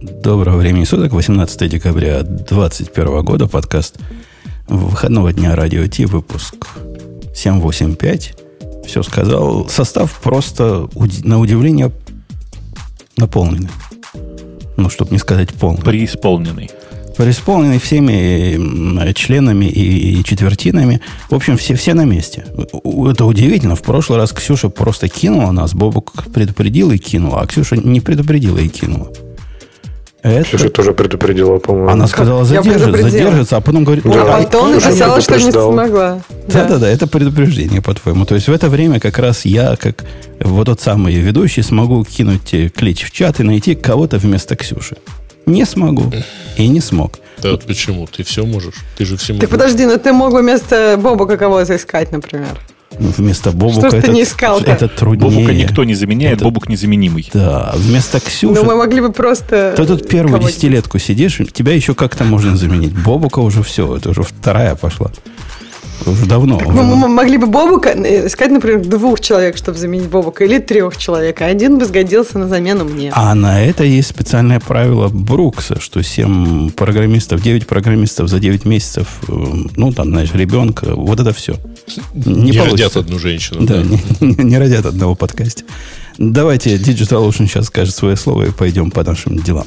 Доброго времени суток, 18 декабря 2021 года, подкаст выходного дня Радио Ти, выпуск 785. Все сказал. Состав просто на удивление наполненный. Ну, чтобы не сказать полный. Преисполненный. Преисполненный всеми членами и четвертинами. В общем, все, все на месте. Это удивительно. В прошлый раз Ксюша просто кинула нас, Бобук предупредил и кинула, а Ксюша не предупредила и кинула. Это... Ксюша тоже предупредила, по-моему. Она сказала, задержит, задержится, а потом говорит... Да, а потом написала, что не смогла. Да-да-да, это предупреждение, по-твоему. То есть в это время как раз я, как вот тот самый ведущий, смогу кинуть клич в чат и найти кого-то вместо Ксюши. Не смогу. И не смог. Да, почему? Ты все можешь. Ты же все можешь. Ты подожди, но ты мог бы вместо Боба кого-то искать, например. Вместо Бобука Что это, ты не искал это труднее. Бобука никто не заменяет, это... Бобук незаменимый. Да, вместо Ксюши... Ну, мы могли бы просто... Ты тут первую десятилетку сидишь, тебя еще как-то можно заменить. Бобука уже все, это уже вторая пошла. Уже давно. Так уже. Мы могли бы Бобука э, искать, например, двух человек, чтобы заменить Бобука, или трех человек. А один бы сгодился на замену мне. А на это есть специальное правило Брукса, что 7 программистов, 9 программистов за 9 месяцев, э, ну, там, знаешь, ребенка, вот это все. Не, не родят одну женщину. Да, да. Не, не, не родят одного подкасте. Давайте Digital Ocean сейчас скажет свое слово и пойдем по нашим делам.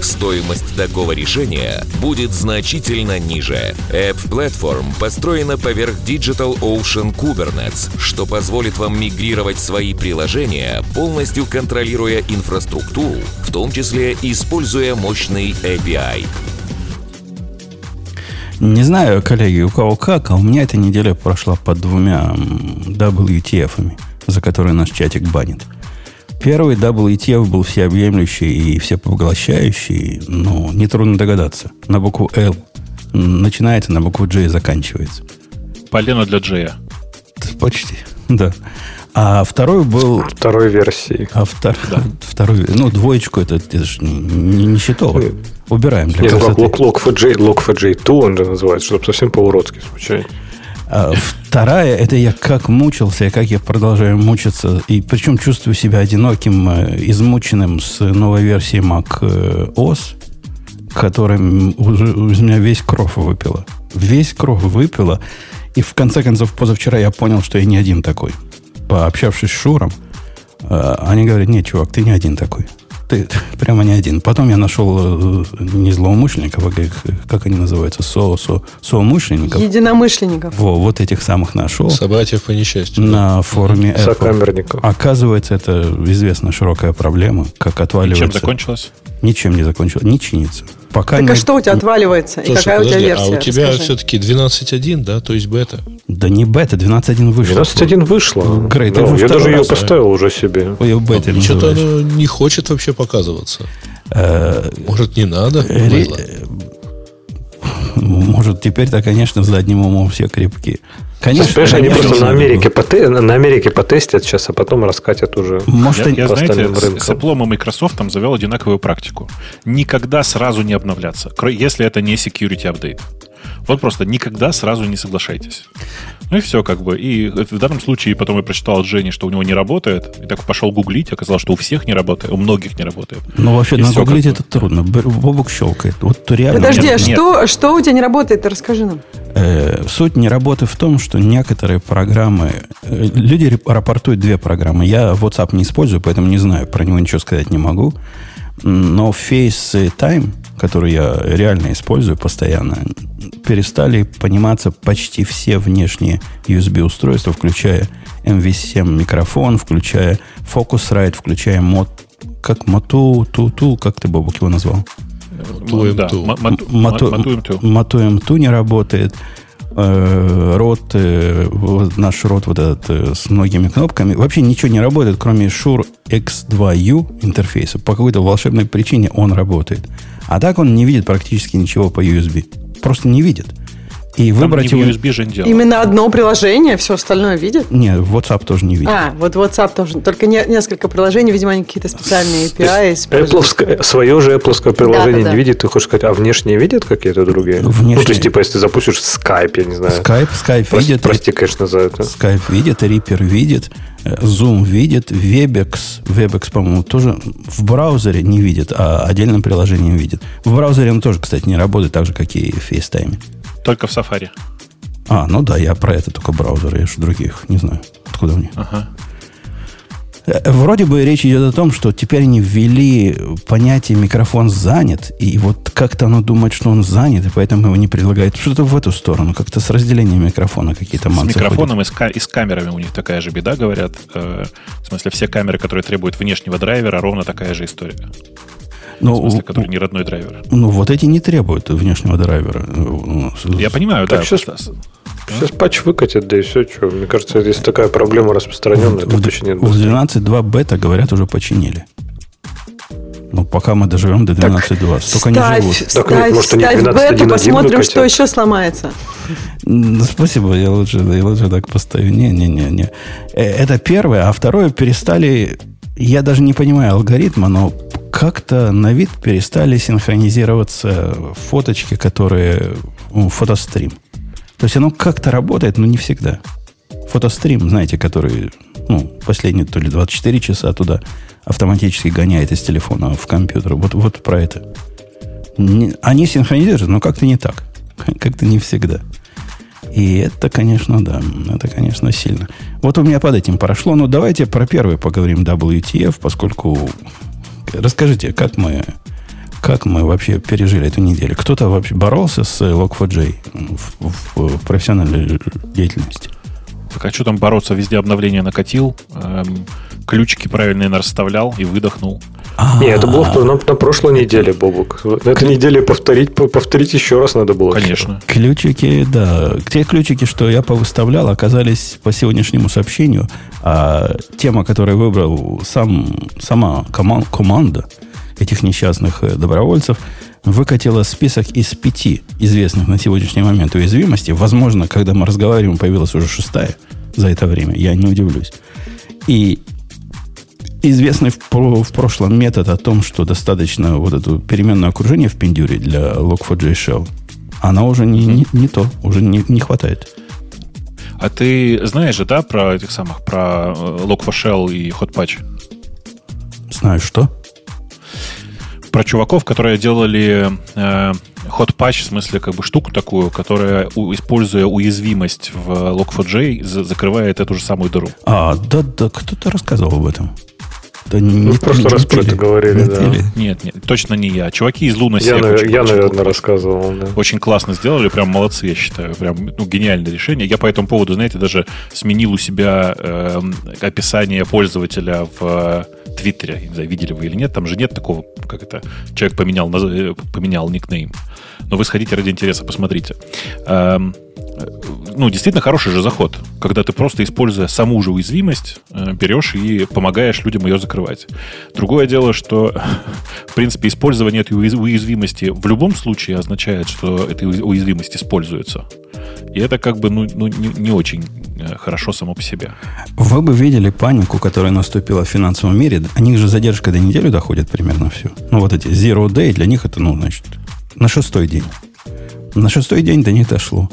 стоимость такого решения будет значительно ниже. App Platform построена поверх Digital Ocean Kubernetes, что позволит вам мигрировать свои приложения, полностью контролируя инфраструктуру, в том числе используя мощный API. Не знаю, коллеги, у кого как, а у меня эта неделя прошла под двумя WTF, за которые наш чатик банит. Первый WTF был всеобъемлющий и всепоглощающий, но нетрудно догадаться. На букву L начинается, на букву J заканчивается. Полено для J. Почти, да. А второй был... Второй версии. А втор... да. второй... Ну, двоечку это, это же не, не, не счетово. Убираем для Нет, красоты. Log4j, Log4j2 он же называется, чтобы совсем по-уродски звучать. А вторая, это я как мучился, и как я продолжаю мучиться. И причем чувствую себя одиноким, э, измученным с новой версией Mac э, OS, которая уже из меня весь кровь выпила. Весь кровь выпила. И в конце концов, позавчера я понял, что я не один такой. Пообщавшись с Шуром, они говорят, нет, чувак, ты не один такой ты прямо не один. Потом я нашел э, не злоумышленников, а как, как они называются, со, со, соумышленников. Единомышленников. Во, вот этих самых нашел. Собратьев по несчастью. На форуме Apple. Сокамерников. Оказывается, это известно широкая проблема, как отваливается. Чем закончилось? Ничем не закончилось. Не чинится. Пока так не... а что у тебя отваливается? Слушай, и какая подожди, у тебя версия? А у тебя Расскажи. все-таки 12.1, да? То есть бета? Да не бета, 12.1 вышло. 12.1 вышло. Грей, да, ты я даже ее поставил уже себе. Ой, бета а, Что-то оно не хочет вообще показываться. Э, Может, не надо? Может, теперь-то, конечно, в заднем умом все крепкие. Конечно, Понимаешь, они просто на Америке, поте, на Америке потестят сейчас, а потом раскатят уже. Может, я, я знаете, рынкам. с Apple и Microsoft там завел одинаковую практику. Никогда сразу не обновляться, если это не security update. Вот просто никогда сразу не соглашайтесь. Ну и все как бы. И в данном случае потом я прочитал от Жени, что у него не работает. И так пошел гуглить, оказалось, что у всех не работает, у многих не работает. Ну вообще, на гуглить это трудно. Бобок щелкает. Вот реально... Подожди, а что, что у тебя не работает? Расскажи нам. Э, суть не работы в том, что некоторые программы... Э, люди рапортуют две программы. Я WhatsApp не использую, поэтому не знаю, про него ничего сказать не могу. Но FaceTime, который я реально использую постоянно, перестали пониматься почти все внешние USB-устройства, включая MV7 микрофон, включая Focusrite, включая мод, как Motu, Ту, Ту, как ты, Бобук, его назвал? Моту М2 не работает. э, рот, э, наш рот вот этот э, с многими кнопками, вообще ничего не работает, кроме Shure X2U интерфейса. По какой-то волшебной причине он работает. А так он не видит практически ничего по USB. Просто не видит. И Там выбрать не его... USB же дело. Именно одно приложение, все остальное видит? Нет, WhatsApp тоже не видит. А, вот WhatsApp тоже. Только не, несколько приложений, видимо, они какие-то специальные API Apple, свое же Apple приложение да, да, не видит, ты хочешь сказать, а внешние видят какие-то другие? Внешние. Ну, то есть, типа, если ты запустишь Skype, я не знаю. Skype, Skype прости, видит. Прости, конечно, за это. Skype видит, Reaper видит, э, Zoom видит, Webex, Webex, по-моему, тоже в браузере не видит, а отдельным приложением видит. В браузере он тоже, кстати, не работает так же, как и в FaceTime. Только в Safari. А, ну да, я про это только браузеры, я же других не знаю. Откуда мне? Ага. Э, вроде бы речь идет о том, что теперь они ввели понятие микрофон занят, и вот как-то оно думает, что он занят, и поэтому его не предлагает. Что-то в эту сторону, как-то с разделением микрофона какие-то манцы. С микрофоном и с, и с камерами у них такая же беда, говорят. Э, в смысле, все камеры, которые требуют внешнего драйвера, ровно такая же история. Ну, в смысле, который не родной драйвер. Ну, вот эти не требуют внешнего драйвера. Я понимаю, так, да. Сейчас, сейчас патч выкатят, да и все. Что. Мне кажется, если такая проблема распространенная, то точно нет. В 12.2 бета, говорят, уже починили. Ну, пока мы доживем до 12.2. Столько не живут. Ставь, так, нет, может, ставь бету, посмотрим, что еще сломается. Спасибо, я лучше, я лучше так поставлю. Не-не-не. Э, это первое. А второе, перестали... Я даже не понимаю алгоритма, но как-то на вид перестали синхронизироваться фоточки, которые... Ну, фотострим. То есть оно как-то работает, но не всегда. Фотострим, знаете, который ну, последние то ли 24 часа туда автоматически гоняет из телефона в компьютер. Вот, вот про это. Они синхронизируют, но как-то не так. Как-то не всегда. И это, конечно, да, это, конечно, сильно. Вот у меня под этим прошло. Но давайте про первый поговорим WTF, поскольку Расскажите, как мы, как мы вообще пережили эту неделю? Кто-то вообще боролся с Log4j в, в, в профессиональной деятельности? Так а что там бороться? Везде обновление накатил, эм, ключики правильные расставлял и выдохнул. Не, это было на, на прошлой неделе, Бобук. На этой неделе повторить, повторить еще раз надо было. Конечно. Ключики, да. Те ключики, что я повыставлял, оказались по сегодняшнему сообщению. А тема, которую выбрал сам, сама коман, команда этих несчастных э, добровольцев, выкатила список из пяти известных на сегодняшний момент уязвимостей. Возможно, когда мы разговариваем, появилась уже шестая за это время. Я не удивлюсь. И известный в, в прошлом метод о том, что достаточно вот эту переменное окружение в пиндюре для Log4j Shell, она уже не, не, не то, уже не, не хватает. А ты знаешь же, да, про этих самых, про э, Log4Shell и HotPatch? Знаю, что? Про чуваков, которые делали э, HotPatch, в смысле, как бы штуку такую, которая, используя уязвимость в Log4j, закрывает эту же самую дыру. А, да-да, кто-то рассказывал об этом. Да не, ну, в прошлый раз про это говорили, не да. Нет, нет, точно не я. Чуваки из Луна Я, очень, я очень, наверное, рассказывал. Да. Очень классно сделали, прям молодцы, я считаю. Прям ну, гениальное решение. Я по этому поводу, знаете, даже сменил у себя э, описание пользователя в э, Твиттере. Не знаю, видели вы или нет. Там же нет такого, как это, человек поменял, э, поменял никнейм. Но вы сходите ради интереса, посмотрите. Эм, ну, действительно хороший же заход, когда ты просто, используя саму же уязвимость, э, берешь и помогаешь людям ее закрывать. Другое дело, что, в принципе, использование этой уязвимости в любом случае означает, что эта уязвимость используется. И это как бы ну, ну, не, не очень э, хорошо само по себе. Вы бы видели панику, которая наступила в финансовом мире. У них же задержка до недели доходит примерно все. Ну, вот эти zero day, для них это, ну, значит, на шестой день. На шестой день до них дошло.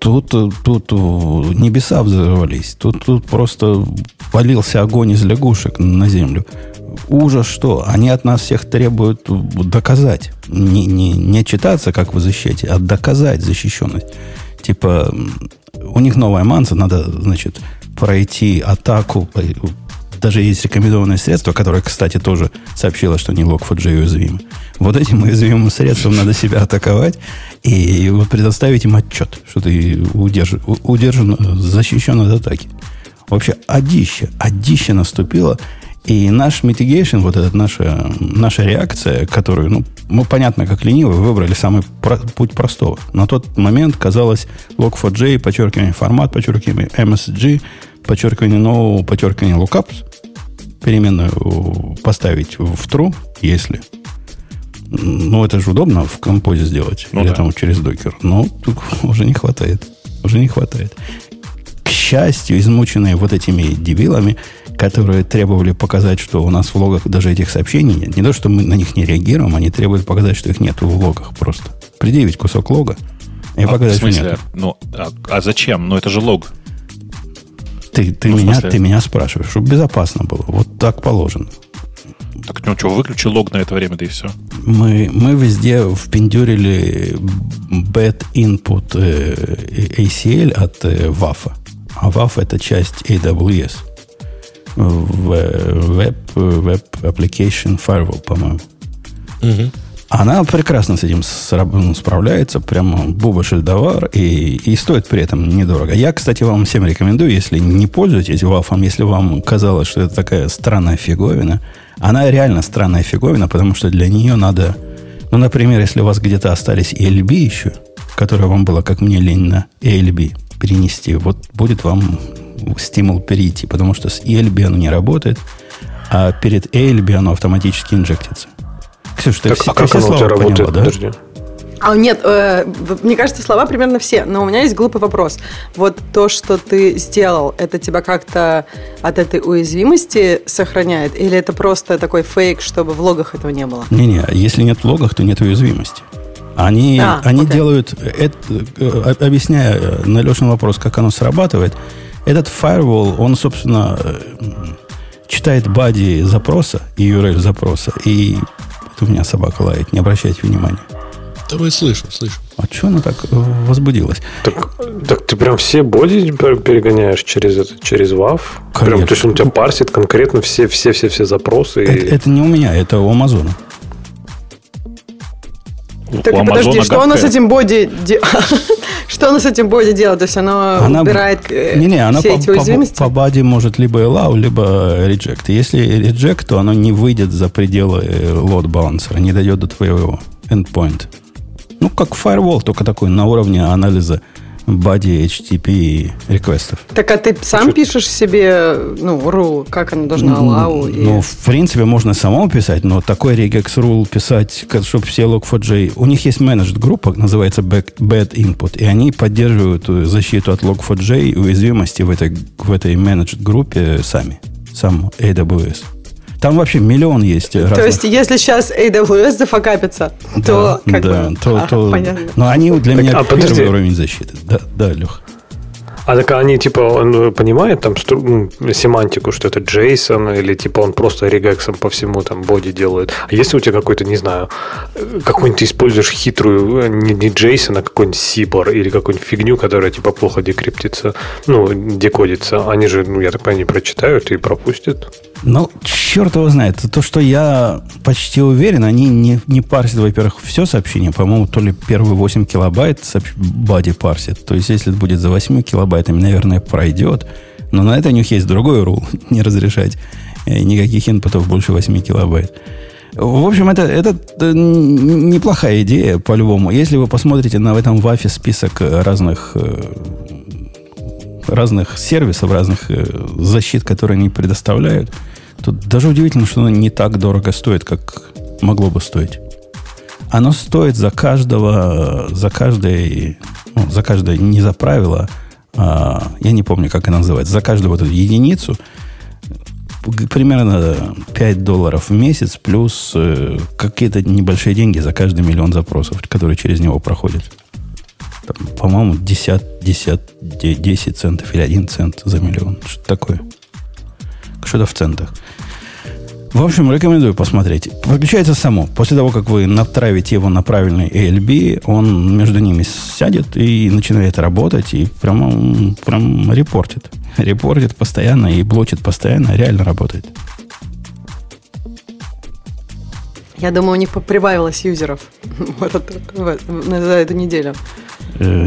Тут, тут небеса взорвались. Тут, тут просто полился огонь из лягушек на землю. Ужас что? Они от нас всех требуют доказать. Не, не, не читаться, как вы защите, а доказать защищенность. Типа, у них новая манса, надо, значит, пройти атаку. Даже есть рекомендованное средство, которое, кстати, тоже сообщило, что не Log4j уязвим. Вот этим уязвимым средством надо себя атаковать и вот предоставить им отчет, что ты удержан, удержан защищен от атаки. Вообще, одище, одище наступило. И наш mitigation, вот эта наша, наша реакция, которую, ну, мы, понятно, как ленивые, выбрали самый про, путь простого. На тот момент казалось log4j, подчеркивание формат, подчеркивание MSG, подчеркивание нового, подчеркивание lookups, переменную поставить в true, если. Ну, это же удобно в композе сделать. Ну, или да. там через докер. Но тут уже не хватает. Уже не хватает. К счастью, измученные вот этими дебилами, которые требовали показать, что у нас в логах даже этих сообщений нет. Не то, что мы на них не реагируем, они требуют показать, что их нет в логах просто. Предъявить кусок лога и а, показать, в смысле? что нет. Ну, а, а зачем? Ну, это же лог. Ты, ты, ну, меня, ты меня спрашиваешь, чтобы безопасно было. Вот так положено. Так ну что, выключи лог на это время, да и все. Мы, мы везде впендюрили bad input э, ACL от э, WAF. А WAF это часть AWS. Web, Web Application Firewall, по-моему. Угу. Она прекрасно с этим ну, справляется, прямо буба шельдовар, и, и стоит при этом недорого. Я, кстати, вам всем рекомендую, если не пользуетесь вафом, если вам казалось, что это такая странная фиговина, она реально странная фиговина, потому что для нее надо... Ну, например, если у вас где-то остались ELB еще, которое вам было, как мне лень, на ELB перенести, вот будет вам стимул перейти, потому что с ELB оно не работает, а перед ELB оно автоматически инжектится. Ксюша, ты так, все, а как оно у тебя работает? Поняла, да? Подожди. А, нет, э, мне кажется, слова примерно все, но у меня есть глупый вопрос. Вот то, что ты сделал, это тебя как-то от этой уязвимости сохраняет? Или это просто такой фейк, чтобы в логах этого не было? Не-не, если нет в логах, то нет уязвимости. Они, а, они делают, это, э, объясняя на Лешин вопрос, как оно срабатывает, этот firewall, он, собственно, э, читает бади запроса, URL запроса, и это у меня собака лает, не обращайте внимания. Да мы слышим, слышим. А что она так э, возбудилась? Так, так ты прям все боди перегоняешь через это, через WAV? Конечно. Прям, то есть он у тебя парсит конкретно все, все, все, все запросы. Это, и... это не у меня, это у Амазона. Так у подожди, что она с этим боди Что она с этим боди делает? То есть оно она, убирает э, не, не, она все по, эти уязвимости? По, по баде может либо allow, либо reject. Если reject, то оно не выйдет за пределы load балансера, не дойдет до твоего endpoint. Ну, как firewall, только такой на уровне анализа body HTTP реквестов. Так а ты сам Чуть... пишешь себе, ну, rule, как она должна allow? И... Ну, в принципе, можно самому писать, но такой regex rule писать, чтобы все log4j... У них есть managed группа, называется bad input, и они поддерживают защиту от log4j уязвимости в этой, в этой managed группе сами. Сам AWS. Там вообще миллион есть. То разных. есть, если сейчас AWS зафакапится, да, то как да, бы... То, а, то, понятно. Но они для так, меня а, первый подожди. уровень защиты. Да, да, Лех. А так они, типа, он понимает там стру, семантику, что это JSON, или типа он просто регексом по всему там боди делает. А если у тебя какой-то, не знаю, какой-нибудь ты используешь хитрую, не, не JSON, а какой-нибудь Сибор или какую-нибудь фигню, которая типа плохо декриптится, ну, декодится, они же, ну, я так понимаю, не прочитают и пропустят. Ну, черт его знает. То, что я почти уверен, они не, не парсят, во-первых, все сообщение. По-моему, то ли первые 8 килобайт бади парсит. То есть, если это будет за 8 килобайтами, наверное, пройдет. Но на это у них есть другой рул. Не разрешать э, никаких инпутов больше 8 килобайт. В общем, это, это неплохая идея, по-любому. Если вы посмотрите на в этом вафе список разных э, разных сервисов, разных э, защит, которые они предоставляют, Тут даже удивительно, что оно не так дорого стоит, как могло бы стоить. Оно стоит за каждого, за каждое, ну, за каждое, не за правило, а, я не помню, как это называется, за каждую вот эту единицу примерно 5 долларов в месяц плюс э, какие-то небольшие деньги за каждый миллион запросов, которые через него проходят. По-моему, 10, 10, 10 центов или 1 цент за миллион. Что-то такое. Что-то в центах. В общем, рекомендую посмотреть. Подключается само. После того, как вы натравите его на правильный ALB, он между ними сядет и начинает работать, и прямо прям репортит. Репортит постоянно и блочит постоянно, реально работает. Я думаю, у них прибавилось юзеров за эту неделю. Э,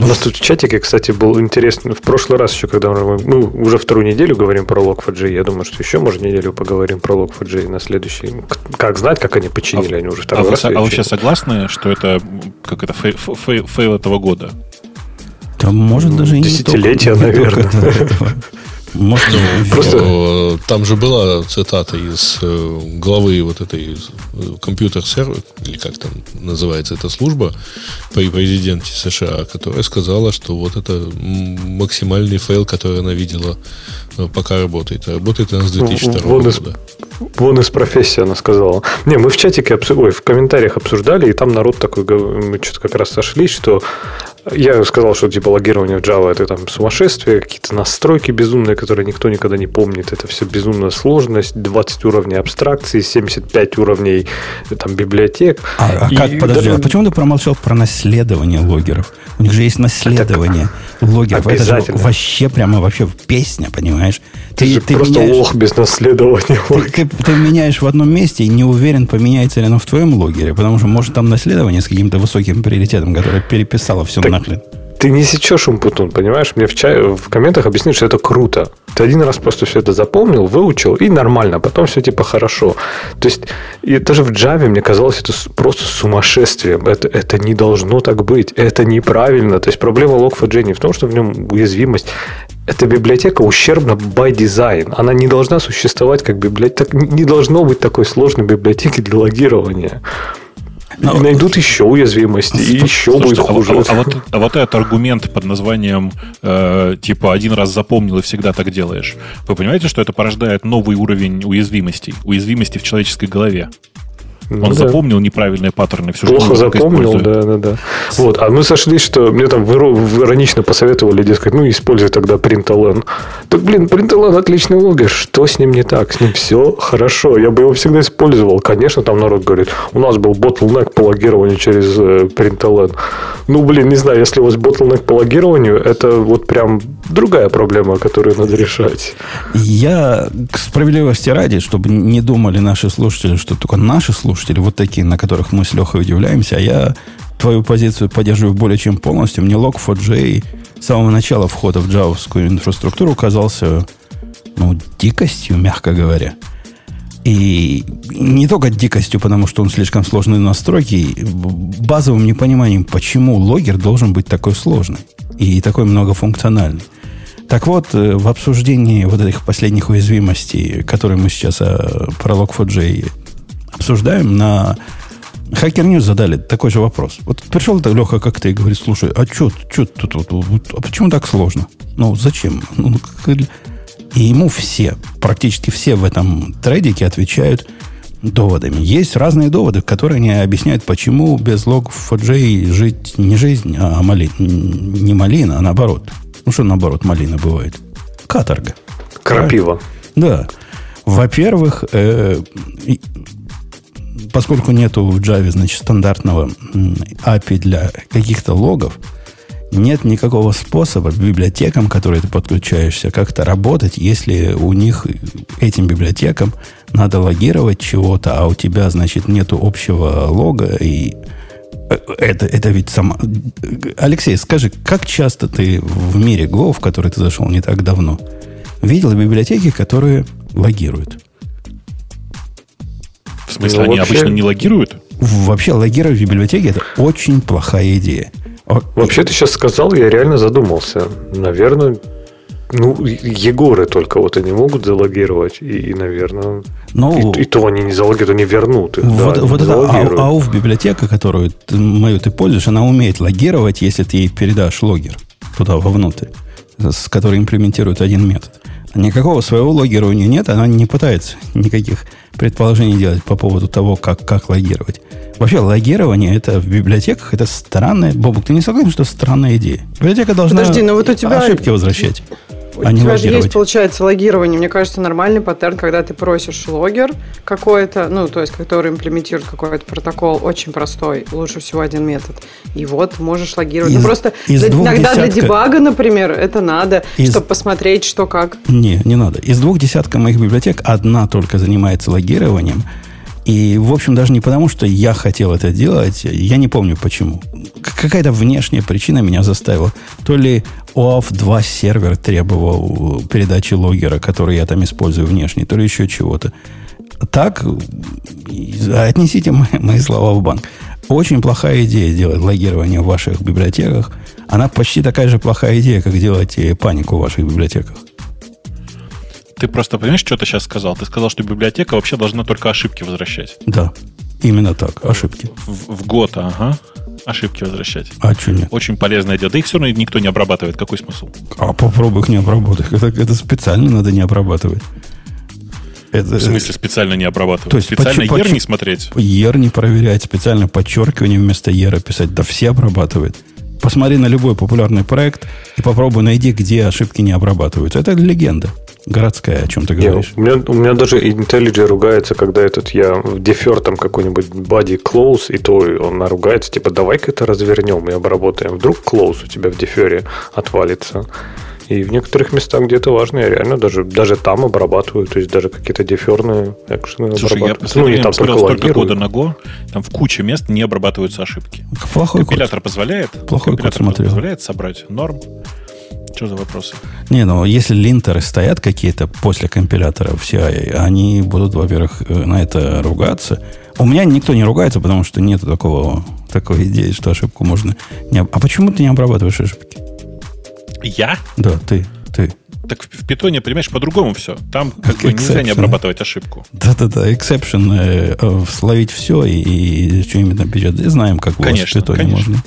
У нас тут в чатике, кстати, был интересный. В прошлый раз еще, когда мы ну, уже вторую неделю говорим про Log4j, я думаю, что еще, может, неделю поговорим про Log4j на следующий. Как знать, как они починили, а, они уже второй а раз. Вы, а вы сейчас согласны, что это как это фейл, фейл, фейл этого года? Там может ну, даже и не только, наверное. Может, Просто э, там же была цитата из э, главы вот этой компьютер-сервер, или как там называется эта служба, при президенте США, которая сказала, что вот это максимальный фейл, который она видела, э, пока работает. работает она с 2002 вон года. Из, вон из профессии она сказала. Не, мы в чатике, ой, в комментариях обсуждали, и там народ такой, мы что-то как раз сошлись, что я сказал, что типа логирование в Java это там сумасшествие, какие-то настройки безумные, которые никто никогда не помнит. Это все безумная сложность, 20 уровней абстракции, 75 уровней там библиотек. А, а как, подожди, даже... а почему ты промолчал про наследование логеров? У них же есть наследование это... логеров. Это же вообще прямо вообще песня, понимаешь? Ты, ты, ты просто меняешь... лох без наследования. Ты, ты, ты меняешь в одном месте и не уверен, поменяется ли оно в твоем логере, потому что может там наследование с каким-то высоким приоритетом, которое переписало все так нахрен. Ты не сечешь умпутун, понимаешь? Мне в, чай, в комментах объяснили, что это круто. Ты один раз просто все это запомнил, выучил, и нормально, потом все типа хорошо. То есть, и даже в Java мне казалось это просто сумасшествием. Это, это не должно так быть. Это неправильно. То есть, проблема Log4j не в том, что в нем уязвимость. Эта библиотека ущербна by design. Она не должна существовать как библиотека. Не должно быть такой сложной библиотеки для логирования. Но... И найдут еще уязвимости, и еще Слушайте, будет хуже. А, а, вот, а вот этот аргумент под названием э, типа один раз запомнил и всегда так делаешь. Вы понимаете, что это порождает новый уровень уязвимостей, уязвимости в человеческой голове? Он ну, запомнил неправильные паттерны. Всю Плохо запомнил, да, да, да. Вот, а мы сошлись, что мне там иронично посоветовали, дескать, ну, используй тогда println. Так, блин, println отличный логер. Что с ним не так? С ним все хорошо. Я бы его всегда использовал. Конечно, там народ говорит, у нас был bottleneck по логированию через э, println. Ну, блин, не знаю, если у вас bottleneck по логированию, это вот прям другая проблема, которую надо решать. Я к справедливости ради, чтобы не думали наши слушатели, что только наши слушатели слушатели вот такие, на которых мы с Лехой удивляемся, а я твою позицию поддерживаю более чем полностью. Мне Log4j с самого начала входа в джавовскую инфраструктуру казался ну, дикостью, мягко говоря. И не только дикостью, потому что он слишком сложный настройки, базовым непониманием, почему логер должен быть такой сложный и такой многофункциональный. Так вот, э, в обсуждении вот этих последних уязвимостей, которые мы сейчас э, про Log4j обсуждаем, на Hacker News задали такой же вопрос. Вот пришел так Леха как ты и говорит, слушай, а что тут, тут, тут, а почему так сложно? Ну, зачем? Ну, и ему все, практически все в этом трейдике отвечают доводами. Есть разные доводы, которые не объясняют, почему без лог Log4j жить не жизнь, а малина. Не малина, а наоборот. Ну, что наоборот малина бывает? Каторга. Крапива. Да. Во-первых, э, поскольку нету в Java, значит, стандартного API для каких-то логов, нет никакого способа библиотекам, которые ты подключаешься, как-то работать, если у них этим библиотекам надо логировать чего-то, а у тебя, значит, нету общего лога, и э, это, это ведь сама... Алексей, скажи, как часто ты в мире Go, в который ты зашел не так давно, видел библиотеки, которые логируют? В смысле, ну, они вообще... обычно не логируют? Вообще, логировать в библиотеке это очень плохая идея. Вообще, ты сейчас сказал, я реально задумался. Наверное, ну, Егоры только вот они могут залогировать, и, и наверное, ну, и, и то они не залогируют, они вернут. Вот, да, вот эта ау, АУФ библиотека, которую ты, мою ты пользуешь, она умеет логировать, если ты ей передашь логер туда вовнутрь, с которой имплементирует один метод. Никакого своего логера у нее нет, она не пытается никаких предположений делать по поводу того, как, как логировать. Вообще, логирование это в библиотеках это странная. Бобук, ты не согласен, что странная идея? Библиотека должна Подожди, но вот у тебя... ошибки возвращать. У а тебя же есть, получается, логирование. Мне кажется, нормальный паттерн, когда ты просишь логер какой-то, ну, то есть, который имплементирует какой-то протокол, очень простой, лучше всего один метод. И вот можешь логировать. Ну, из, ну, просто из для, иногда десятка... для дебага, например, это надо, из... чтобы посмотреть, что как. Не, не надо. Из двух десятка моих библиотек одна только занимается логированием. И, в общем, даже не потому, что я хотел это делать, я не помню почему. какая-то внешняя причина меня заставила. То ли OAuth 2 сервер требовал передачи логера, который я там использую внешний, то ли еще чего-то. Так, отнесите мои, мои слова в банк. Очень плохая идея делать логирование в ваших библиотеках. Она почти такая же плохая идея, как делать панику в ваших библиотеках. Ты просто понимаешь, что ты сейчас сказал? Ты сказал, что библиотека вообще должна только ошибки возвращать. Да, именно так, ошибки. В, в год, ага. Ошибки возвращать. А что нет? Очень полезное дело. Да их все равно никто не обрабатывает. Какой смысл? А попробуй их не обработать. Это, это специально надо не обрабатывать. Это, в смысле специально не обрабатывать? То есть специально поч- ER не смотреть? ER не проверять, специально подчеркивание вместо ER писать. Да все обрабатывают. Посмотри на любой популярный проект и попробуй найди, где ошибки не обрабатываются. Это легенда городская, о чем ты говоришь. Не, у, меня, у меня даже IntelliJ ругается, когда этот я в дефер там какой-нибудь body close, и то он наругается, типа, давай-ка это развернем и обработаем. Вдруг close у тебя в дефере отвалится. И в некоторых местах, где это важно, я реально даже, даже там обрабатываю, то есть даже какие-то деферные экшены Слушай, я ну, не там только столько года на Go, там в куче мест не обрабатываются ошибки. Плохой Компилятор код. позволяет? Плохой Компилятор код смотрел. позволяет собрать норм. Что за вопросы? Не, ну если линтеры стоят какие-то после компилятора в CI, они будут, во-первых, э, на это ругаться. У меня никто не ругается, потому что нет такого, такой идеи, что ошибку можно не... А почему ты не обрабатываешь ошибки? Я? Да, ты. ты. Так в, питоне, понимаешь, по-другому все. Там как бы нельзя не обрабатывать ошибку. Да-да-да, exception, э, э, словить все и, и что-нибудь напечатать. Знаем, как конечно, в питоне конечно. можно.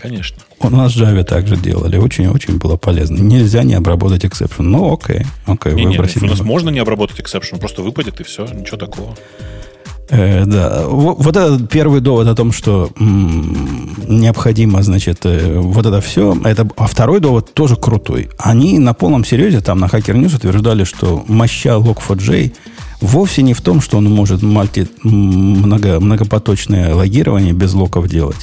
Конечно. У нас в Java также делали. Очень-очень было полезно. Нельзя не обработать exception. Ну, окей. окей не, выбросили. У нас можно не обработать exception. Просто выпадет и все. Ничего такого. Э, да. Вот, вот этот первый довод о том, что м, необходимо, значит, э, вот это все. Это, а второй довод тоже крутой. Они на полном серьезе там на Hacker News утверждали, что моща Log4j вовсе не в том, что он может мульти, много, многопоточное логирование без локов делать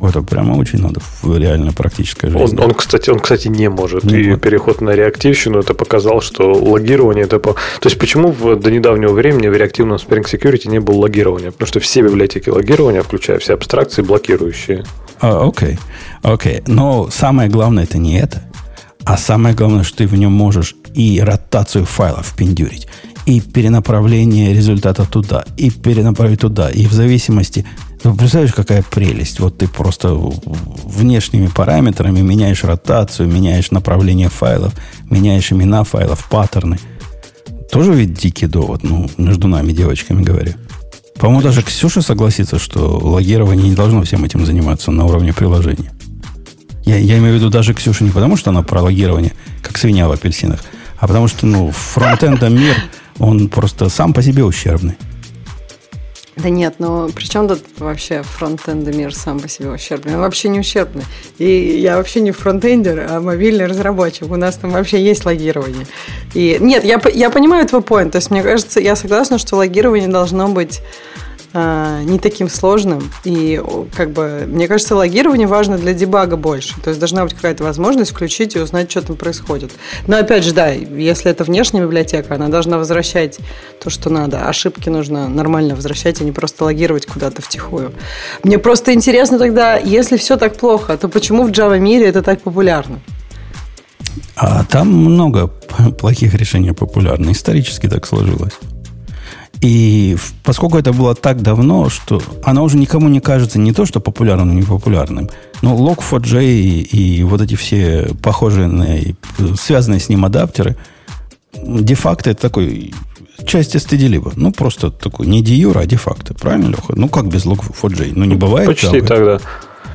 это прямо очень надо в реально практической жизни. Он, он, кстати, он, кстати, не может. Не и может. переход на реактивщину это показал, что логирование это... По... То есть, почему в, до недавнего времени в реактивном Spring Security не было логирования? Потому что все библиотеки логирования, включая все абстракции, блокирующие. А, окей, окей. Но самое главное это не это. А самое главное, что ты в нем можешь и ротацию файлов пиндюрить, и перенаправление результата туда, и перенаправить туда, и в зависимости ты представляешь, какая прелесть? Вот ты просто внешними параметрами меняешь ротацию, меняешь направление файлов, меняешь имена файлов, паттерны. Тоже ведь дикий довод, ну, между нами, девочками говоря. По-моему, даже Ксюша согласится, что логирование не должно всем этим заниматься на уровне приложения. Я, я имею в виду даже Ксюша не потому, что она про логирование, как свинья в апельсинах, а потому что, ну, фронтенда мир, он просто сам по себе ущербный. Да нет, ну при чем тут вообще фронтенд мир сам по себе ущербный? Он вообще не ущербный. И я вообще не фронтендер, а мобильный разработчик. У нас там вообще есть логирование. И нет, я, я понимаю твой point. То есть, мне кажется, я согласна, что логирование должно быть а, не таким сложным. И как бы, мне кажется, логирование важно для дебага больше. То есть должна быть какая-то возможность включить и узнать, что там происходит. Но опять же, да, если это внешняя библиотека, она должна возвращать то, что надо. Ошибки нужно нормально возвращать, а не просто логировать куда-то втихую. Мне просто интересно тогда, если все так плохо, то почему в Java мире это так популярно? А там много плохих решений популярно. Исторически так сложилось. И поскольку это было так давно, что она уже никому не кажется не то, что популярным, не популярным, но Log4j и, и вот эти все похожие на, связанные с ним адаптеры, де-факто это такой часть стыдилиба. Ну, просто такой не де а де-факто. Правильно, Леха? Ну, как без Log4j? Ну, не бывает. Почти тогда.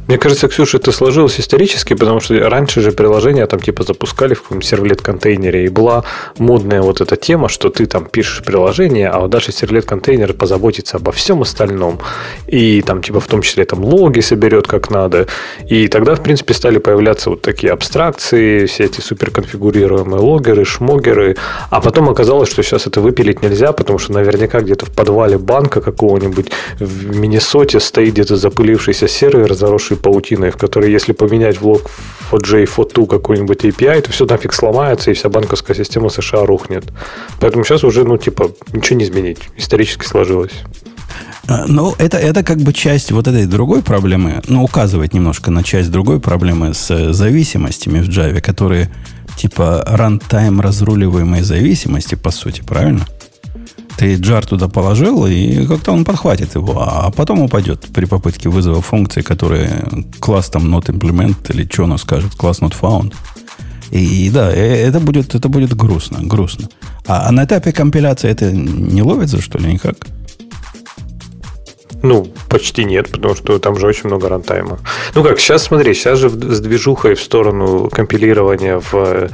Мне кажется, Ксюша, это сложилось исторически, потому что раньше же приложения там типа запускали в каком-нибудь сервлет-контейнере, и была модная вот эта тема, что ты там пишешь приложение, а дальше сервлет-контейнер позаботится обо всем остальном. И там типа в том числе там логи соберет как надо. И тогда, в принципе, стали появляться вот такие абстракции, все эти суперконфигурируемые логеры, шмогеры. А потом оказалось, что сейчас это выпилить нельзя, потому что наверняка где-то в подвале банка какого-нибудь в Миннесоте стоит где-то запылившийся сервер, заросший паутиной, в которой, если поменять в лог FOJ, FOT2 какой-нибудь API, то все нафиг сломается, и вся банковская система США рухнет. Поэтому сейчас уже, ну, типа, ничего не изменить. Исторически сложилось. А, ну, это, это как бы часть вот этой другой проблемы, ну, указывает немножко на часть другой проблемы с зависимостями в Java, которые типа рантайм разруливаемой зависимости, по сути, правильно? Ты джар туда положил, и как-то он подхватит его, а потом упадет при попытке вызова функции, которые класс там not implement или что оно скажет, класс not found. И, и да, э, это будет, это будет грустно, грустно. А, а на этапе компиляции это не ловится, что ли, никак? Ну, почти нет, потому что там же очень много рантайма. Ну как, сейчас смотри, сейчас же с движухой в сторону компилирования в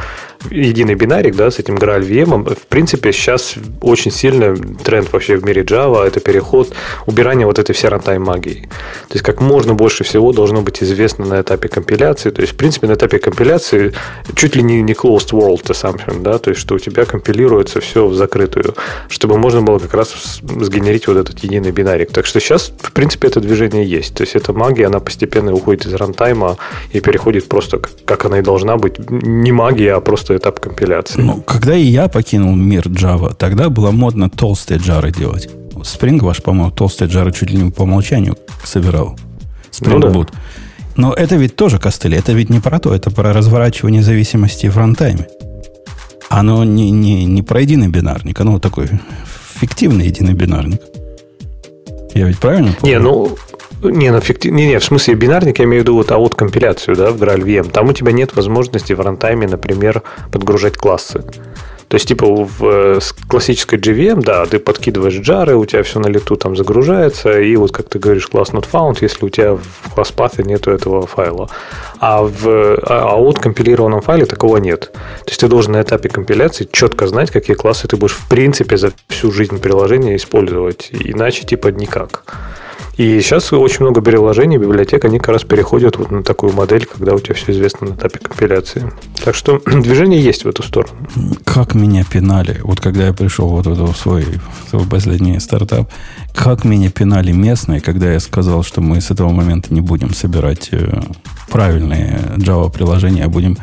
единый бинарик, да, с этим Graal VM, в принципе, сейчас очень сильно тренд вообще в мире Java – это переход, убирание вот этой всей рантайм магии. То есть, как можно больше всего должно быть известно на этапе компиляции. То есть, в принципе, на этапе компиляции чуть ли не, не closed world assumption, да, то есть, что у тебя компилируется все в закрытую, чтобы можно было как раз сгенерить вот этот единый бинарик. Так что сейчас, в принципе, это движение есть. То есть, эта магия, она постепенно уходит из рантайма и переходит просто, как она и должна быть, не магия, а просто этап компиляции. Ну, когда и я покинул мир Java, тогда было модно толстые джары делать. Spring ваш, по-моему, толстые джары чуть ли не по умолчанию собирал. Spring ну, Boot. Да. Но это ведь тоже костыли. Это ведь не про то, это про разворачивание зависимости в рантайме. Оно не, не, не про единый бинарник, оно такой фиктивный единый бинарник. Я ведь правильно помню? Не, ну, не, ну, фикти... не, не, в смысле бинарник, я имею в виду вот аут компиляцию, да, в Graal VM. Там у тебя нет возможности в рантайме, например, подгружать классы. То есть, типа, в э, классической JVM, да, ты подкидываешь джары, у тебя все на лету там загружается, и вот, как ты говоришь, класс not found, если у тебя в класс патhe нету этого файла. А в а, а компилированном файле такого нет. То есть, ты должен на этапе компиляции четко знать, какие классы ты будешь, в принципе, за всю жизнь приложения использовать. Иначе, типа, никак. И сейчас очень много переложений, библиотек, они как раз переходят вот на такую модель, когда у тебя все известно на этапе компиляции. Так что движение есть в эту сторону. Как меня пинали, вот когда я пришел вот в свой, свой последний стартап, как меня пинали местные, когда я сказал, что мы с этого момента не будем собирать э, правильные Java-приложения, а будем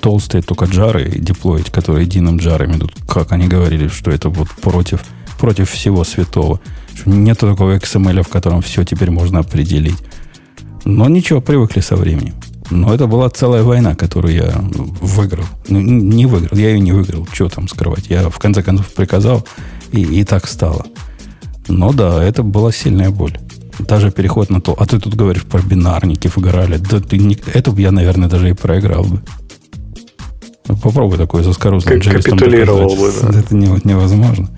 толстые только джары деплоить, которые единым джарами идут. Как они говорили, что это вот против, против всего святого. Нет такого XML, в котором все теперь можно определить. Но ничего, привыкли со временем. Но это была целая война, которую я выиграл. Ну, не выиграл, я ее не выиграл. Что там скрывать? Я в конце концов приказал, и, и так стало. Но да, это была сильная боль. Даже переход на то. А ты тут говоришь про бинарники в Грале. Да ты не, это бы я, наверное, даже и проиграл бы. Попробуй такой заскорузлый Капитулировал бы, да. Это невозможно.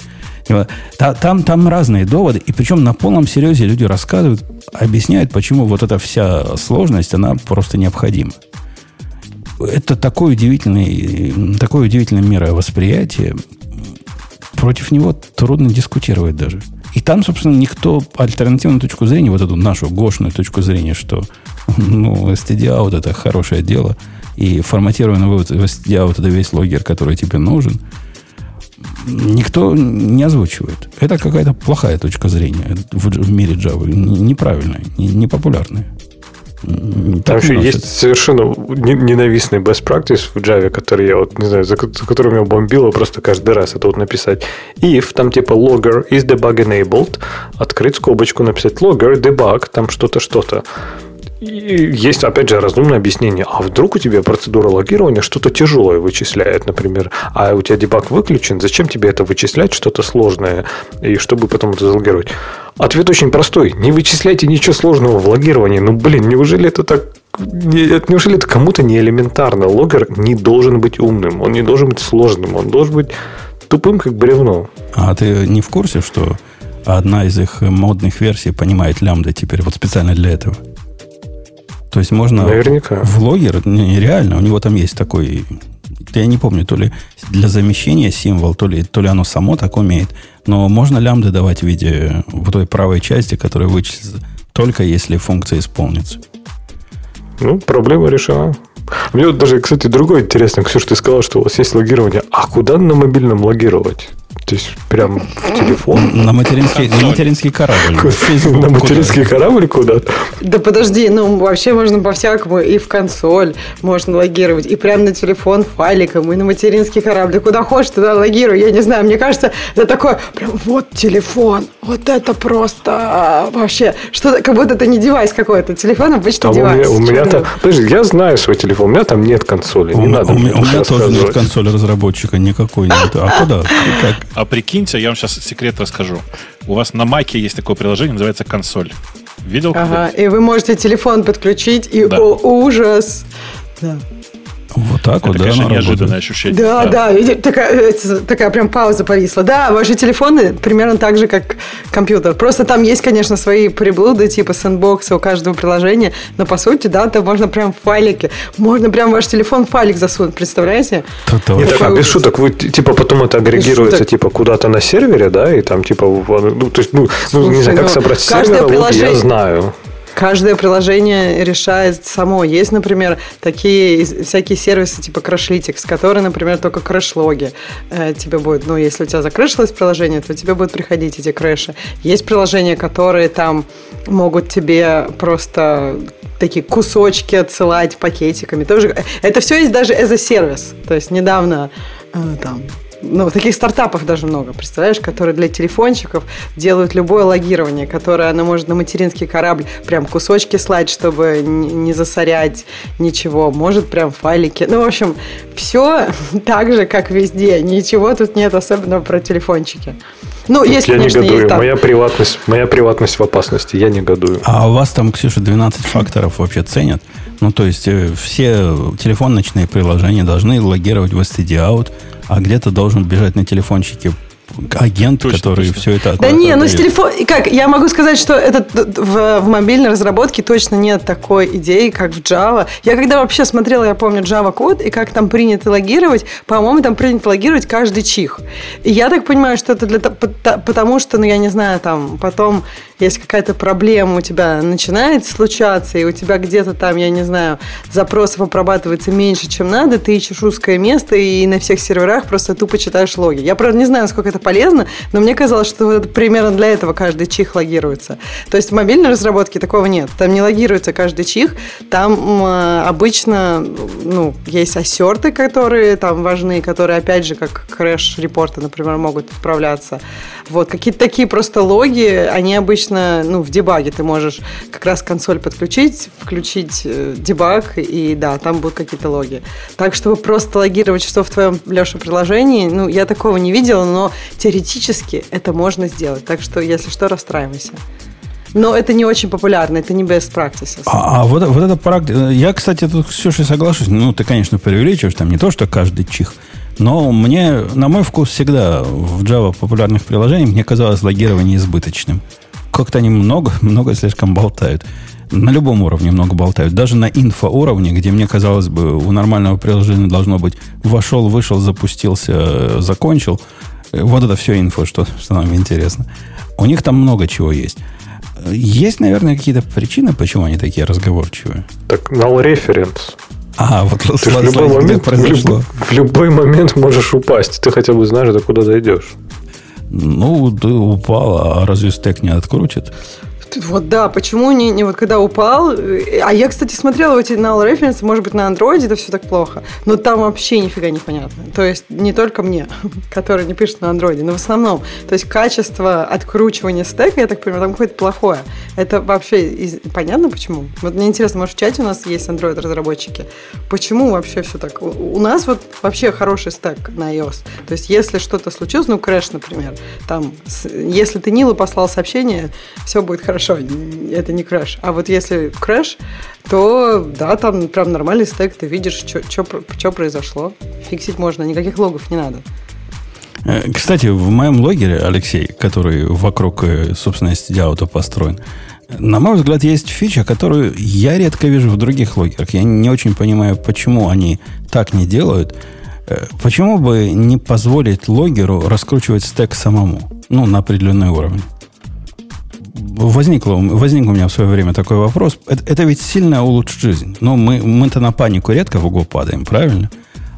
Там, там разные доводы, и причем на полном серьезе люди рассказывают, объясняют, почему вот эта вся сложность, она просто необходима. Это такое удивительное, такое удивительное мировосприятие. Против него трудно дискутировать даже. И там, собственно, никто альтернативную точку зрения, вот эту нашу гошную точку зрения, что ну, STD вот это хорошее дело, и форматированный вывод в STD вот это весь логер, который тебе нужен – никто не озвучивает. Это какая-то плохая точка зрения в, мире Java. Неправильная, непопулярная. Не Там еще есть совершенно ненавистный best practice в Java, который я вот не знаю, за, за которым я бомбила просто каждый раз. Это вот написать if, там типа logger is debug enabled, открыть скобочку, написать logger debug, там что-то, что-то есть, опять же, разумное объяснение. А вдруг у тебя процедура логирования что-то тяжелое вычисляет, например, а у тебя дебаг выключен, зачем тебе это вычислять, что-то сложное, и чтобы потом это залогировать? Ответ очень простой. Не вычисляйте ничего сложного в логировании. Ну, блин, неужели это так... Неужели это кому-то не элементарно? Логер не должен быть умным, он не должен быть сложным, он должен быть тупым, как бревно. А ты не в курсе, что одна из их модных версий понимает лямбда теперь вот специально для этого? То есть можно Наверняка. в логер, не, реально, у него там есть такой, я не помню, то ли для замещения символ, то ли, то ли оно само так умеет, но можно лямбды давать в виде в той правой части, которая вычислится только если функция исполнится. Ну, проблема решена. Мне вот даже, кстати, другое интересно. Ксюша, ты сказал, что у вас есть логирование. А куда на мобильном логировать? То есть, прям в телефон? На материнский, на материнский корабль. На материнский корабль куда-то? Да подожди, ну вообще можно по-всякому. И в консоль можно логировать, и прям на телефон файликом, и на материнский корабль. Куда хочешь, туда логируй. Я не знаю, мне кажется, это такое, прям вот телефон, Вот это просто а, вообще, что как будто это не девайс какой-то, телефон обычный а девайс. У меня, у меня там, подожди, я знаю свой телефон, у меня там нет консоли, у не надо. У меня, у меня тоже нет консоли разработчика никакой нет. А куда? Как? А прикиньте, я вам сейчас секрет расскажу. У вас на Маке есть такое приложение, называется консоль. Видел? Ага, и вы можете телефон подключить, и да. о, ужас. Да. Вот так это, вот, конечно, да, неожиданное ощущение. Да, да, да такая, такая прям пауза повисла. Да, ваши телефоны примерно так же, как компьютер. Просто там есть, конечно, свои приблуды, типа сэндбокса у каждого приложения, но по сути, да, там можно прям файлики, можно прям ваш телефон файлик засунуть, представляете? Нет, так, а без шуток, вы, типа, потом это агрегируется, типа, куда-то на сервере, да, и там, типа, ну, то есть, ну, Слушай, ну не знаю, как ну, собрать сервер, вот я знаю. Каждое приложение решает само. Есть, например, такие всякие сервисы типа Crashlytics, которые, например, только крэш-логи э, тебе будет. Ну, если у тебя закрэшилось приложение, то тебе будут приходить эти крэши. Есть приложения, которые там могут тебе просто такие кусочки отсылать пакетиками. Тоже. Это все есть даже as a service. То есть недавно э, там ну, таких стартапов даже много, представляешь, которые для телефончиков делают любое логирование, которое она может на материнский корабль прям кусочки слать, чтобы не засорять ничего, может прям файлики. Ну, в общем, все так же, как везде. Ничего тут нет особенного про телефончики. Ну, есть, я конечно, не годую. Есть, там... моя, приватность, моя приватность в опасности. Я не годую. А у вас там, Ксюша, 12 факторов вообще ценят? Ну, то есть, э, все телефоночные приложения должны логировать в STD out, а где-то должен бежать на телефончике агент, точно, который точно. все это Да не, ну с телефон... Как, я могу сказать, что это в, в мобильной разработке точно нет такой идеи, как в Java. Я когда вообще смотрела, я помню, Java код, и как там принято логировать, по-моему, там принято логировать каждый чих. И я так понимаю, что это для потому что, ну, я не знаю, там, потом если какая-то проблема у тебя начинает случаться, и у тебя где-то там, я не знаю, запросов обрабатывается меньше, чем надо, ты ищешь узкое место и на всех серверах просто тупо читаешь логи. Я, правда, не знаю, насколько это полезно, но мне казалось, что это примерно для этого каждый чих логируется. То есть в мобильной разработке такого нет. Там не логируется каждый чих, там э, обычно ну, есть ассерты, которые там важны, которые, опять же, как крэш-репорты, например, могут отправляться. Вот, какие-то такие просто логи, они обычно, ну, в дебаге ты можешь как раз консоль подключить, включить э, дебаг, и да, там будут какие-то логи. Так, чтобы просто логировать, что в твоем, Леша, приложении, ну, я такого не видела, но теоретически это можно сделать. Так что, если что, расстраивайся. Но это не очень популярно, это не best practices. А, а вот, вот это практика... Я, кстати, тут с Ксюшей соглашусь. Ну, ты, конечно, преувеличиваешь, там не то, что каждый чих. Но мне, на мой вкус, всегда в Java популярных приложениях мне казалось логирование избыточным. Как-то они много, много слишком болтают. На любом уровне много болтают. Даже на инфо-уровне, где мне казалось бы, у нормального приложения должно быть вошел, вышел, запустился, закончил. Вот это все инфо, что, что нам интересно. У них там много чего есть. Есть, наверное, какие-то причины, почему они такие разговорчивые. Так, null reference. А, вот ты в любой, момент. В, любой, в любой момент можешь упасть. Ты хотя бы знаешь, до куда дойдешь. Ну, ты упал, а разве стек не открутит? Вот да, почему не, не вот когда упал. Э, а я, кстати, смотрела эти null reference, может быть, на андроиде это все так плохо, но там вообще нифига не понятно. То есть не только мне, который не пишет на андроиде, но в основном. То есть качество откручивания стека, я так понимаю, там какое-то плохое. Это вообще из... понятно почему? Вот мне интересно, может, в чате у нас есть андроид-разработчики. Почему вообще все так? У нас вот вообще хороший стек на iOS. То есть если что-то случилось, ну, крэш, например, там, если ты Нилу послал сообщение, все будет хорошо хорошо, это не краш. А вот если краш, то да, там прям нормальный стек, ты видишь, что произошло. Фиксить можно, никаких логов не надо. Э, кстати, в моем логере, Алексей, который вокруг, э, собственно, STD построен, на мой взгляд, есть фича, которую я редко вижу в других логерах. Я не очень понимаю, почему они так не делают. Э, почему бы не позволить логеру раскручивать стек самому? Ну, на определенный уровень возникло, возник у меня в свое время такой вопрос. Это, это ведь сильно улучшит жизнь. Но мы, мы-то на панику редко в угол падаем, правильно?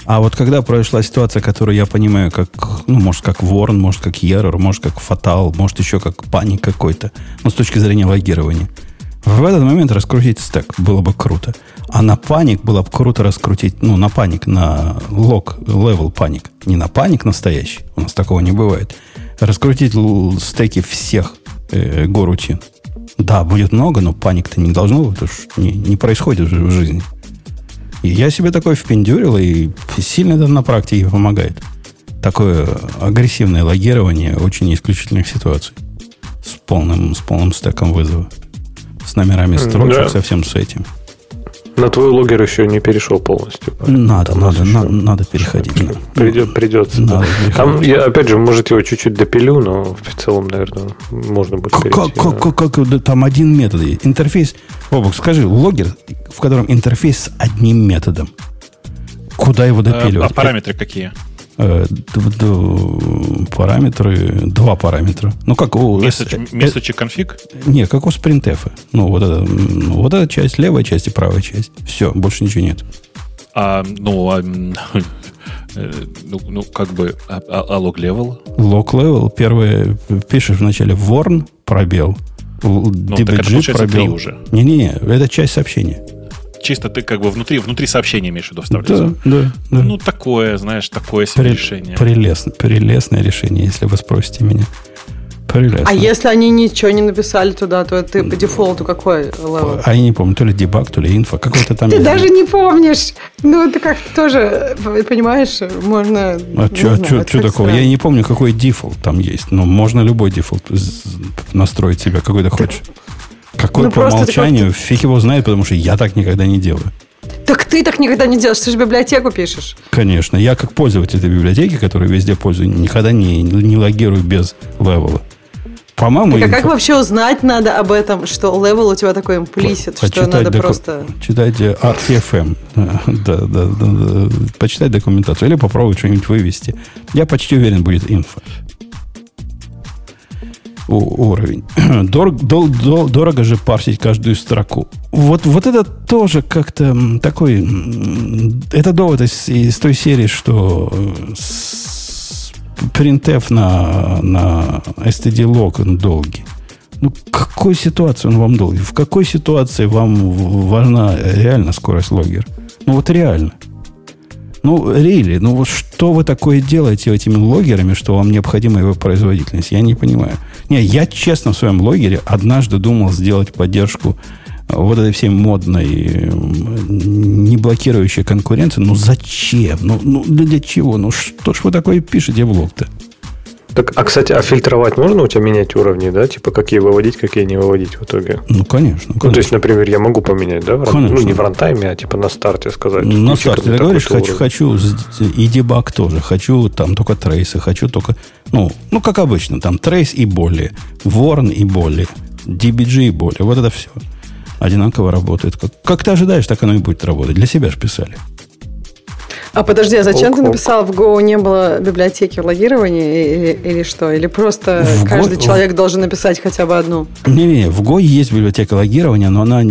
А вот когда произошла ситуация, которую я понимаю, как, ну, может, как warn, может, как error, может, как fatal, может, еще как panic какой-то, ну, с точки зрения логирования, в этот момент раскрутить стек было бы круто. А на panic было бы круто раскрутить, ну, на panic, на log, level panic. Не на panic настоящий, у нас такого не бывает раскрутить стеки всех э, горутин. Да, будет много, но panic-то не должно потому что не, не происходит в жизни. И я себе такое впендюрил, и сильно это на практике помогает. Такое агрессивное логирование очень исключительных ситуаций. С полным, с полным стеком вызова. С номерами строчек, да. совсем с этим. На твой логер еще не перешел полностью. Надо, надо, надо, надо переходить. Придет, придется. Надо да. Там, я, опять же, может, его чуть-чуть допилю, но в целом, наверное, можно будет как, перейти. Как, как, как, как, там один метод есть. Интерфейс. Бобок, скажи, логер, в котором интерфейс с одним методом. Куда его допиливать? А, а параметры какие? Э, параметры, два параметра. Ну, как у... Message и конфиг? Не, как у SprintF. Ну, вот, это, ну, вот эта часть, левая часть и правая часть. Все, больше ничего нет. А, ну, а, э, ну, ну, как бы, а, а, а log level? Log level, первое, пишешь вначале warn, пробел, ну, DBG, пробел. уже. Не-не-не, это часть сообщения чисто ты как бы внутри, внутри сообщения имеешь в виду вставляется. Да, да, да. Ну, такое, знаешь, такое себе При, решение. Прелестно, прелестное решение, если вы спросите меня. Прелестно. А если они ничего не написали туда, то ты по дефолту какой level? А я не помню, то ли debug, то ли info, какой-то там... Ты даже не помнишь. Ну, это как тоже, понимаешь, можно... А что такого? Я не помню, какой дефолт там есть. Но можно любой дефолт настроить себе, какой ты хочешь. Какой ну, по умолчанию, такой... фиг его знает, потому что я так никогда не делаю. Так ты так никогда не делаешь, ты же библиотеку пишешь. Конечно, я как пользователь этой библиотеки, которую везде пользую, никогда не, не логирую без левела. По-моему, так, а как вообще узнать надо об этом, что level у тебя такой implicit, по, что надо доку... просто... Читайте RTFM. да, да, да, да. Почитать документацию. Или попробовать что-нибудь вывести. Я почти уверен, будет инфо уровень. Дор, дор, дор, дорого же парсить каждую строку. Вот, вот это тоже как-то такой... Это довод из, из той серии, что printf на, на std-log он долгий. Ну, какой ситуации он вам долгий? В какой ситуации вам важна реально скорость логера? Ну, вот реально. Ну, really, ну вот что вы такое делаете этими логерами, что вам необходима его производительность? Я не понимаю. Не, я честно в своем логере однажды думал сделать поддержку э, вот этой всей модной, не блокирующей конкуренции. Ну зачем? Ну, ну для чего? Ну что ж вы такое пишете в лог-то? Так, а, кстати, а фильтровать можно у тебя менять уровни, да? Типа, какие выводить, какие не выводить в итоге? Ну, конечно. конечно. Ну, то есть, например, я могу поменять, да? Конечно. Ну, не в рантайме, а типа на старте сказать. На старте. Ты говоришь, хочу, хочу, и дебаг тоже. Хочу там только трейсы, хочу только, ну, ну, как обычно, там трейс и более, ворн и более, DBG и более. Вот это все одинаково работает. Как, как ты ожидаешь, так оно и будет работать. Для себя же писали. А подожди, а зачем ок, ты написал, в Go не было библиотеки логирования или, или что? Или просто в каждый Go... человек должен написать хотя бы одну? Не-не, в Go есть библиотека логирования, но она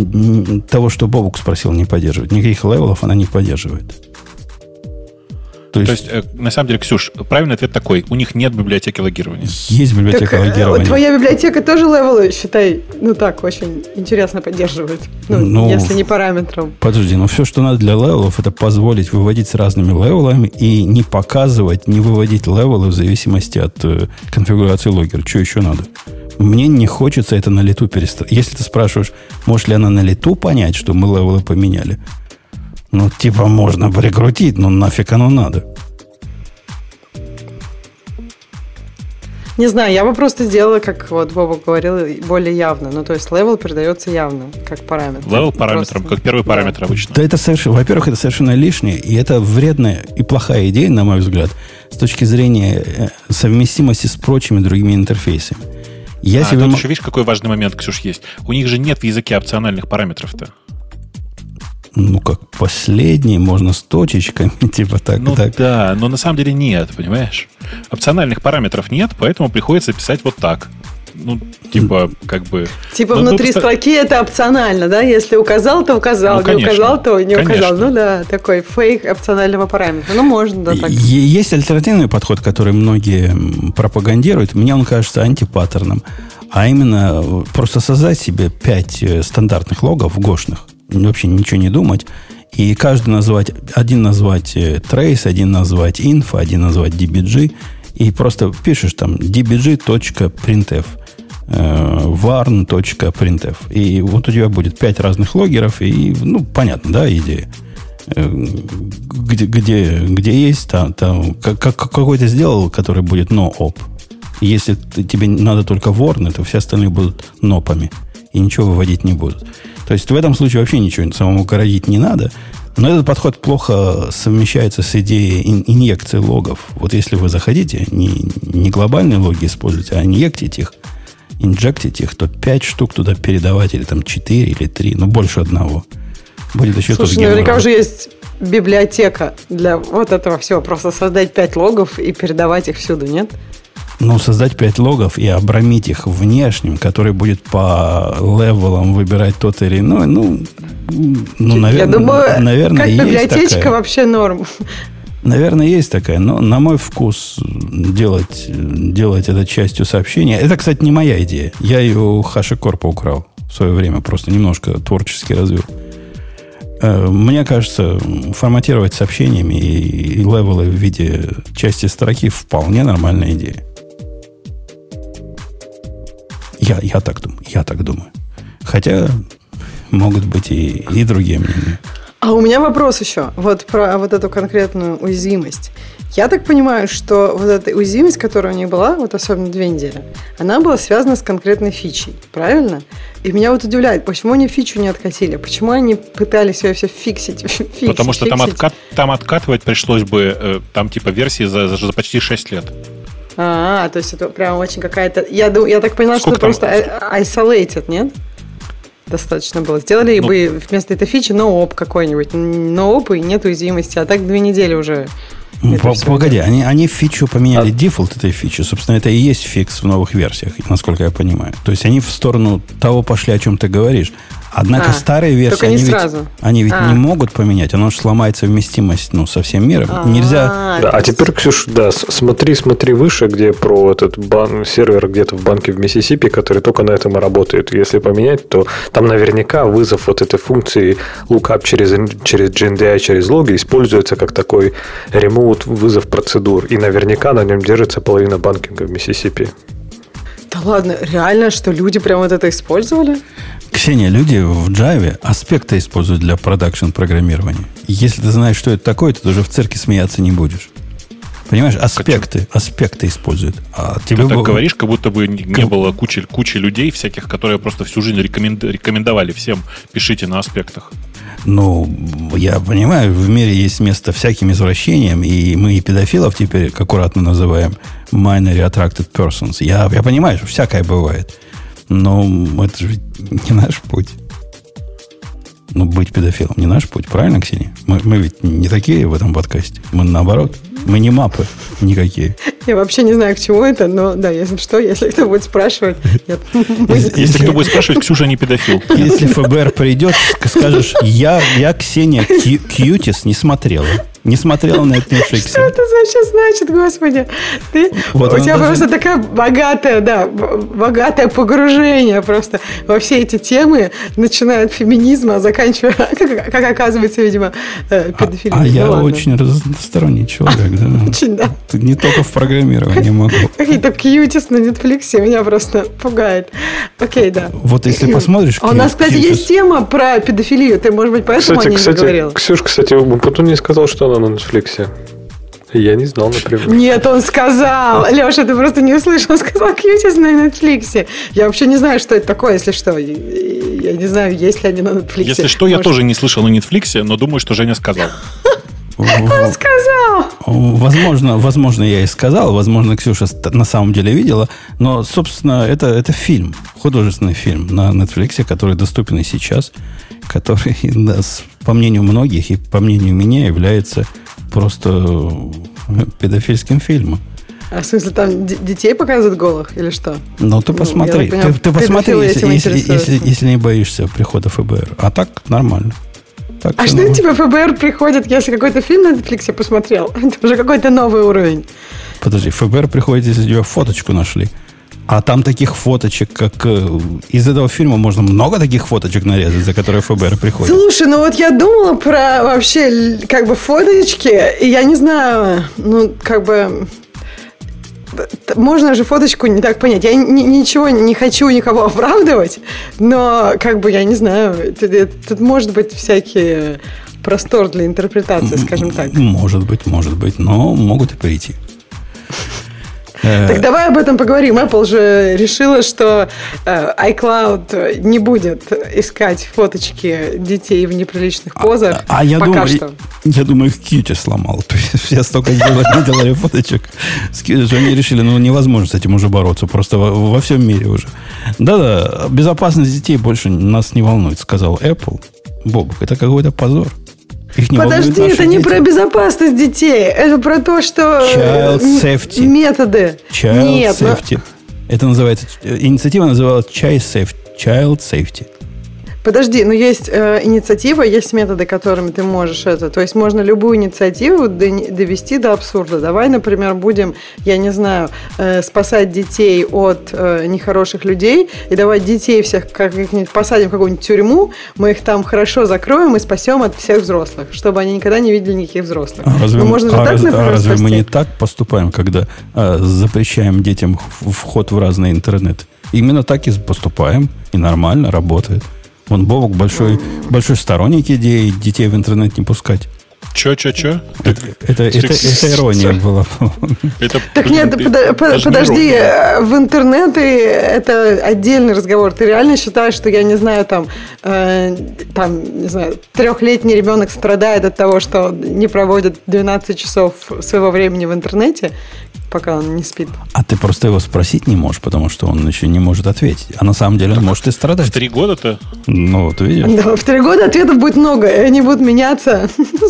того, что Бобук спросил, не поддерживает. Никаких левелов она не поддерживает. То есть, То есть э, на самом деле, Ксюш, правильный ответ такой. У них нет библиотеки логирования. Есть библиотека так, э, логирования. Твоя библиотека тоже левелы, считай, ну так, очень интересно поддерживает. Ну, ну, если не параметром. Подожди, но все, что надо для левелов, это позволить выводить с разными левелами и не показывать, не выводить левелы в зависимости от э, конфигурации логера. Что еще надо? Мне не хочется это на лету перестать. Если ты спрашиваешь, может ли она на лету понять, что мы левелы поменяли, ну, типа, можно прикрутить, но нафиг оно надо. Не знаю, я бы просто сделала, как вот Бобук говорил, более явно. Ну, то есть level передается явно, как параметр. Level параметром, просто... как первый параметр да. обычно. Да, это совершенно, во-первых, это совершенно лишнее, и это вредная и плохая идея, на мой взгляд, с точки зрения э, совместимости с прочими другими интерфейсами. Я а, себе... тут еще видишь, какой важный момент, Ксюш, есть. У них же нет в языке опциональных параметров-то ну, как последний, можно с точечками, типа так. Ну так. да, но на самом деле нет, понимаешь? Опциональных параметров нет, поэтому приходится писать вот так. Ну, типа, как бы... Типа ну, внутри ну, строки это опционально, да? Если указал, то указал, ну, конечно, не указал, то не конечно. указал. Ну да, такой фейк опционального параметра. Ну, можно, да, так. Есть альтернативный подход, который многие пропагандируют. Мне он кажется антипаттерном. А именно просто создать себе пять э, стандартных логов гошных вообще ничего не думать. И каждый назвать, один назвать э, trace, один назвать info, один назвать dbg, И просто пишешь там dbg.printf, э, warn.printf. И вот у тебя будет пять разных логеров, и, ну, понятно, да, идея. Э, где, где, где есть, там, там как, какой то сделал, который будет no-op. Если тебе надо только ворны, то все остальные будут нопами. И ничего выводить не будут. То есть в этом случае вообще ничего самому городить не надо. Но этот подход плохо совмещается с идеей ин- инъекции логов. Вот если вы заходите, не, не глобальные логи используете, а инъектите их, инжектите их, то 5 штук туда передавать, или там 4, или 3, ну больше одного. Будет еще Слушай, наверняка уже есть библиотека для вот этого всего. Просто создать 5 логов и передавать их всюду, нет? Ну, создать 5 логов и обрамить их внешним, который будет по левелам выбирать тот или иной, ну, ну наверное, Я думаю, наверное, как библиотечка такая. вообще норм. Наверное, есть такая, но на мой вкус делать, делать это частью сообщения. Это, кстати, не моя идея. Я ее у HashiCorp украл в свое время, просто немножко творчески развил. Э, мне кажется, форматировать сообщениями и, и левелы в виде части строки вполне нормальная идея. Я, я, так, думаю, я так думаю. Хотя могут быть и, и другие мнения. А у меня вопрос еще. Вот про вот эту конкретную уязвимость. Я так понимаю, что вот эта уязвимость, которая у них была, вот особенно две недели, она была связана с конкретной фичей, правильно? И меня вот удивляет, почему они фичу не откатили, почему они пытались ее все фиксить, фиксить Потому что фиксить. Там, откат, там откатывать пришлось бы, э, там типа версии за, за, за почти 6 лет. А, то есть это прям очень какая-то... Я, я так поняла, Сколько что это просто isolated, нет? достаточно было. Сделали ну, бы вместо этой фичи noop какой-нибудь. Noop и нет уязвимости, а так две недели уже Погоди, они, они фичу поменяли, а... дефолт этой фичи. Собственно, это и есть фикс в новых версиях, насколько я понимаю. То есть они в сторону того пошли, о чем ты говоришь. Однако а, старые версии, они ведь, они ведь а. не могут поменять, оно же сломает совместимость ну, со всем миром. А, Нельзя... Да, а теперь, Ксюш, да, смотри, смотри выше, где про этот бан, сервер где-то в банке в Миссисипи, который только на этом и работает. Если поменять, то там наверняка вызов вот этой функции lookup через, через GNDI, через логи используется как такой ремоут вызов процедур. И наверняка на нем держится половина банкинга в Миссисипи. Да ладно, реально, что люди прям вот это использовали? Ксения, люди в Java аспекты используют для продакшн-программирования. Если ты знаешь, что это такое, ты уже в церкви смеяться не будешь. Понимаешь, аспекты, аспекты используют. А тебе ты так говоришь, как будто бы не было кучи, кучи людей всяких, которые просто всю жизнь рекомендовали всем, пишите на аспектах. Ну, я понимаю, в мире есть место всяким извращениям, и мы и педофилов теперь аккуратно называем minor attracted persons. Я, я понимаю, что всякое бывает. Но это же не наш путь. Ну, быть педофилом не наш путь, правильно, Ксения? Мы, мы ведь не такие в этом подкасте. Мы наоборот. Мы не мапы никакие. Я вообще не знаю, к чему это, но да, если что, если кто будет спрашивать... Нет. Если, если кто будет спрашивать, Ксюша не педофил. Если ФБР придет, скажешь, я, я Ксения Кьютис не смотрела. Не смотрела на Netflix. Что это вообще значит, господи? Ты, вот у тебя даже... просто такая богатая, да, богатое погружение просто во все эти темы, начиная от феминизма, заканчивая, как, как оказывается, видимо, э, педофилией. А, а ну, я ладно. очень разносторонний человек, да. Очень, да. Не только в программировании могу. Какие-то кьютис на Netflix меня просто пугает. Окей, да. Вот если посмотришь... А у нас, кстати, есть тема про педофилию. Ты, может быть, поэтому о ней не говорил? Ксюш, кстати, потом не сказал, что она на Netflix. Я не знал, например. Нет, он сказал. Леша, ты просто не услышал. Он сказал Кьютис на Netflix. Я вообще не знаю, что это такое, если что. Я не знаю, есть ли они на Netflix. Если что, Может... я тоже не слышал на Netflix, но думаю, что Женя сказал. Он сказал. Возможно, возможно, я и сказал, возможно, Ксюша на самом деле видела, но, собственно, это, это фильм, художественный фильм на Netflix, который доступен и сейчас, который, да, по мнению многих и по мнению меня, является просто э, педофильским фильмом. А в смысле, там детей показывают голых или что? Ну, ты посмотри. Ну, понимаю, ты, ты посмотри, если, если, если, если не боишься прихода ФБР. А так нормально. Так а что тебе ФБР приходит, если какой-то фильм на Netflix посмотрел? Это уже какой-то новый уровень. Подожди, ФБР приходит, если тебя фоточку нашли. А там таких фоточек, как э, из этого фильма можно много таких фоточек нарезать, за которые ФБР приходит. Слушай, ну вот я думала про вообще как бы фоточки, и я не знаю, ну как бы можно же фоточку не так понять. Я ни, ничего не хочу никого оправдывать, но как бы я не знаю, тут, тут может быть всякие простор для интерпретации, скажем так. Может быть, может быть, но могут и прийти. Э, так давай об этом поговорим. Apple же решила, что э, iCloud не будет искать фоточки детей в неприличных позах. А, а я пока думаю, что. Я, думаю, их Qt сломал. То есть все столько делали, фоточек. Они решили, ну невозможно с этим уже бороться. Просто во, во всем мире уже. Да-да, безопасность детей больше нас не волнует, сказал Apple. Бобок, это какой-то позор. Их не Подожди, это не про безопасность детей, это про то, что Child safety. методы. Child Нет, safety. Но... Это называется, инициатива называлась Child Safety. Child Safety. Подожди, но есть э, инициатива, есть методы, которыми ты можешь это. То есть можно любую инициативу довести до абсурда. Давай, например, будем, я не знаю, э, спасать детей от э, нехороших людей и давать детей всех как-нибудь посадим в какую-нибудь тюрьму, мы их там хорошо закроем и спасем от всех взрослых, чтобы они никогда не видели никаких взрослых. А разве, ну, можно же а так, раз, например, а разве мы не так поступаем, когда э, запрещаем детям вход в разные интернет? Именно так и поступаем, и нормально работает. Он Бобок большой, большой сторонник идеи детей в интернет не пускать. Че, че, че? Это, это, это, это ирония была. Это, так нет, под, под, подожди, в интернете это отдельный разговор. Ты реально считаешь, что я не знаю, там, э, там, не знаю, трехлетний ребенок страдает от того, что не проводит 12 часов своего времени в интернете? пока он не спит. А ты просто его спросить не можешь, потому что он еще не может ответить. А на самом деле он может и страдать. В три года-то? Ну, вот видишь. Да, в три года ответов будет много, и они будут меняться.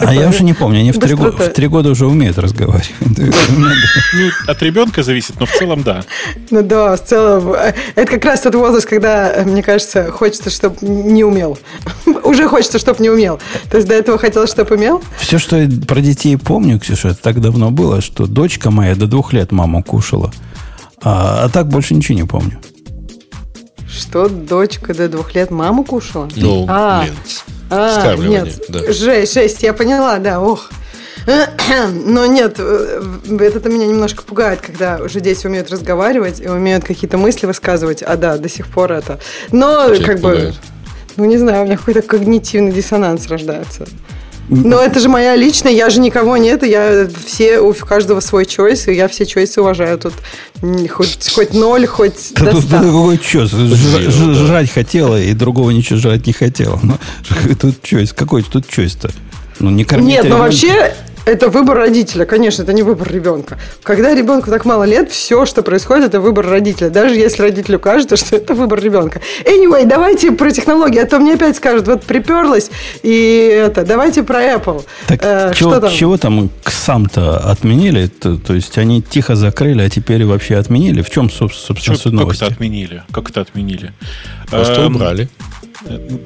а я уже не помню, они в три, года, в три года уже умеют разговаривать. Ну, от ребенка зависит, но в целом да. Ну да, в целом. Это как раз тот возраст, когда, мне кажется, хочется, чтобы не умел. Уже хочется, чтобы не умел. То есть до этого хотелось, чтобы умел? Все, что я про детей помню, Ксюша, это так давно было, что дочка моя до двух лет маму кушала. А, а так больше ничего не помню. Что дочка до двух лет маму кушала? Ну, а, блин. А, нет, да. жесть, жесть, я поняла, да, ох. Но нет, э, это меня немножко пугает, когда уже дети умеют разговаривать и умеют какие-то мысли высказывать. А да, до сих пор это. Но Человек как пугает. бы, ну не знаю, у меня какой-то когнитивный диссонанс рождается. Но это же моя личная, я же никого нет, я все, у каждого свой чойс, и я все чойсы уважаю. Тут хоть, хоть ноль, хоть да до 100. какой чойс? Жрать хотела, и другого ничего жрать не хотела. Но, ну, тут чойс, какой тут чойс-то? Ну, не кормить Нет, но вообще это выбор родителя, конечно, это не выбор ребенка. Когда ребенку так мало лет, все, что происходит, это выбор родителя. Даже если родителю кажется, что это выбор ребенка. Anyway, давайте про технологии, а то мне опять скажут, вот приперлась, и это, давайте про Apple. Так э, чего, что там? чего там сам-то отменили? То, то есть они тихо закрыли, а теперь вообще отменили? В чем, собственно, суть новости? Как это отменили? Как это отменили? Просто эм, убрали.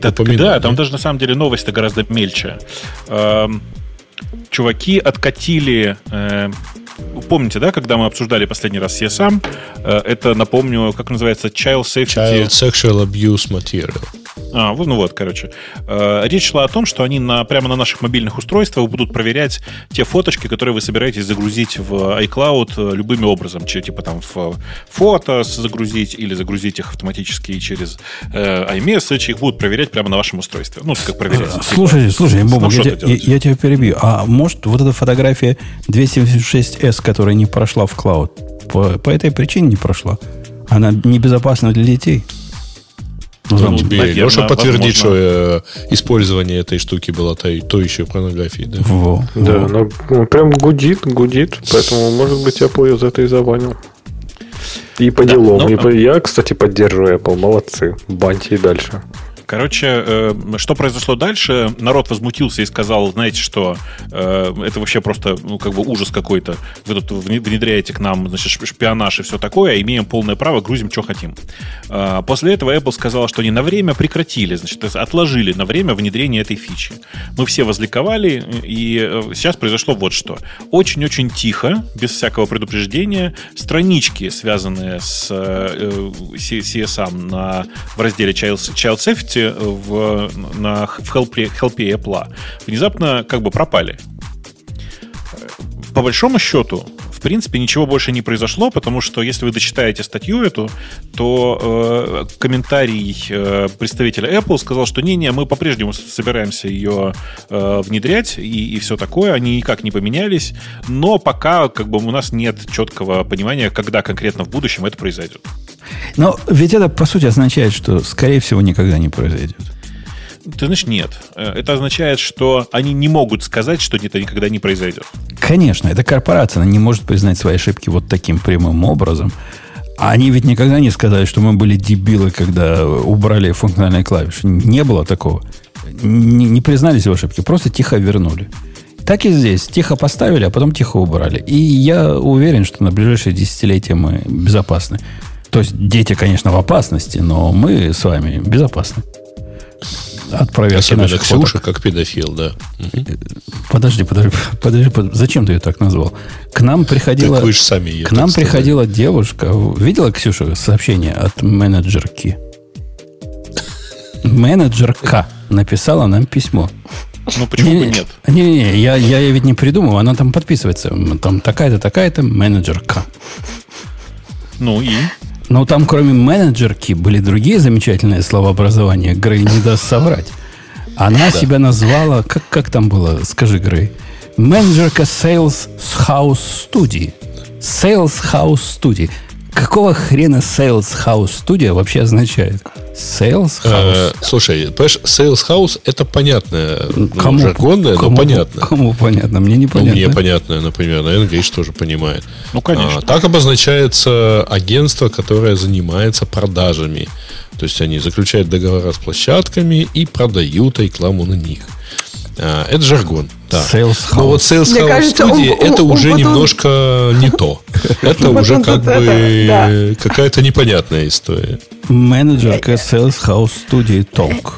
Так, да, там даже на самом деле новость-то гораздо мельче. Эм, чуваки откатили... Э, помните, да, когда мы обсуждали последний раз CSM, э, это, напомню, как называется, Child Safety... Child Sexual Abuse Material. А, ну вот, короче. Э, речь шла о том, что они на, прямо на наших мобильных устройствах будут проверять те фоточки, которые вы собираетесь загрузить в iCloud э, любыми образом. Типа там в фото загрузить или загрузить их автоматически через э, iMessage. Их будут проверять прямо на вашем устройстве. Ну, как проверять. Слушай, типа, слушай, Бобок, я, я, я тебя перебью. А может, вот эта фотография 276S, которая не прошла в клауд, по, по этой причине не прошла? Она небезопасна для детей? Ну, тебе наверное, Леша подтвердить, что э, использование этой штуки было той, то еще порнографией, да? Во, да, во. Она, ну, прям гудит, гудит, поэтому, может быть, Apple ее за это и забанил. И по да, делам. Но... И по... Я, кстати, поддерживаю Apple. Молодцы. Баньте и дальше. Короче, э, что произошло дальше? Народ возмутился и сказал, знаете что, э, это вообще просто ну, как бы ужас какой-то. Вы тут внедряете к нам значит, шпионаж и все такое, а имеем полное право, грузим, что хотим. Э, после этого Apple сказала, что они на время прекратили, значит, отложили на время внедрение этой фичи. Мы все возликовали, и э, сейчас произошло вот что. Очень-очень тихо, без всякого предупреждения, странички, связанные с э, CSM на, в разделе Child, Child Safety, в, на, в хелпе, хелпе Apple внезапно как бы пропали. По большому счету, принципе, ничего больше не произошло, потому что если вы дочитаете статью эту, то э, комментарий э, представителя Apple сказал, что не-не, мы по-прежнему собираемся ее э, внедрять и, и все такое, они никак не поменялись, но пока как бы у нас нет четкого понимания, когда конкретно в будущем это произойдет. Но ведь это, по сути, означает, что, скорее всего, никогда не произойдет. Ты знаешь, нет. Э, это означает, что они не могут сказать, что это никогда не произойдет. Конечно, эта корпорация она не может признать свои ошибки вот таким прямым образом. А они ведь никогда не сказали, что мы были дебилы, когда убрали функциональные клавиши. Не было такого. Не, не признались в ошибке, просто тихо вернули. Так и здесь. Тихо поставили, а потом тихо убрали. И я уверен, что на ближайшие десятилетия мы безопасны. То есть дети, конечно, в опасности, но мы с вами безопасны от проверки Особенно наших Ксюша, фоток. как педофил, да. Подожди, подожди, подожди, подожди, зачем ты ее так назвал? К нам приходила... Так вы сами К нам сказали. приходила девушка. Видела, Ксюша, сообщение от менеджерки? Менеджерка написала нам письмо. Ну, почему не, бы нет? Не-не-не, я, я ее ведь не придумал, она там подписывается. Там такая-то, такая-то менеджерка. Ну и? Но там, кроме менеджерки, были другие замечательные словообразования. Грей не даст соврать. Она да. себя назвала... Как, как там было? Скажи, Грей. Менеджерка Sales House Studio. Sales House Studio. Какого хрена Sales House Studio вообще означает? Sales э, House? слушай, понимаешь, Sales House это понятное, ну, кому, ну, жаргонное, кому, но понятно. Кому понятно? Мне непонятно. Ну, мне понятно, например, наверное, Гриш тоже понимает. Ну, конечно. А, так обозначается агентство, которое занимается продажами. То есть они заключают договора с площадками и продают рекламу на них. А, это жаргон. Да. Sales House. Но вот Sales House кажется, Studio он, это он, уже он немножко не то. Это уже как бы какая-то непонятная история. Менеджерка Sales House Studio Talk.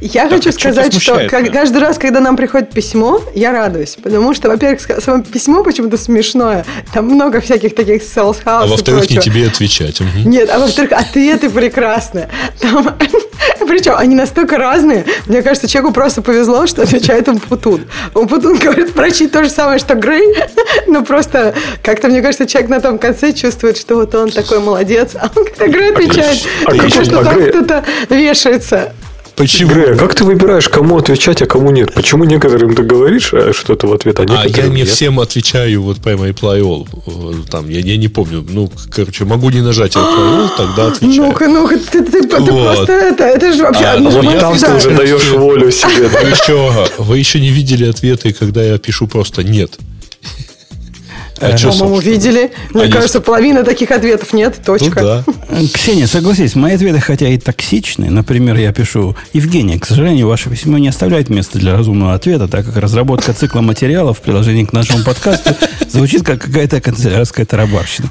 Я так, хочу сказать, что каждый раз, когда нам приходит письмо, я радуюсь. Потому что, во-первых, само письмо почему-то смешное. Там много всяких таких sales house. А во-вторых, не тебе отвечать. Угу. Нет, а во-вторых, ответы прекрасные. Там, причем они настолько разные. Мне кажется, человеку просто повезло, что отвечает он Путун. Он Путун говорит прочить то же самое, что Грей. Но просто как-то, мне кажется, человек на том конце чувствует, что вот он такой молодец. А он как-то Грей отвечает. А, как что там кто-то вешается. Почему? Грея, как ты выбираешь, кому отвечать, а кому нет? Почему некоторым ты говоришь э, что-то в ответ, а А я не нет? всем отвечаю вот по reply all. Там, я, я не помню. Ну, короче, могу не нажать reply all, тогда отвечаю. Ну-ка, ну-ка, ты, ты, ты вот. просто это, это же вообще... А, ну, вот там ты уже даешь волю себе. Вы еще, вы еще не видели ответы, когда я пишу просто «нет». А По-моему, видели. Мне а кажется, есть... половины таких ответов нет. Точка. Ну, да. Ксения, согласись, мои ответы, хотя и токсичны, например, я пишу, Евгений, к сожалению, ваше письмо не оставляет места для разумного ответа, так как разработка цикла материалов в приложении к нашему подкасту звучит как какая-то канцелярская тарабарщина.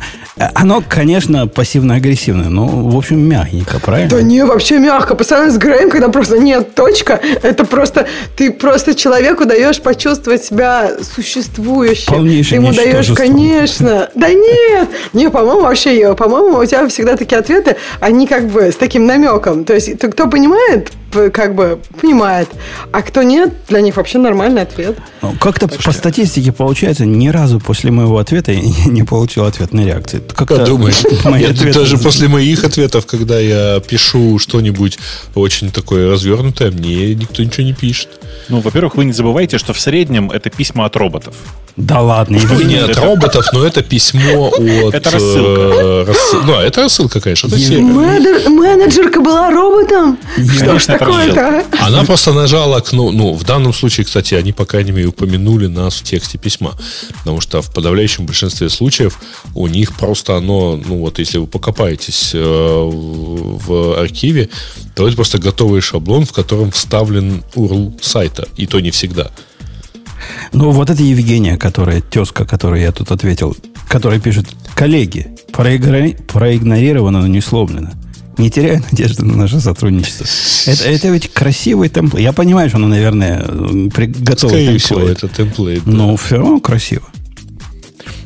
Оно, конечно, пассивно-агрессивное, но, в общем, мягенько, правильно? Да не, вообще мягко. По сравнению с Греем, когда просто нет, точка, это просто, ты просто человеку даешь почувствовать себя существующим. Полнейшее ты ему даешь Конечно. Да нет. Не, по-моему, вообще, по-моему, у тебя всегда такие ответы, они как бы с таким намеком. То есть, кто понимает, как бы понимает. А кто нет, для них вообще нормальный ответ. Ну, как-то так по что... статистике получается, ни разу после моего ответа я не получил ответной реакции. Как думаешь? Даже после моих ответов, когда я пишу что-нибудь очень такое развернутое, мне никто ничего не пишет. Ну, во-первых, вы не забывайте, что в среднем это письма от роботов. Да ладно. Не от роботов, но это письмо от... Это рассылка. Ну, это рассылка, конечно. Менеджерка была роботом? Что ж такое-то? Она просто нажала кнопку... Ну, в данном случае, кстати, они, по крайней мере, упомянули нас в тексте письма. Потому что в подавляющем большинстве случаев у них просто оно... Ну, вот если вы покопаетесь э, в архиве, то это просто готовый шаблон, в котором вставлен URL сайта. И то не всегда. Ну, вот это Евгения, которая, тезка, которой я тут ответил, которая пишет, коллеги, проигра... проигнорировано, но не сломлено. Не теряю надежды на наше сотрудничество. Это, это ведь красивый темплейт. Я понимаю, что оно, наверное, готовый темплейт. всего, это темплейт. Да. Но все равно красиво.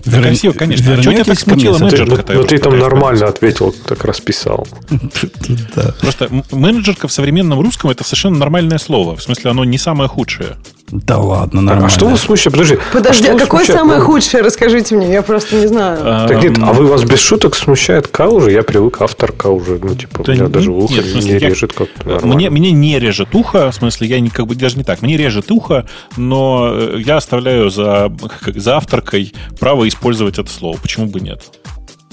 Да, Вер... красиво, конечно. А что тебя так смутило менеджерка? Ну, ты там нормально ответил, так расписал. Просто менеджерка в современном русском это совершенно нормальное слово. В смысле, оно не самое худшее. Да ладно, нормально. А что вас смущает? Подожди. Подожди, а, а какое смущает? самое Ну, худшее? Расскажите мне, я просто не знаю. Так нет, а вы вас без шуток смущает К уже? Я привык автор К уже. Ну, типа, Да меня не- даже ухо нет, смысле, не я- режет как-то Мне, нормально. мне не режет ухо, в смысле, я не, как бы даже не так. Мне режет ухо, но э, я оставляю за, за авторкой право использовать это слово. Почему бы нет?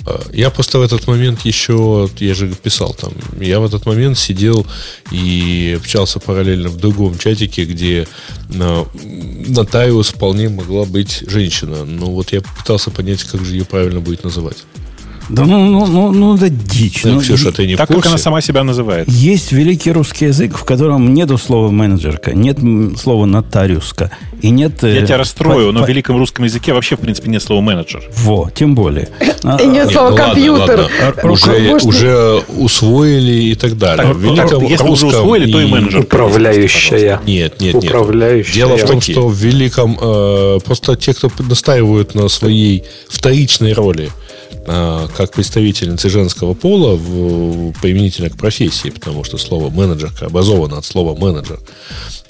А, Я просто в этот момент еще, я же писал там, я в этот момент сидел и общался параллельно в другом чатике, где а, нотариус вполне могла быть женщина. Но вот я пытался понять, как же ее правильно будет называть. Да ну, ну, ну, ну, да дичь. Ну, Ну, Ксюша, ты не так, в курсе? как она сама себя называет. Есть великий русский язык, в котором нету слова менеджерка, нет слова нотариуска, и нет... Я э, тебя расстрою, по- но по- в великом русском языке вообще, в принципе, нет слова менеджер. Во, тем более. А, И нет Нет, слова ну компьютер. А, Уже, усвоили и так далее. Если уже русском усвоили, то и менеджер. Управляющая. Нет, нет, нет. Управляющая. Дело в том, что в великом... э, просто те, кто настаивают на своей вторичной роли, как представительницы женского пола, в, применительно к профессии, потому что слово менеджерка образовано от слова менеджер,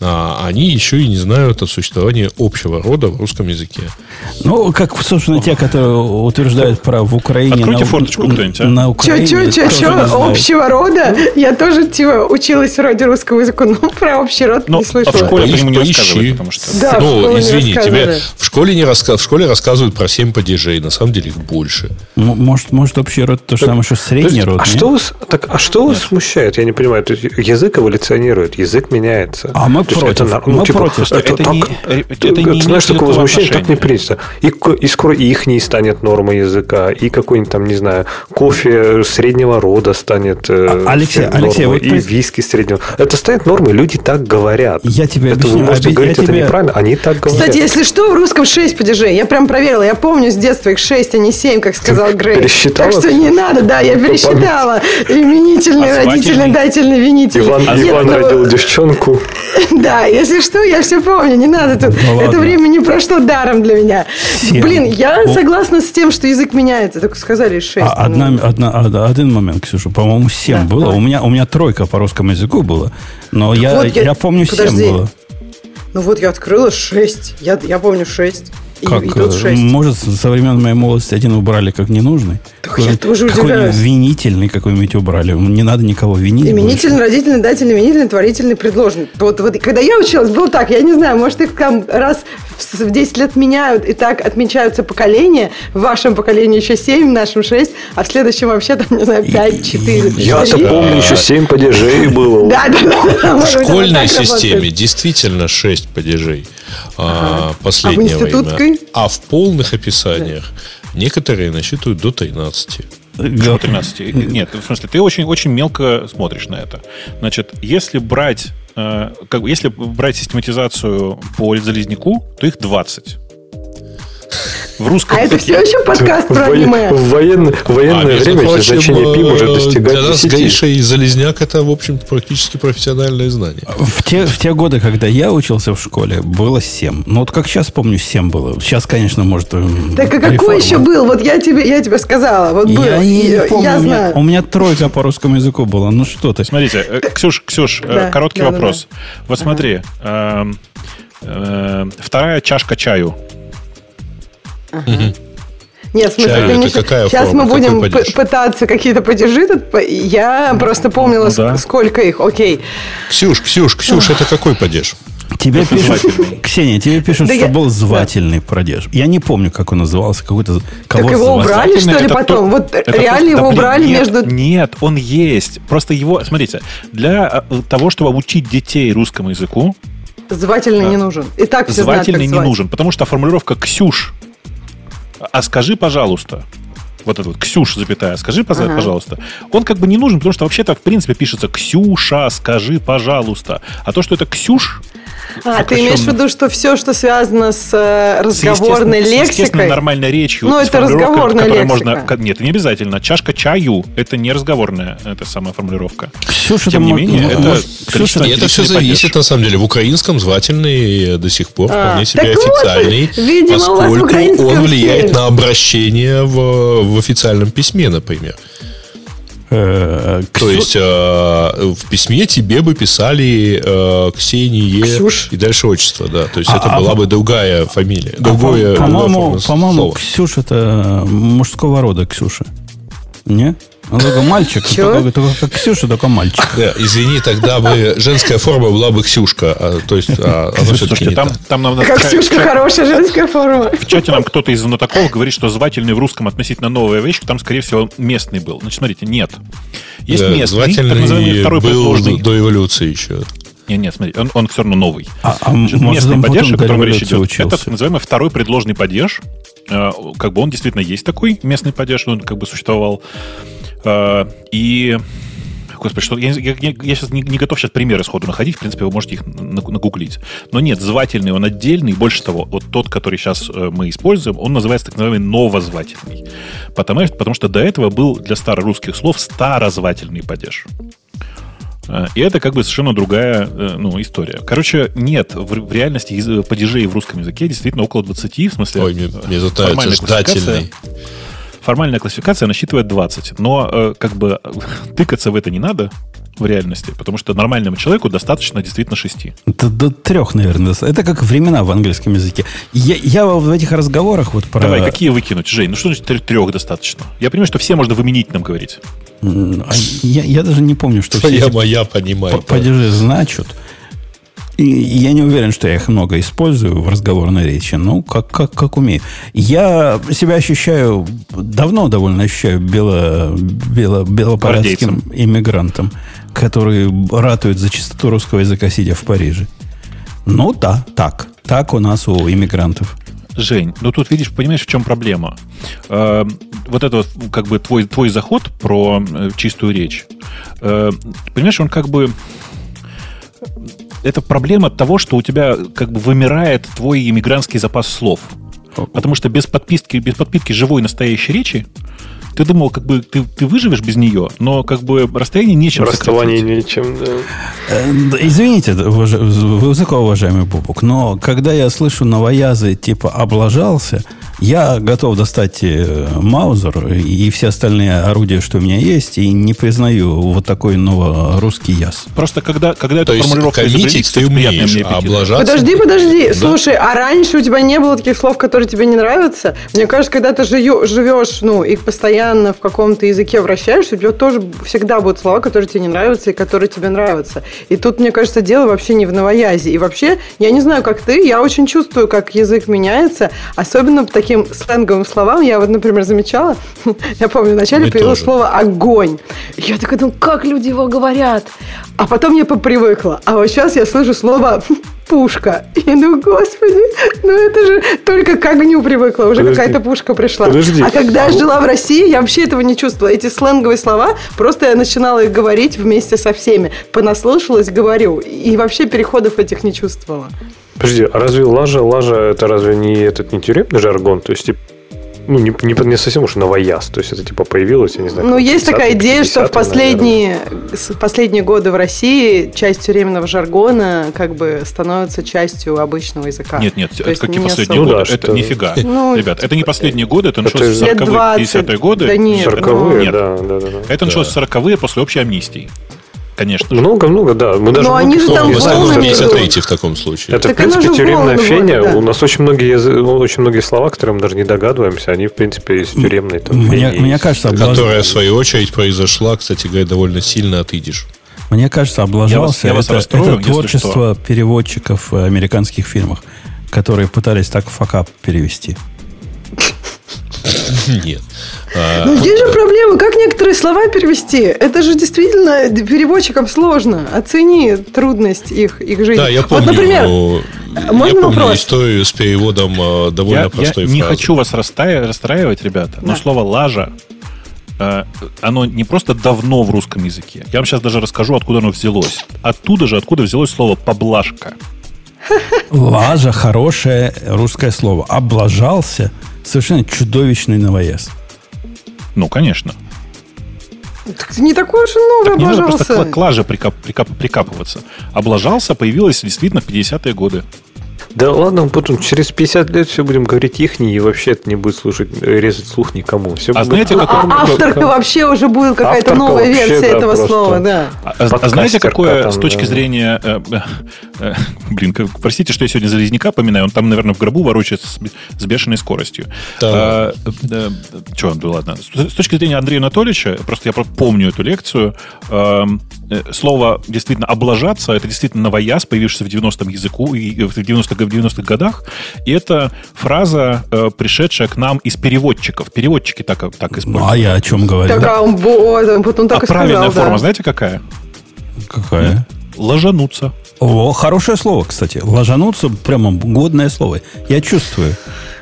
а, они еще и не знают о существовании общего рода в русском языке. Ну, как, собственно, те, которые утверждают про в Украине... Откройте на, форточку кто-нибудь, а? На Украине Че, че, че, че, общего рода? Я тоже, типа, училась вроде русского языка, но про общий род Ну, не а в слышала. школе нему не рассказывают, потому что... Да, ну, извини, тебе в школе, не раска... в школе рассказывают про 7 падежей, на самом деле их больше. М- Может, может, общий род то же самое, что То средний род, а что вас, так, а что вас смущает? Я не понимаю. То есть, язык эволюционирует, язык меняется. А мы есть, против. нар- Мы против. Это так- не- ты- это ты не знаешь, такого возмущения так не отношения. принято. И, и скоро и их не станет нормой языка, и какой-нибудь там, не знаю, кофе среднего рода станет э, А, Алексей, нормой, Алексей, вот и при- виски среднего. Это станет нормой, люди так говорят. Я тебе это вы объясню. можете Оби- говорить, я это тебе- неправильно, они так говорят. Кстати, если что, в русском 6 падежей. Я прям проверила. Я помню с детства их 6, а не 7, как сказал Грей. пересчитала? Так что не надо, да, я пересчитала. Именительный, А родительный, дательный, винительный. Иван, Нет, Иван ну, родил девчонку. Да, если что, я все помню, не надо тут. Ладно. Это время не прошло даром для меня. Семь. Блин, я согласна с тем, что язык меняется. Только сказали 6. А, одна, одна, од- один момент, Ксюша, по-моему, 7 Да, было. давай. У меня, у меня тройка по русскому языку было. Но я, Вот я, я- помню 7 подожди. было. Ну вот я открыла 6. Я, я помню 6. И, Как, и тут э, 6. может, со времен моей молодости один убрали как ненужный? Так я тоже Какой-нибудь удивляюсь. винительный какой-нибудь убрали. Не надо никого винить. Именительный, родительный, дательный, именительный, творительный, предложенный. Вот, вот когда я училась, было так. Я не знаю, может, их там раз в в 10 лет меняют, и так отмечаются поколения. В вашем поколении еще 7, в нашем 6, а в следующем вообще, там, не знаю, 5, 4, Я-то помню, еще 7 падежей было. Да, да. В школьной системе действительно 6 падежей а, последнее А А в полных описаниях некоторые насчитывают до 13. Почему 13? Нет, в смысле, ты очень, очень мелко смотришь на это. Значит, если брать, э, как, бы, если брать систематизацию по залезняку, то их 20. В русском А это все еще подкаст про аниме. в военно- в военное А, время прочим, значения пи может э, достигать Для нас 10. гейша и залезняк это, в общем, практически профессиональное знание. В те, в те годы, когда я учился в школе, было 7. Ну, вот как сейчас помню, 7 было. Сейчас, конечно, может... эм, Так а какой реформа. еще был? Вот я тебе, я тебе сказала. Вот был. Я не, И- помню, я у, меня, знаю. у меня тройка по русскому языку была. Ну что ты? Смотрите, э, Ксюш, Ксюш, э, Да, короткий да, да, вопрос. Вот смотри, эм, э, вторая чашка чаю. Нет, в смысле, Чаю ты какая сейчас форма? мы будем пытаться какие-то падежи тут. Я просто помнила, ну да. ск- сколько их. Окей. Ксюш, Ксюш, Ксюш, это какой падеж? Тебе пишут, звательный. Ксения, тебе пишут, Да что я- был звательный продеж. Я не помню, как он назывался, какой-то кого Так его убрали, что ли, Это потом? то- Вот это реально да его блин, убрали нет, между... Нет, он есть. Просто его, смотрите, для э, того, чтобы обучить детей русскому языку, Звательный не нужен. И так все знают, как звательный не звать. нужен, потому что формулировка «Ксюш», а скажи, пожалуйста, вот это вот «Ксюш», запятая, скажи, Ага. пожалуйста, он как бы не нужен, потому что вообще-то, в принципе, пишется «Ксюша, скажи, пожалуйста». А то, что это «Ксюш», А, ты имеешь в виду, что все, что связано с э, с разговорной естественно- с естественно лексикой... нормальной речью. Ну, это разговорная лексика. Можно, нет, не обязательно. Чашка чаю – это не разговорная эта самая формулировка. Ксюша, Тем там не менее, это может, И это все зависит, падеж. на самом деле. В украинском звательный до сих пор А, вполне себе вот, официальный, видимо, у вас в поскольку он влияет на обращение в, в официальном письме, например. Э, То есть э, в письме тебе бы писали э, Ксении Ксюш? и дальше отчество, да. То есть а, это а, была бы другая фамилия. А, другое, по-моему, по-моему, Ксюш это мужского рода Ксюша. Не? Он только мальчик, только, только как Ксюша, только мальчик. Да, извини, тогда бы женская форма была бы Ксюшка. А, то есть, а, все-таки не там, там нам, Как Ксюшка хорошая женская форма. В чате нам кто-то из знатоков говорит, что звательный в русском относительно новая вещь, там, скорее всего, местный был. Значит, смотрите, нет. Есть да, местный, звательный так называемый второй был предложный. до эволюции еще. Нет, нет, смотри, он, он все равно новый. А, а Значит, местный падеж, о котором речь идет, учился. это так называемый второй предложный падеж. Э, как бы он действительно есть такой местный падеж, он как бы существовал. Э, и Господи, что я, я, я сейчас не, не готов сейчас примеры сходу находить, в принципе, вы можете их нагуглить. Но нет, звательный он отдельный, больше того, вот тот, который сейчас э, мы используем, он называется так называемый новозвательный. Потому, потому что до этого был для старорусских слов старозвательный падеж. Э, и это как бы совершенно другая ну, история. Короче, нет, в, в реальности падежей в русском языке действительно около 20, в смысле... Ой, мне, мне ждательный формальная классификация насчитывает 20. Но э, как бы тыкаться в это не надо в реальности, потому что нормальному человеку достаточно действительно шести. До, до трех, наверное. Это как времена в английском языке. Я, я в этих разговорах вот про... Давай, какие выкинуть, Жень? Ну что значит трех достаточно? Я понимаю, что все можно выменить нам говорить. А я, я даже не помню, что Твоя все моя понимаю. Падежи значат. И я не уверен, что я их много использую в разговорной речи. Ну, как, как, как умею. Я себя ощущаю, давно довольно ощущаю бело, бело, белопарадским иммигрантом, который ратует за чистоту русского языка, сидя в Париже. Ну да, так. Так у нас у иммигрантов. Жень, ну тут видишь, понимаешь, в чем проблема? Э, вот это вот, как бы твой, твой заход про э, чистую речь. Э, понимаешь, он как бы это проблема того, что у тебя как бы вымирает твой иммигрантский запас слов. Потому что без подписки, без подпитки живой настоящей речи ты думал, как бы ты, ты выживешь без нее, но как бы расстояние нечем Расставание нечем, да. Э, извините, высокоуважаемый Бубук, но когда я слышу новоязы типа «облажался», я готов достать э, Маузер и все остальные орудия, что у меня есть, и не признаю вот такой новорусский яз. Просто когда, когда эта формулировка коммитить ты умеешь, а облажаться... Подожди, подожди. Да. Слушай, а раньше у тебя не было таких слов, которые тебе не нравятся? Мне кажется, когда ты живешь, ну, и постоянно в каком-то языке вращаешься, у тебя тоже всегда будут слова, которые тебе не нравятся и которые тебе нравятся. И тут, мне кажется, дело вообще не в новоязе. И вообще, я не знаю, как ты, я очень чувствую, как язык меняется, особенно в таких таким сленговым словам. Я вот, например, замечала, я помню, вначале Мы появилось тоже. слово «огонь». Я такая думаю, как люди его говорят? А потом я попривыкла. А вот сейчас я слышу слово пушка. И ну, господи, ну это же только к огню привыкла, уже какая-то пушка пришла. Подожди. А когда я жила в России, я вообще этого не чувствовала. Эти сленговые слова, просто я начинала их говорить вместе со всеми. Понаслышалась, говорю. И вообще переходов этих не чувствовала. Подожди, а разве лажа, лажа это разве не этот не тюремный жаргон? То есть, типа, ну, не, не, не совсем уж новояз. То есть, это типа появилось, я не знаю. Ну, есть такая идея, что в последние, последние годы в России часть тюремного жаргона как бы становится частью обычного языка. Нет, нет, То это какие последние особо. годы? Ну, да, это что... нифига. Ну, Ребят, это не последние годы, это началось в 40-е, 50-е годы. Да нет. 40-е, нет. да, да, да, да. Это началось в 40-е после общей амнистии конечно. Много-много, да. Мы даже Но они же там в таком случае. Это, так в принципе, тюремная феня. Да. У нас очень многие, ну, очень многие слова, которые мы даже не догадываемся, они, в принципе, из тюремной там, мне, мне кажется, Которая, в свою очередь, произошла, кстати говоря, довольно сильно от идиш. Мне кажется, облажался я вас, я вас это, расстрою, это творчество что. переводчиков в американских фильмах, которые пытались так факап перевести. Нет. А, ну, есть же проблема, как некоторые слова перевести. Это же действительно переводчикам сложно. Оцени трудность их, их жизни. Да, я помню. Вот, например, можно я помню вопрос? историю с переводом а, довольно я, простой Я не хочу вас расстраивать, ребята, но слово «лажа» а, оно не просто давно в русском языке. Я вам сейчас даже расскажу, откуда оно взялось. Оттуда же, откуда взялось слово «поблажка». Лажа – хорошее русское слово. Облажался – совершенно чудовищный новояз. Ну, конечно. Так не такой уж и новый так не надо просто к лаже прикап, прикап, прикапываться. Облажался, появилось действительно в 50-е годы. Да ладно, потом через 50 лет все будем говорить ихний, и вообще это не будет слушать, резать слух никому. Все а знаете, как... А, авторка вообще уже будет какая-то новая вообще, версия да, этого просто... слова, да. А, а, знаете, какое там, с точки да. зрения... Э, э, э, блин, как, простите, что я сегодня Залезняка поминаю, он там, наверное, в гробу ворочается с, с бешеной скоростью. Да. А, э, что, ну ладно. С, с точки зрения Андрея Анатольевича, просто я помню эту лекцию, э, слово действительно «облажаться» — это действительно новояз, появившийся в 90-м языку, и в 90-х 90 годах, и это фраза, э, пришедшая к нам из переводчиков. Переводчики так, так используют. Ну, а я о чем говорю? Так, да? он, вот, он так а и правильная сказал, форма, да. знаете, какая? Какая? Ложануться. О, хорошее слово, кстати. Ложануться прямо годное слово. Я чувствую.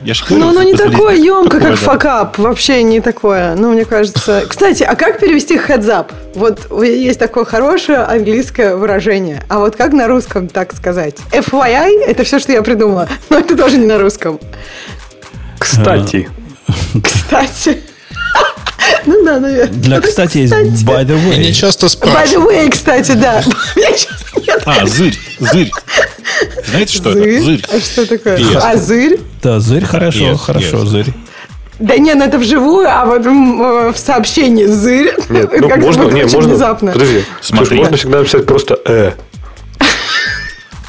Я Но оно не такое емкое, как факап. Вообще не такое. Ну, мне кажется... Кстати, а как перевести up? Вот есть такое хорошее английское выражение. А вот как на русском так сказать? FYI – это все, что я придумала. Но это тоже не на русском. Кстати. Кстати. Ну да, наверное. Для, кстати, есть by the way. Меня часто спрашивают. By the way, кстати, да. А, зырь, зырь. Знаете, что зырь? это? Зырь. А что такое? Yes. А зырь? Да, зырь хорошо, yes, хорошо, yes. зырь. Да нет, ну это вживую, а вот в сообщении зырь. Нет, ну, можно, не, можно, внезапно. Подожди, Смотри. можно всегда написать просто «э».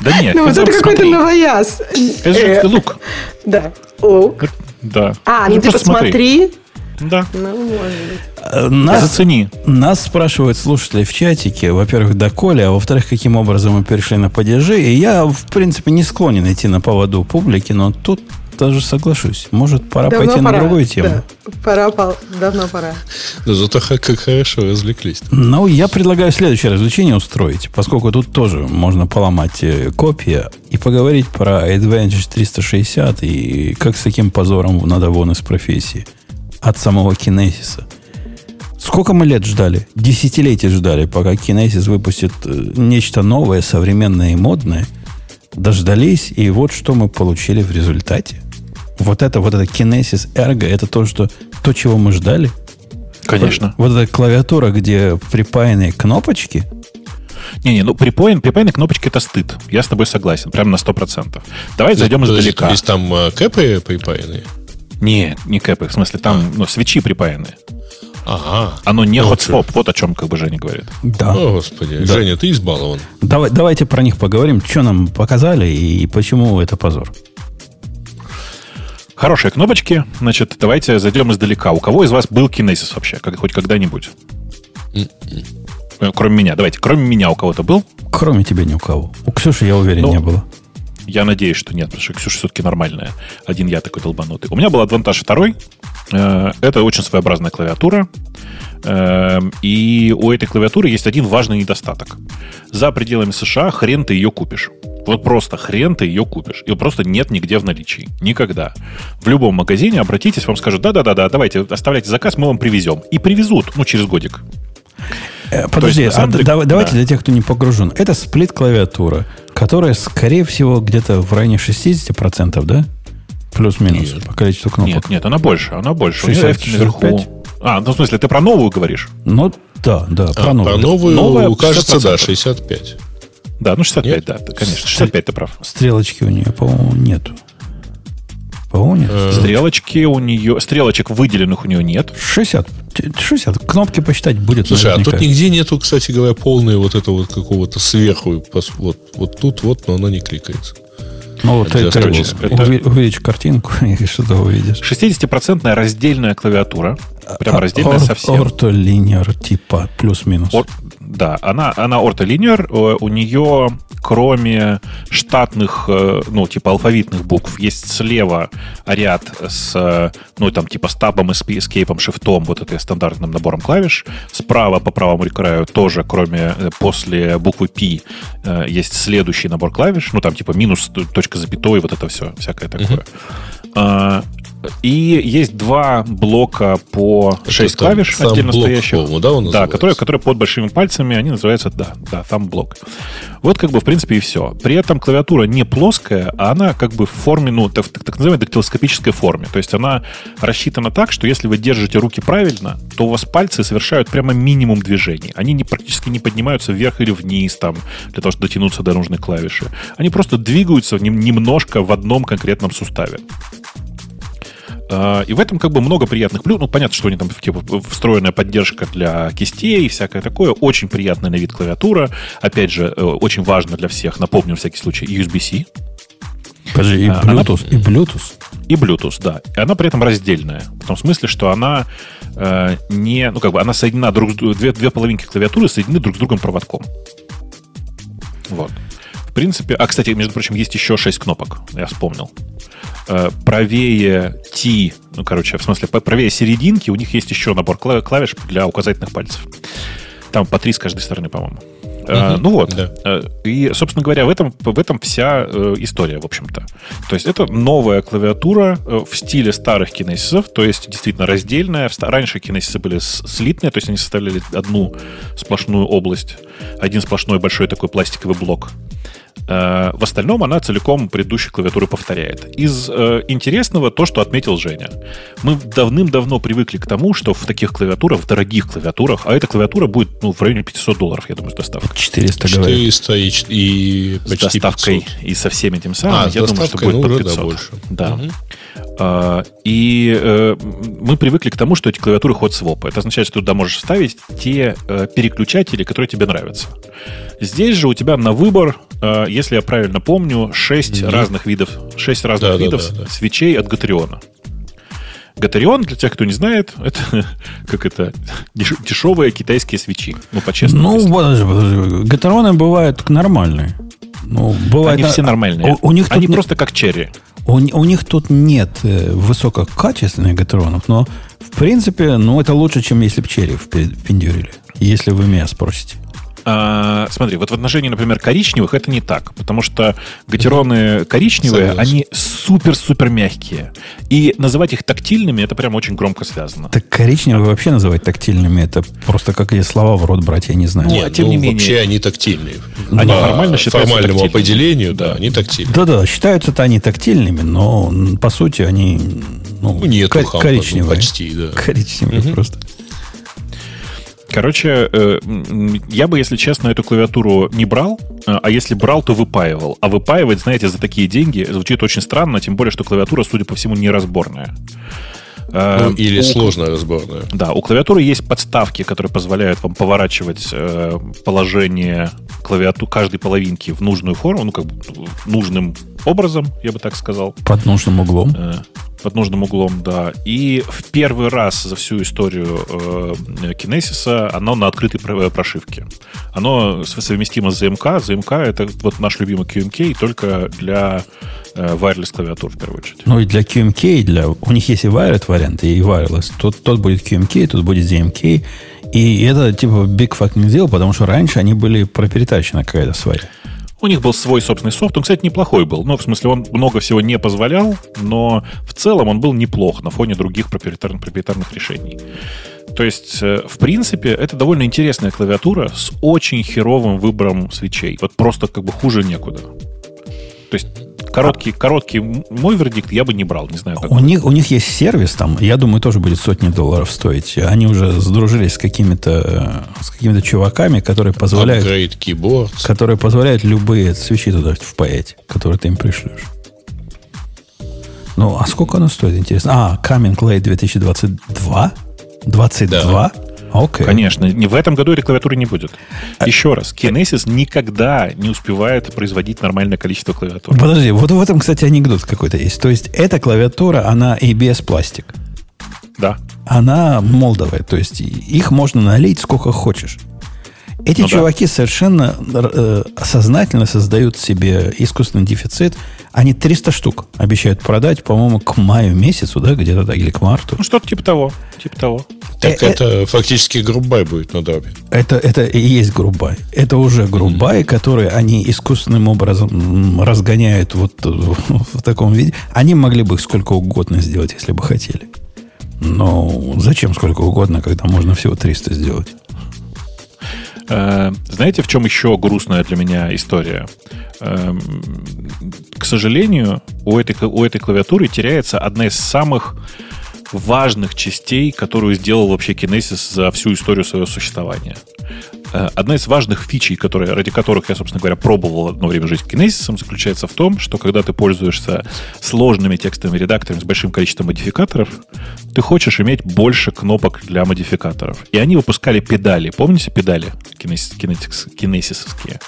Да нет, ну вот это какой-то новояз. Это же э. лук. Да, лук. Да. А, ну типа смотри. Да. Ну, может быть. Э, нас, Зацени. Нас спрашивают слушатели в чатике, во-первых, доколе, а во-вторых, каким образом мы перешли на падежи. И я, в принципе, не склонен идти на поводу публики, но тут даже соглашусь. Может, пора давно пойти пора. на другую тему. Да. Пора, давно пора. Да зато как хорошо развлеклись. Ну, я предлагаю следующее развлечение устроить, поскольку тут тоже можно поломать э, копии и поговорить про Advantage 360 и как с таким позором надо вон из профессии от самого Kinesis. Сколько мы лет ждали? Десятилетий ждали, пока Kinesis выпустит э, нечто новое, современное и модное. Дождались, и вот что мы получили в результате. Вот это, вот это Kinesis Ergo, это то, что, то, чего мы ждали. Конечно. Вот, вот эта клавиатура, где припаянные кнопочки. Не-не, ну припаян, припаянные кнопочки это стыд. Я с тобой согласен, прям на 100%. Давай зайдем издалека. То есть там э, кэпы припаянные? Не, не кэпы. В смысле, там а. ну, свечи припаяны. Ага. Оно не ну, хотсвоп. Вот о чем как бы Женя говорит. Да. О, Господи. Да. Женя, ты избалован. Давай, давайте про них поговорим. Что нам показали и почему это позор. Хорошие кнопочки. Значит, давайте зайдем издалека. У кого из вас был Kinesis вообще? Как, хоть когда-нибудь? М-м. Кроме меня. Давайте, кроме меня у кого-то был? Кроме тебя ни у кого. У Ксюши, я уверен, ну, не было. Я надеюсь, что нет, потому что Ксюша все-таки нормальная. Один я такой долбанутый. У меня был Advantage второй. Э, это очень своеобразная клавиатура. Э, и у этой клавиатуры есть один важный недостаток. За пределами США хрен ты ее купишь. Вот просто хрен ты ее купишь. Ее просто нет нигде в наличии. Никогда. В любом магазине обратитесь, вам скажут, да-да-да, давайте оставляйте заказ, мы вам привезем. И привезут, ну, через годик. Э, подожди, есть, а, деле, давайте да. для тех, кто не погружен. Это сплит-клавиатура, которая, скорее всего, где-то в районе 60%, да? Плюс-минус по количеству кнопок. Нет, нет, она больше, она больше. 60, 65? А, ну в смысле, ты про новую говоришь? Ну, да, да, про а, новую. Про новую, Новая, кажется, да, 65. Да, ну 65, нет? да, конечно. 65 ты прав. Стрелочки у нее, по-моему, нету. По-моему, нет. Э, стрелочки у нее... Стрелочек выделенных у нее нет. 60. 60. Кнопки посчитать будет. Слушай, наверняка. а тут нигде нету, кстати говоря, полной вот этого вот какого-то сверху. Вот, вот тут вот, но она не кликается. Ну, вот это, короче, это... увеличь картинку, и что-то увидишь. 60% раздельная клавиатура. Прям а, раздельная ор, совсем. Ортолинер типа плюс-минус. Ор, да, она, она ортолинер. Э, у нее, кроме штатных, э, ну, типа алфавитных букв, есть слева ряд с, ну, там, типа стабом, эскейпом, шифтом, вот этой стандартным набором клавиш. Справа по правому краю тоже, кроме, э, после буквы P, есть следующий набор клавиш. Ну, там, типа минус, точка запятой, вот это все, всякое такое. Uh-huh. И есть два блока по Это 6 клавиш отдельно стоящих. Да, да которые, которые под большими пальцами, они называются, да, да, там блок. Вот как бы в принципе и все. При этом клавиатура не плоская, а она как бы в форме, ну, так, так называемой дактилоскопической форме. То есть она рассчитана так, что если вы держите руки правильно, то у вас пальцы совершают прямо минимум движений. Они не, практически не поднимаются вверх или вниз там, для того, чтобы дотянуться до нужной клавиши. Они просто двигаются немножко в одном конкретном суставе. А, и в этом как бы много приятных плюсов. Ну, понятно, что они там типа, встроенная поддержка для кистей и всякое такое. Очень приятная на вид клавиатура. Опять же, э, очень важно для всех, напомню, на всякий случай, USB-C. Подожди, и а, Bluetooth, она... и Bluetooth. И Bluetooth, да. И она при этом раздельная. В том смысле, что она э, не... Ну, как бы она соединена друг две, две половинки клавиатуры соединены друг с другом проводком. Вот. В принципе... А, кстати, между прочим, есть еще 6 кнопок. Я вспомнил. Э, правее T, ну, короче, в смысле, правее серединки, у них есть еще набор клавиш для указательных пальцев. Там по три с каждой стороны, по-моему. Uh-huh. ну вот. Да. Э, и, собственно говоря, в этом, в этом вся история, в общем-то. То есть это новая клавиатура в стиле старых кинесисов, то есть действительно раздельная. Раньше кинесисы были слитные, то есть они составляли одну сплошную область, один сплошной большой такой пластиковый блок. Э, в остальном она целиком предыдущей клавиатуры повторяет. Из э, интересного то, что отметил Женя. Мы давным-давно привыкли к тому, что в таких клавиатурах, в дорогих клавиатурах, а эта клавиатура будет ну, в районе 500 долларов, я думаю, с доставкой. 400, 400 и, и почти С доставкой 500. и со всеми этим самым, а, я думаю, что будет ну, под 500. Да, больше. Да. Угу. И э, мы привыкли к тому, что эти клавиатуры ход своп. Это означает, что ты туда можешь вставить те переключатели, которые тебе нравятся. Здесь же у тебя на выбор, если я правильно помню, 6 mm-hmm. разных видов, 6 разных да, видов да, да, да. свечей от Гатериона. Гатерион, для тех, кто не знает, это как это дешевые китайские свечи. Ну, по-честному. Ну, подожди, подожди. Гатерионы бывают нормальные. Ну, бывает, Они все нормальные. У, у них Они просто как черри. У, у них тут нет э, высококачественных гатеронов, но в принципе, ну, это лучше, чем если бы черри впендюрили. Если вы меня спросите. А, смотри, вот в отношении, например, коричневых это не так, потому что гатероны коричневые, Согласен. они супер-супер мягкие. И называть их тактильными, это прям очень громко связано. Так коричневые вообще называть тактильными, это просто как эти слова в рот брать, я не знаю. Нет, а тем ну, не менее. Вообще они тактильные. Они По формально считаются формальному тактильными. определению, да, они тактильные. Да-да, считаются-то они тактильными, но по сути они ну, ну нет, кор- коричневые. Почти, да. Коричневые угу. просто. Короче, э, я бы, если честно, эту клавиатуру не брал, э, а если брал, то выпаивал. А выпаивать, знаете, за такие деньги звучит очень странно, тем более, что клавиатура, судя по всему, неразборная. Э, ну, или у, сложно разборная. Да, у клавиатуры есть подставки, которые позволяют вам поворачивать э, положение клавиатуры каждой половинки в нужную форму, ну, как бы нужным образом, я бы так сказал. Под нужным углом. Э, под нужным углом, да. И в первый раз за всю историю э, Kinesis оно на открытой прошивке. Оно совместимо с ZMK. ZMK — это вот наш любимый QMK, только для э, wireless клавиатур, в первую очередь. Ну и для QMK, и для... у них есть и wired варианты, и wireless. Тот, тот будет QMK, тут будет ZMK. И это типа big fucking deal, потому что раньше они были проприетарщина какая-то своя. У них был свой собственный софт. Он, кстати, неплохой был. Ну, в смысле, он много всего не позволял, но в целом он был неплох на фоне других проприетарных, проприетарных решений. То есть, э, в принципе, это довольно интересная клавиатура с очень херовым выбором свечей. Вот просто как бы хуже некуда. То есть Короткий, короткий мой вердикт я бы не брал, не знаю. Как у, них, у них есть сервис там, я думаю, тоже будет сотни долларов стоить. Они уже сдружились с какими-то с какими-то чуваками, которые позволяют... Которые позволяют любые свечи туда впаять, которые ты им пришлешь. Ну, а сколько оно стоит, интересно? А, Coming Late 2022? 22? Да. Okay. Конечно. В этом году клавиатуры не будет. А... Еще раз, Kinesis никогда не успевает производить нормальное количество клавиатур. Подожди, вот в этом, кстати, анекдот какой-то есть. То есть эта клавиатура, она ABS пластик. Да. Она молдовая, то есть их можно налить сколько хочешь. Эти ну, чуваки да. совершенно э, сознательно создают себе искусственный дефицит. Они 300 штук обещают продать, по-моему, к маю месяцу, да, где-то так, или к марту. Ну, что-то типа того. Типа того. Так э, это э, фактически грубай будет на дробе. Это, это и есть грубай. Это уже грубай, mm-hmm. который они искусственным образом разгоняют вот в таком виде. Они могли бы их сколько угодно сделать, если бы хотели. Но зачем сколько угодно, когда можно всего 300 сделать? Э, знаете, в чем еще грустная для меня история? Эм, к сожалению, у этой, у этой клавиатуры теряется одна из самых важных частей, которую сделал вообще Kinesis за всю историю своего существования. Э, одна из важных фичей, которые, ради которых я, собственно говоря, пробовал одно время жить Kinesis, заключается в том, что когда ты пользуешься сложными текстовыми редакторами с большим количеством модификаторов, ты хочешь иметь больше кнопок для модификаторов. И они выпускали педали. Помните педали кинесисовские?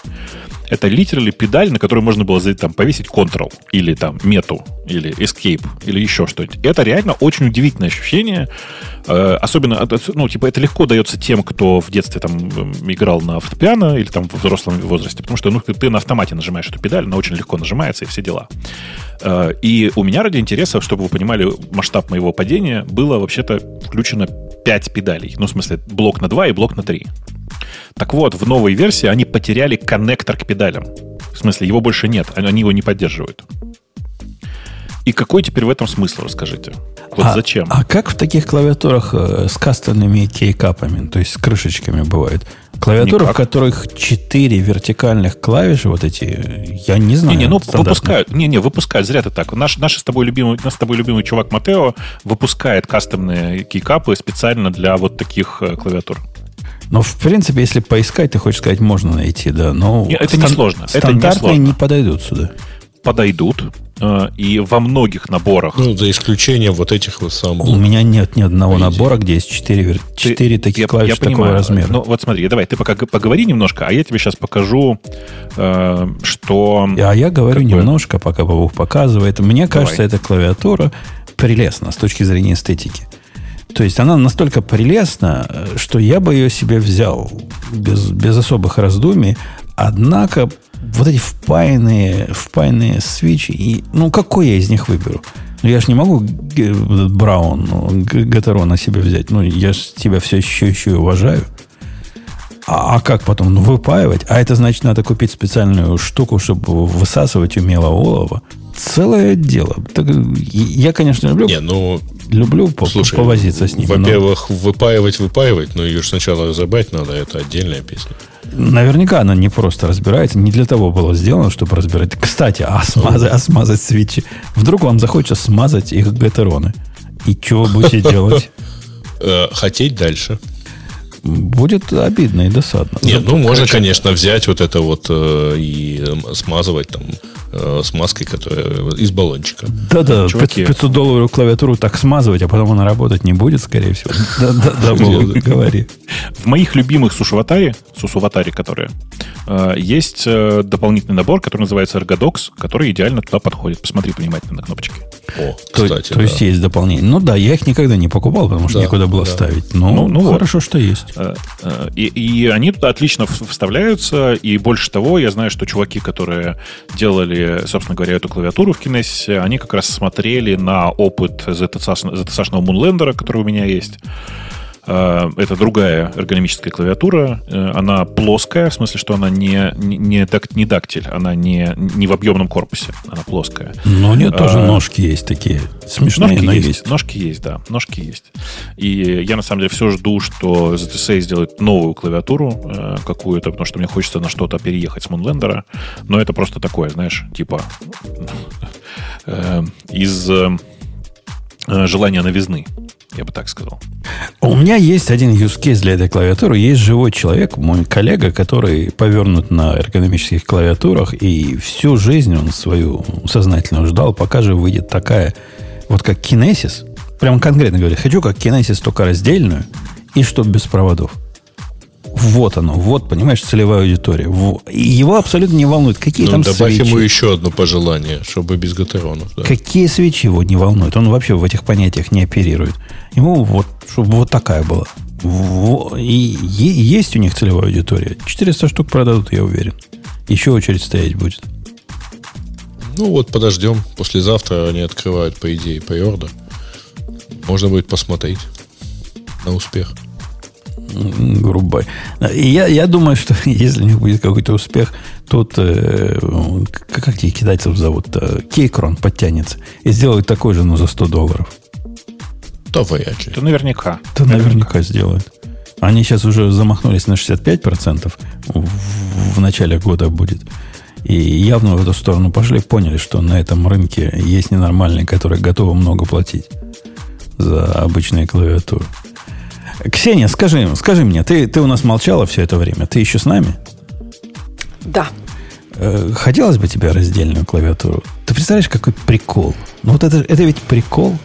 Это литерали педаль, на которую можно было там, повесить Ctrl или там мету, или Escape, или еще что-нибудь. Это реально очень удивительное ощущение. Э, особенно, ну, типа, это легко дается тем, кто в детстве там играл на фортепиано или там в взрослом возрасте, потому что ну, ты на автомате нажимаешь эту педаль, она очень легко нажимается и все дела. Э, и у меня ради интереса, чтобы вы понимали масштаб моего падения, было вообще-то включено 5 педалей. Ну, в смысле, блок на 2 и блок на 3. Так вот, в новой версии они потеряли коннектор к педалям. В смысле, его больше нет, они его не поддерживают. И какой теперь в этом смысл, расскажите? Вот а, зачем? А как в таких клавиатурах э, с кастомными кейкапами, то есть с крышечками бывает? Клавиатуры, Никак. в которых 4 вертикальных клавиши, вот эти, я не знаю. Не, не, ну выпускают, не, не, выпускают, зря ты так. Наш, наш с тобой любимый, наш с тобой любимый чувак Матео выпускает кастомные кейкапы специально для вот таких э, клавиатур. Но, в принципе, если поискать, ты хочешь сказать, можно найти, да. Но Нет, это стан- не сложно. Стандартные это не, сложно. не подойдут сюда. Подойдут. Э, и во многих наборах. Ну, за исключением вот этих вот самых. У меня нет ни одного набора, где есть 4, 4 ты, таких я, клавиш я такого понимаю, размера. Ну, вот смотри, давай, ты пока поговори немножко, а я тебе сейчас покажу, э, что... А я говорю немножко, бы... пока Бабух показывает. Мне давай. кажется, эта клавиатура прелестна с точки зрения эстетики. То есть она настолько прелестна, что я бы ее себе взял без, без особых раздумий. Однако вот эти впаянные, впаянные свечи, и, ну какой я из них выберу? Ну, я же не могу Браун, ну, Гатеро на себя взять. Ну, я же тебя все еще, еще и уважаю. А, а как потом? Ну, выпаивать? А это значит, надо купить специальную штуку, чтобы высасывать умело олово. Целое дело. Так, я, конечно, люблю. Не, ну, люблю по Слушай, повозиться с ним. Во-первых, но... выпаивать, выпаивать, но ее же сначала разобрать надо, это отдельная песня. Наверняка она не просто разбирается, не для того было сделано, чтобы разбирать. Кстати, а смазать, а смазать свечи. Вдруг вам захочется смазать их гетероны. И что вы будете делать? Э, хотеть дальше. Будет обидно и досадно. Нет, ну можно, конечно, взять вот это вот э, и смазывать там э, смазкой, которая из баллончика. Да-да, 500 долларов клавиатуру так смазывать, а потом она работать не будет, скорее всего. Да-да, говори. В моих любимых сушуватаре, сусуватаре, которые, э, есть э, дополнительный набор, который называется Ergodox, который идеально туда подходит. Посмотри внимательно на кнопочки. О, кстати, то, то есть есть дополнение. Ну да, я их никогда не покупал, потому что да, некуда было да. ставить. Но ну, ну хорошо, вот. что есть. Э, и, и они туда отлично вставляются. И больше того, я знаю, что чуваки, которые делали собственно говоря, эту клавиатуру в Kinesis, они как раз смотрели на опыт ZTSH Moonlander, который у меня есть. Э, это другая эргономическая клавиатура. Э, она плоская, в смысле, что она не, не, так, не дактиль, она не, не в объемном корпусе, она плоская. Но у нее тоже а, ножки есть такие смешные, ножки есть, есть. Ножки есть, да, ножки есть. И я, на самом деле, все жду, что ZTC сделает новую клавиатуру э, какую-то, потому что мне хочется на что-то переехать с Moonlander. Но это просто такое, знаешь, типа из желания новизны я бы так сказал. У меня есть один use case для этой клавиатуры. Есть живой человек, мой коллега, который повернут на эргономических клавиатурах, и всю жизнь он свою сознательно ждал, пока же выйдет такая, вот как Kinesis. Прям конкретно говорит, хочу как Kinesis, только раздельную, и чтоб без проводов. Вот оно, вот, понимаешь, целевая аудитория. И его абсолютно не волнует, какие ну, там добавь свечи. ему еще одно пожелание, чтобы без гатеронов. Да. Какие свечи его не волнуют? Он вообще в этих понятиях не оперирует. Ему вот, чтобы вот такая была. И есть у них целевая аудитория. 400 штук продадут, я уверен. Еще очередь стоять будет. Ну вот, подождем. Послезавтра они открывают, по идее, по Йорда. Можно будет посмотреть. на успех. Грубой. И я, я думаю, что если у них будет какой-то успех, тут, э, как эти китайцев зовут, Кейкрон подтянется и сделает такой же, но за 100 долларов. То вряд ли. То наверняка. То наверняка, наверняка сделают. Они сейчас уже замахнулись на 65% в, в начале года будет. И явно в эту сторону пошли, поняли, что на этом рынке есть ненормальные, которые готовы много платить за обычные клавиатуры. Ксения, скажи, скажи мне, ты, ты у нас молчала все это время, ты еще с нами? Да. Э, хотелось бы тебе раздельную клавиатуру. Ты представляешь, какой прикол? Ну вот это, это ведь прикол.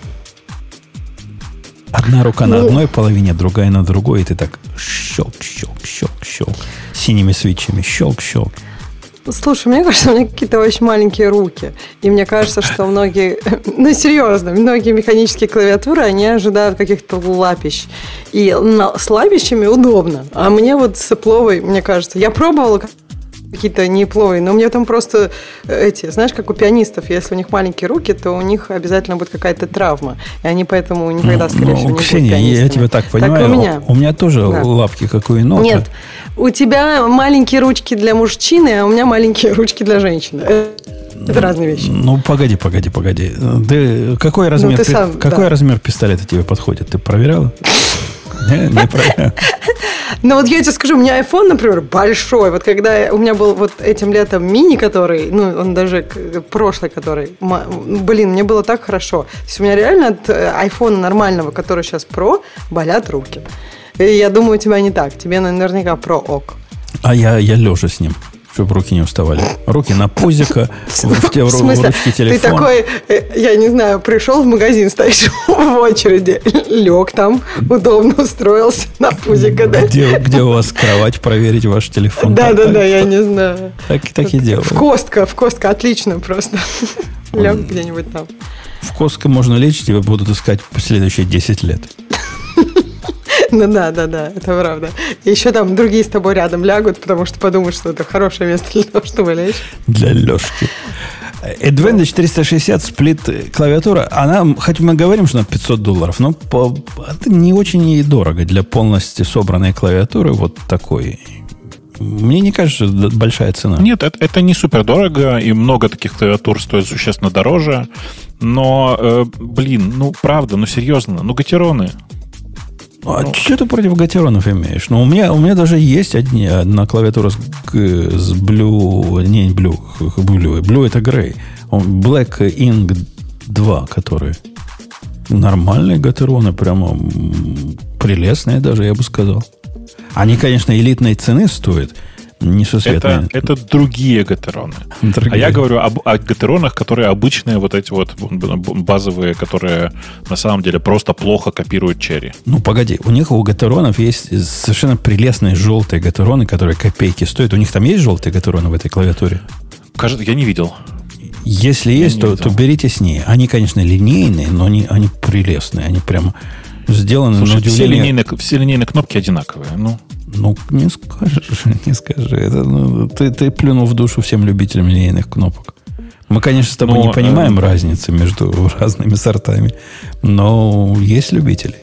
Одна рука ну, на одной половине, другая на другой, и ты так щелк, щелк, щелк, щелк. Синими свечами щелк, щелк. Слушай, мне кажется, у меня какие-то очень маленькие руки. И мне кажется, что многие, ну серьезно, многие механические клавиатуры, они ожидают каких-то лапищ. И с лапищами удобно. А мне вот с Apple, мне кажется, я пробовала какие-то непловые, но мне там просто э, эти, знаешь, как у пианистов, если у них маленькие руки, то у них обязательно будет какая-то травма, и они поэтому никогда, скорее ну, всего, не Ксения, будут пианистами. я тебя так понимаю, так у, меня. у меня тоже да. лапки, как у енота. Нет, у тебя маленькие ручки для мужчины, а у меня маленькие ручки для женщины. Это разные вещи. Ну, погоди, погоди, погоди. Ты, какой размер, ну, ты сам, какой да. размер пистолета тебе подходит? Ты проверял? Не. Ну вот я тебе скажу, у меня iPhone, например, большой. Вот когда у меня был вот этим летом мини, который, ну он даже прошлый, который, блин, мне было так хорошо. То есть у меня реально от iPhone нормального, который сейчас Pro, болят руки. И я думаю, у тебя не так. Тебе наверняка Pro ок. А я, я лежа с ним чтобы руки не уставали. Руки на пузико, в, в, в, в ручке телефон. Ты такой, э, я не знаю, пришел в магазин, стоишь в очереди, лег там, удобно устроился на пузико, да? Где, где у вас кровать, проверить ваш телефон? Да, да, да, я не знаю. Так, так и делаю. В Костка, в Костка, отлично просто. Лег где-нибудь там. В Костка можно лечь, тебя будут искать следующие 10 лет. Ну да, да, да, это правда. И еще там другие с тобой рядом лягут, потому что подумают, что это хорошее место для того, чтобы лечь. Для Лешки. Advantage 460 сплит клавиатура, она, хоть мы говорим, что на 500 долларов, но по, это не очень и дорого для полностью собранной клавиатуры вот такой. Мне не кажется, что это большая цена. Нет, это, это не супер дорого, и много таких клавиатур стоит существенно дороже. Но, э, блин, ну правда, ну серьезно, ну гатероны, а ну, что ты против гатеронов имеешь? Ну, у меня, у меня даже есть одни, одна клавиатура с, с Blue, не Blue, Blue, Blue это Grey. Он Black Ink 2, которые нормальные гатероны, прямо прелестные даже, я бы сказал. Они, конечно, элитной цены стоят, несусветные. Это, это другие гатероны. Другие. А я говорю об, о гатеронах, которые обычные, вот эти вот базовые, которые на самом деле просто плохо копируют черри. Ну, погоди, у них у гатеронов есть совершенно прелестные желтые гатероны, которые копейки стоят. У них там есть желтые гатероны в этой клавиатуре? Кажется, я не видел. Если я есть, то, то берите с ней. Они, конечно, линейные, но они, они прелестные. Они прям сделаны Слушай, на удивление... Все линейные, все линейные кнопки одинаковые. Ну. Ну, не скажешь, не скажи. Это, ну, ты, ты плюнул в душу всем любителям линейных кнопок. Мы, конечно, с тобой но, не понимаем э... разницы между разными сортами, но есть любители.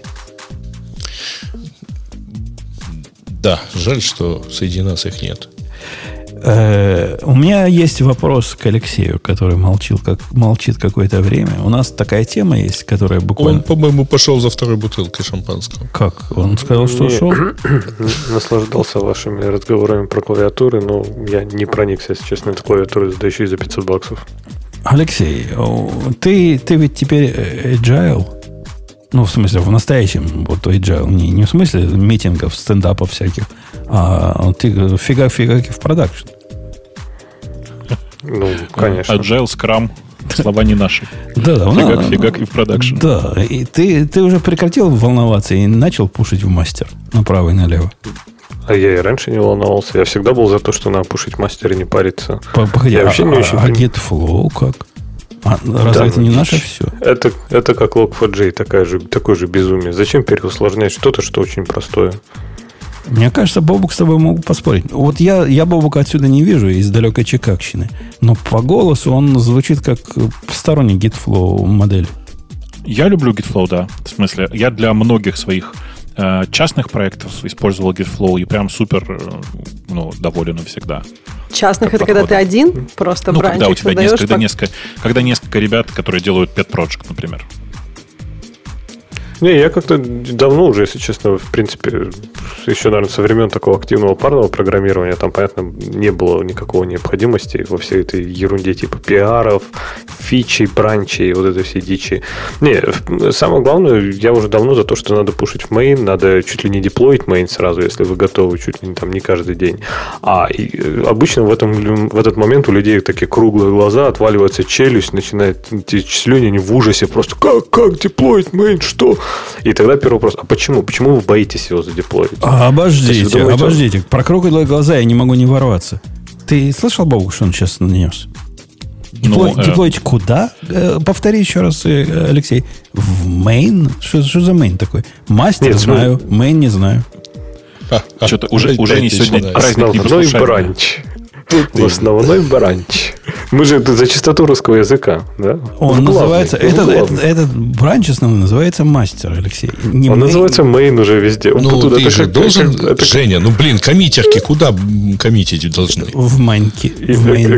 Да, жаль, что среди нас их нет. Э, у меня есть вопрос к Алексею, который молчил, как, молчит какое-то время. У нас такая тема есть, которая буквально... Он, по-моему, пошел за второй бутылкой шампанского. Как? Он сказал, что ушел? Наслаждался вашими разговорами про клавиатуры, но я не проникся, если честно, этой клавиатурой, да еще и за 500 баксов. Алексей, ты, ты ведь теперь э, agile? Ну, в смысле, в настоящем вот agile. Не, не в смысле митингов, стендапов всяких, а ты фига-фигаки в продакшн. Ну, конечно. Agile, Scrum, слова не наши. Да, да. Фигак, фигак и в продакшн. Да, и ты, ты уже прекратил волноваться и начал пушить в мастер направо и налево. А я и раньше не волновался. Я всегда был за то, что надо пушить мастер и не париться. Погоди, я а, вообще не очень... А GetFlow как? А, разве да, это не наше все? Это, это как Log4j, такая же, такое же безумие. Зачем переусложнять что-то, что очень простое? Мне кажется, Бобук с тобой мог поспорить. Вот я, я Бобука отсюда не вижу, из далекой Чикагщины. Но по голосу он звучит как сторонник GitFlow модель. Я люблю GitFlow, да. В смысле, я для многих своих частных проектов использовал GitFlow и прям супер э, ну, доволен всегда. Частных это когда ты один, просто ну, когда у тебя несколько, когда, несколько, когда несколько ребят, которые делают pet project, например. Не, я как-то давно уже, если честно, в принципе, еще, наверное, со времен такого активного парного программирования, там, понятно, не было никакого необходимости во всей этой ерунде типа пиаров, фичей, бранчей, вот этой всей дичи. Не, самое главное, я уже давно за то, что надо пушить в main, надо чуть ли не деплоить main сразу, если вы готовы, чуть ли не там не каждый день. А э, обычно в, этом, в этот момент у людей такие круглые глаза, отваливается челюсть, начинает идти слюни, в ужасе просто как, как деплоить main, что? И тогда первый вопрос, а почему? Почему вы боитесь его задеплоить? А, обождите, думаете, обождите. Про круглые глаза я не могу не ворваться. Ты слышал, Богу, что он сейчас нанес? Деплой, ну, деплоить э... куда? Э, повтори еще раз, э, Алексей. В main? Что, что за main такой? Мастер Нет, знаю, ну... main не знаю. Что-то уже, уже не сегодня праздник не бранч. В основной бранч. Мы же за чистоту русского языка, да? Он называется, этот, этот, этот бранч основной называется мастер, Алексей. Не он main. называется мейн уже везде. Он ну, ты же как, должен, как, это Женя, ну, блин, коммитерки куда коммитить должны? В маньке.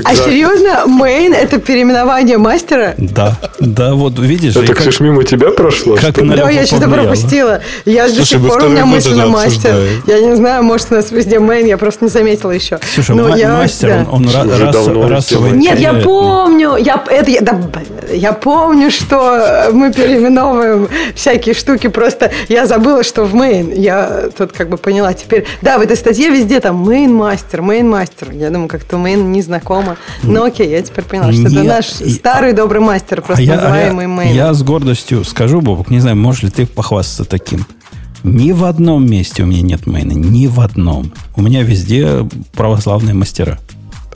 А серьезно, main это переименование мастера? Да, да, вот видишь. Это как, мимо тебя прошло? Как да, я что-то пропустила. Я до сих пор у меня мысль на мастер. Я не знаю, может, у нас везде main, я просто не заметила еще. Слушай, мастер, он, он расовый. Нет, я помню, я, это, я, да, я помню, что мы переименовываем всякие штуки, просто я забыла, что в main. Я тут как бы поняла теперь. Да, в этой статье везде там main master, main master. Я думаю, как-то main не знакомо. Но окей, я теперь поняла, что Нет, это наш старый добрый мастер, просто а называемый main. Я, я с гордостью скажу, Бобок, не знаю, можешь ли ты похвастаться таким. Ни в одном месте у меня нет мейна. Ни в одном. У меня везде православные мастера.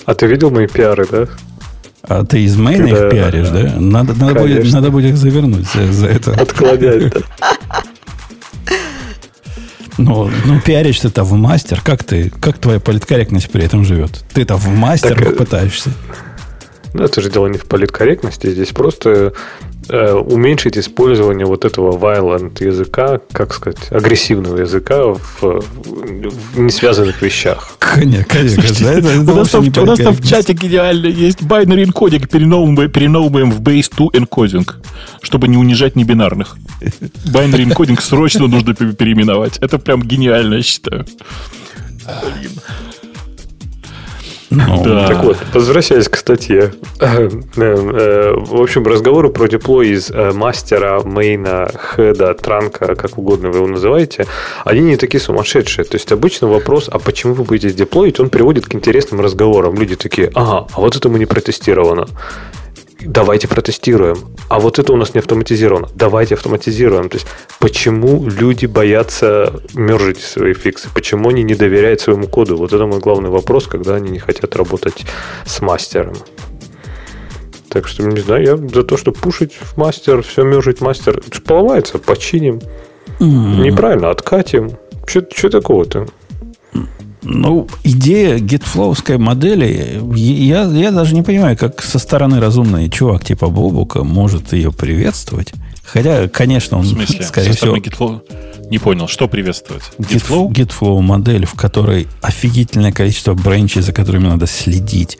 А ты видел мои пиары, да? А ты из мейна Когда... их пиаришь, да? Надо, надо, будет, надо будет их завернуть за, за это. Отклонять. Ну, ну пиаришь ты-то в мастер. Как ты, как твоя политкорректность при этом живет? Ты-то в мастер так, пытаешься. Ну, это же дело не в политкорректности. Здесь просто Э, уменьшить использование вот этого violent языка, как сказать, агрессивного языка в, в не связанных вещах. Конечно, конечно. Да, это, это у, нас там, у нас там в чате гениально есть binary encoding, переновываем, переновываем в base 2 encoding, чтобы не унижать небинарных. Binary encoding срочно нужно переименовать. Это прям гениально, я считаю. Ну, да. Так вот, возвращаясь к статье. Э, э, в общем, разговоры про деплой из э, мастера, мейна, хеда, транка, как угодно вы его называете, они не такие сумасшедшие. То есть, обычно вопрос, а почему вы будете деплоить, он приводит к интересным разговорам. Люди такие, ага, а вот это мы не протестировано давайте протестируем. А вот это у нас не автоматизировано. Давайте автоматизируем. То есть, почему люди боятся мержить свои фиксы? Почему они не доверяют своему коду? Вот это мой главный вопрос, когда они не хотят работать с мастером. Так что, не знаю, я за то, что пушить в мастер, все мержить мастер. Поломается, починим. Mm-hmm. Неправильно, откатим. Что такого-то? Ну, идея GetFlowской модели, я, я даже не понимаю, как со стороны разумный чувак типа Бобука может ее приветствовать. Хотя, конечно, он, в смысле? скорее всего... GitFlow? Не понял, что приветствовать? GitFlow? GitFlow модель, в которой офигительное количество бренчей, за которыми надо следить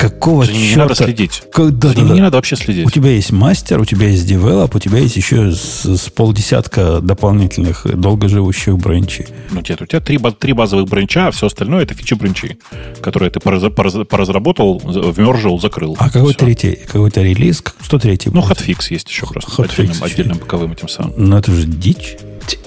Какого Жене черта? Не надо следить. Как, да, да, да. не надо вообще следить. У тебя есть мастер, у тебя есть девелоп, у тебя есть еще с, с полдесятка дополнительных долгоживущих бренчей. Ну, нет, у тебя три, три базовых бренча, а все остальное это фичи бренчи, которые ты пораз, пораз, поразработал, вмержил, закрыл. А какой все. третий? Какой-то релиз? Что третий? Ну, hotfix есть еще просто. Отдельным, отдельным боковым этим самым. Ну, это же дичь.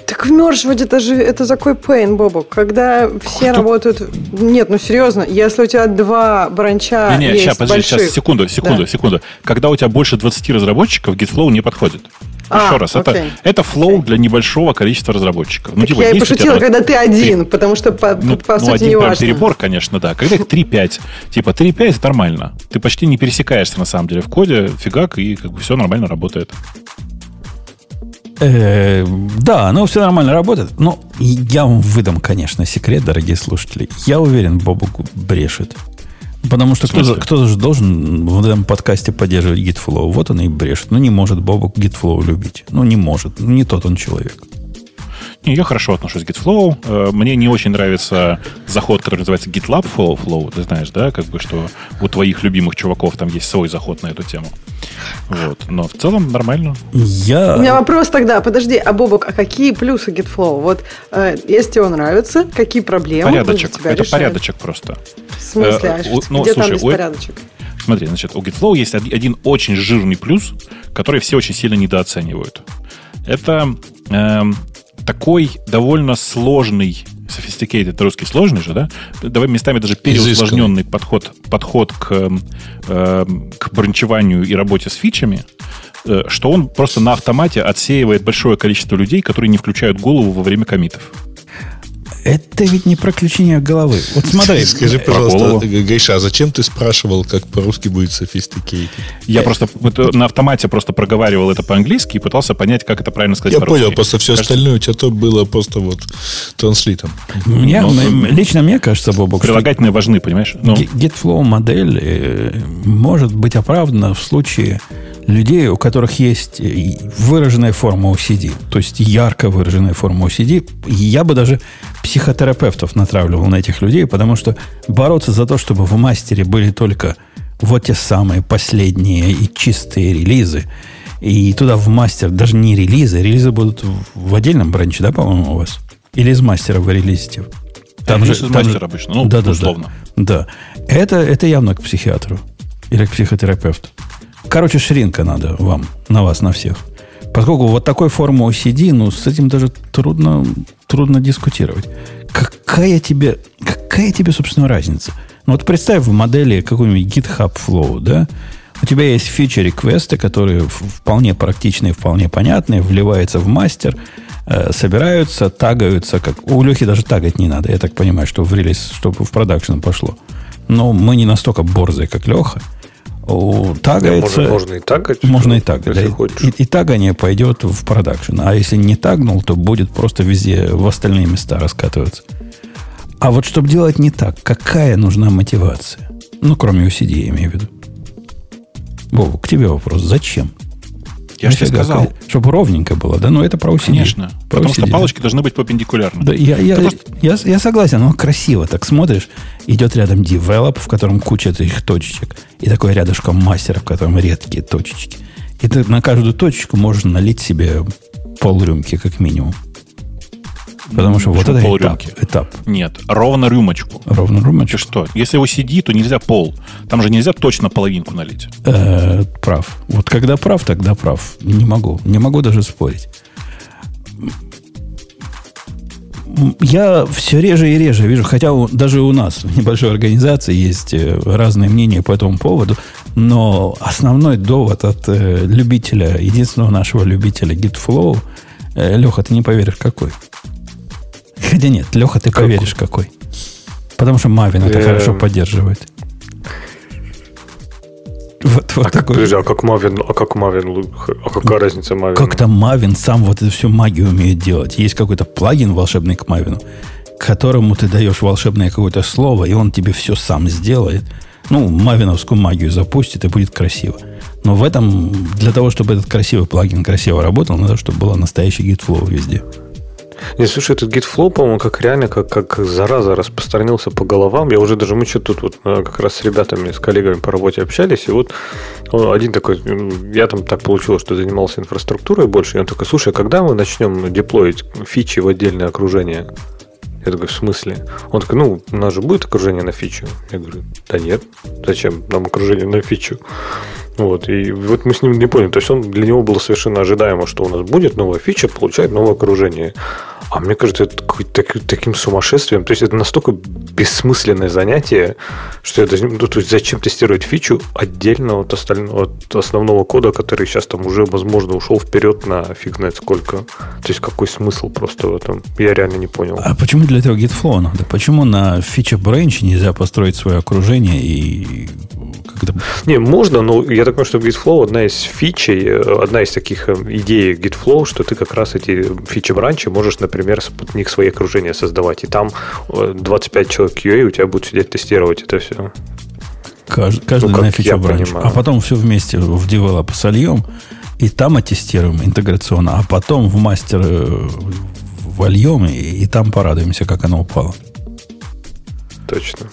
Так вмерживать это же это такой пейн, Бобок. Когда все Кто? работают... Нет, ну серьезно, если у тебя два бранча не, не, есть сейчас, подожди, больших... сейчас, секунду, секунду, да. секунду. Когда у тебя больше 20 разработчиков, GitFlow не подходит. А, Еще раз, это, это флоу для небольшого количества разработчиков. Ну, типа, я и пошутила, когда ты один, 3, потому что по, ну, по ну, сути один не важно. перебор, конечно, да. Когда их 3-5, типа 3-5 это нормально. Ты почти не пересекаешься на самом деле в коде, фигак, и как бы все нормально работает. Э, да, оно все нормально работает. Но я вам выдам, конечно, секрет, дорогие слушатели. Я уверен, Бобук брешет. Потому что кто-то, кто же должен в этом подкасте поддерживать GitFlow. Вот он и брешет. Ну, не может Бобук GitFlow любить. Ну, не может. Ну, не тот он человек. Я хорошо отношусь к GitFlow. Э, мне не очень нравится заход, который называется GitLab Flow. Flow. Ты знаешь, да, как бы, что у твоих любимых чуваков там есть свой заход на эту тему. Вот. Но в целом нормально. Я... У меня вопрос тогда. Подожди, а Бобок, а какие плюсы GitFlow? Вот э, если тебе он нравится, какие проблемы порядочек. Он тебя Это решает? порядочек просто. В смысле? Э, а, ну, где слушай, там есть у... порядочек? Смотри, значит, у GitFlow есть один очень жирный плюс, который все очень сильно недооценивают. Это э, такой довольно сложный, sophisticated, русский сложный же, да? Давай местами даже переусложненный подход, подход к, э, к бранчеванию и работе с фичами, э, что он просто на автомате отсеивает большое количество людей, которые не включают голову во время комитов. Это ведь не проключение головы. Вот смотри. Скажи, пожалуйста, Гайша, а зачем ты спрашивал, как по-русски будет sophisticated? Я просто на автомате просто проговаривал это по-английски и пытался понять, как это правильно сказать Я понял, просто все остальное у тебя то было просто вот транслитом. Мне, Но, лично мне кажется, Бобок, прилагательные важны, понимаешь? Ну. GitFlow модель э, может быть оправдана в случае людей, у которых есть э, выраженная форма OCD, то есть ярко выраженная форма OCD, я бы даже психотерапевтов натравливал на этих людей, потому что бороться за то, чтобы в мастере были только вот те самые последние и чистые релизы, и туда в мастер даже не релизы, релизы будут в отдельном бранче, да, по-моему, у вас? Или из мастера вы релизите? Там же, из мастера же, обычно, ну, да, да, условно. Да, да. Это, это явно к психиатру или к психотерапевту. Короче, шринка надо вам, на вас, на всех. Поскольку вот такой формы OCD, ну, с этим даже трудно, трудно дискутировать. Какая тебе, какая тебе, собственно, разница? Ну, вот представь в модели какой-нибудь GitHub Flow, да? У тебя есть фичи-реквесты, которые вполне практичные, вполне понятные, вливаются в мастер, э, собираются, тагаются, как... У Лехи даже тагать не надо, я так понимаю, что в релиз, чтобы в продакшн пошло. Но мы не настолько борзые, как Леха тагается... Да, можно, можно и тагать. Можно и тагать. Да, и, и тагание пойдет в продакшн. А если не тагнул, то будет просто везде в остальные места раскатываться. А вот чтобы делать не так, какая нужна мотивация? Ну, кроме UCD, я имею в виду. Вова, к тебе вопрос. Зачем? Я же тебе сказал. Чтобы ровненько было, да? Но ну, это про UCD. Конечно. Про потому UCD. что палочки должны быть перпендикулярны. Да, я, я, просто... я, я согласен, но красиво. Так смотришь, идет рядом develop, в котором куча этих точечек. И такой рядышком мастер, в котором редкие точечки. И ты на каждую точечку можешь налить себе пол рюмки, как минимум. Потому что вот это этап, этап. Нет, ровно рюмочку. Ровно рюмочку. Ты что? Если его сиди, то нельзя пол. Там же нельзя точно половинку налить. Э, прав. Вот когда прав, тогда прав. Не могу. Не могу даже спорить. Я все реже и реже вижу, хотя у, даже у нас в небольшой организации есть э, разные мнения по этому поводу, но основной довод от э, любителя, единственного нашего любителя GitFlow, э, Леха, ты не поверишь, какой? Хотя нет, Леха, ты как? поверишь какой. Потому что Мавин это эм. хорошо поддерживает. Вот, вот а, такой. Подожди, а как Мавин, а как Мавин, а какая разница Мавин? Как то Мавин сам вот эту всю магию умеет делать. Есть какой-то плагин волшебный к Мавину, которому ты даешь волшебное какое-то слово, и он тебе все сам сделает. Ну, мавиновскую магию запустит, и будет красиво. Но в этом, для того, чтобы этот красивый плагин красиво работал, надо, чтобы было настоящий гитфлоу везде. Не, слушай, этот GitFlow, по-моему, как реально, как, как зараза распространился по головам. Я уже даже, мы что тут вот э, как раз с ребятами, с коллегами по работе общались, и вот один такой, я там так получилось, что занимался инфраструктурой больше, и он такой, слушай, а когда мы начнем деплоить фичи в отдельное окружение? Я такой, в смысле? Он такой, ну, у нас же будет окружение на фичу. Я говорю, да нет, зачем нам окружение на фичу? Вот, и вот мы с ним не поняли. То есть он для него было совершенно ожидаемо, что у нас будет новая фича, получает новое окружение. А мне кажется, это так, таким сумасшествием. То есть это настолько бессмысленное занятие, что я даже, ну, то есть зачем тестировать фичу отдельно от, остального, от основного кода, который сейчас там уже, возможно, ушел вперед на фиг знает сколько. То есть какой смысл просто в этом? Я реально не понял. А почему для этого GitFlow надо? Почему на фича Branch нельзя построить свое окружение и как-то... Не, можно, но я так понимаю, что GitFlow одна из фичей, одна из таких э, идей GitFlow, что ты как раз эти фичи бранчи можешь, например, под них свои окружения создавать. И там 25 э, человек QA у тебя будут сидеть тестировать это все. Каждый, каждый ну, на фичу branch. А потом все вместе в develop сольем, и там оттестируем интеграционно, а потом в мастер, э, вольем и, и там порадуемся, как оно упало. Точно.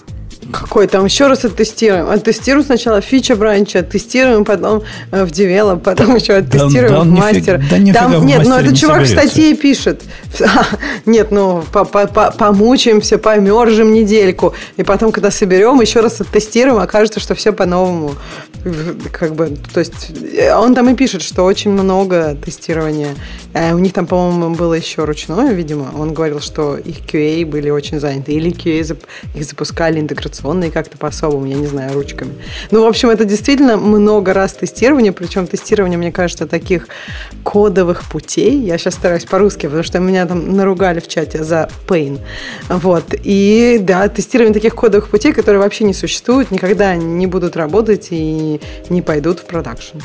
Какой там? Еще раз оттестируем. Оттестируем сначала фича бранча, оттестируем потом э, в develop, потом еще оттестируем да, в мастер. Да, нифига там, в нет, ну это не чувак соберется. статьи пишет. Нет, ну по -по -по помучаемся, помержим недельку. И потом, когда соберем, еще раз оттестируем, окажется, что все по-новому. Как бы, то есть э, он там и пишет, что очень много тестирования. А у них там, по-моему, было еще ручное, видимо. Он говорил, что их QA были очень заняты. Или QA их запускали интеграционные как-то по-особому, я не знаю, ручками. Ну, в общем, это действительно много раз тестирование, причем тестирование, мне кажется, таких кодовых путей. Я сейчас стараюсь по-русски, потому что меня там наругали в чате за pain. Вот. И да, тестирование таких кодовых путей, которые вообще не существуют, никогда не будут работать и не пойдут в продакшн.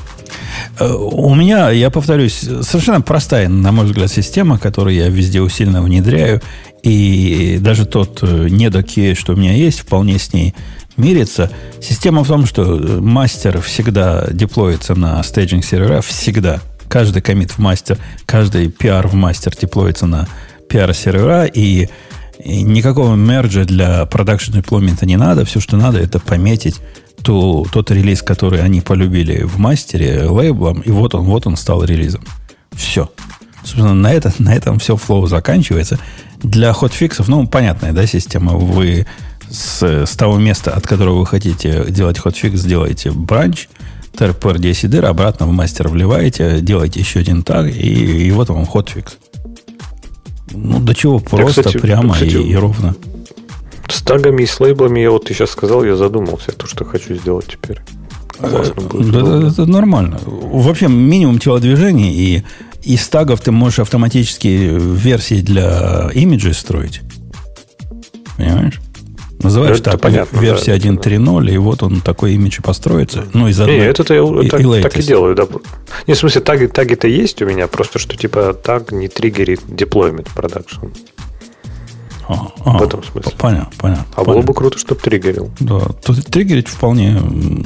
У меня, я повторюсь, совершенно простая, на мой взгляд, система, которую я везде усиленно внедряю, и даже тот недоки, что у меня есть, вполне с ней мирится. Система в том, что мастер всегда деплоится на staging сервера, всегда. Каждый комит в мастер, каждый пиар в мастер деплоится на пиар сервера, и, и никакого мерджа для продакшн деплоймента не надо. Все, что надо, это пометить ту, тот релиз, который они полюбили в мастере лейблом, и вот он, вот он стал релизом. Все. Собственно, на, это, на этом все flow заканчивается. Для хотфиксов, ну, понятная, да, система. Вы с, с того места, от которого вы хотите делать хотфикс, сделаете бранч, trpr 10 дыр, обратно в мастер вливаете, делаете еще один таг, и, и вот вам хотфикс. Ну, до чего просто, кстати, прямо кстати, и, и ровно. С тагами и с лейблами, я вот ты сейчас сказал, я задумался, то, что хочу сделать теперь. Классно будет. Да, да, это нормально. Вообще минимум телодвижений и из тагов ты можешь автоматически версии для имиджей строить. Понимаешь? Называешь Это так понятно, версия да, это 1.3.0, и вот он такой имидж и построится. Ну, из Не, одной. это я и- так, и так и делаю, да. Не, в смысле, таги, таги-то есть у меня, просто что типа таг не триггерит deployment production. А, а, в этом смысле. Понятно, понятно. А было понятно. бы круто, чтобы триггерил. Да, тут триггерить вполне...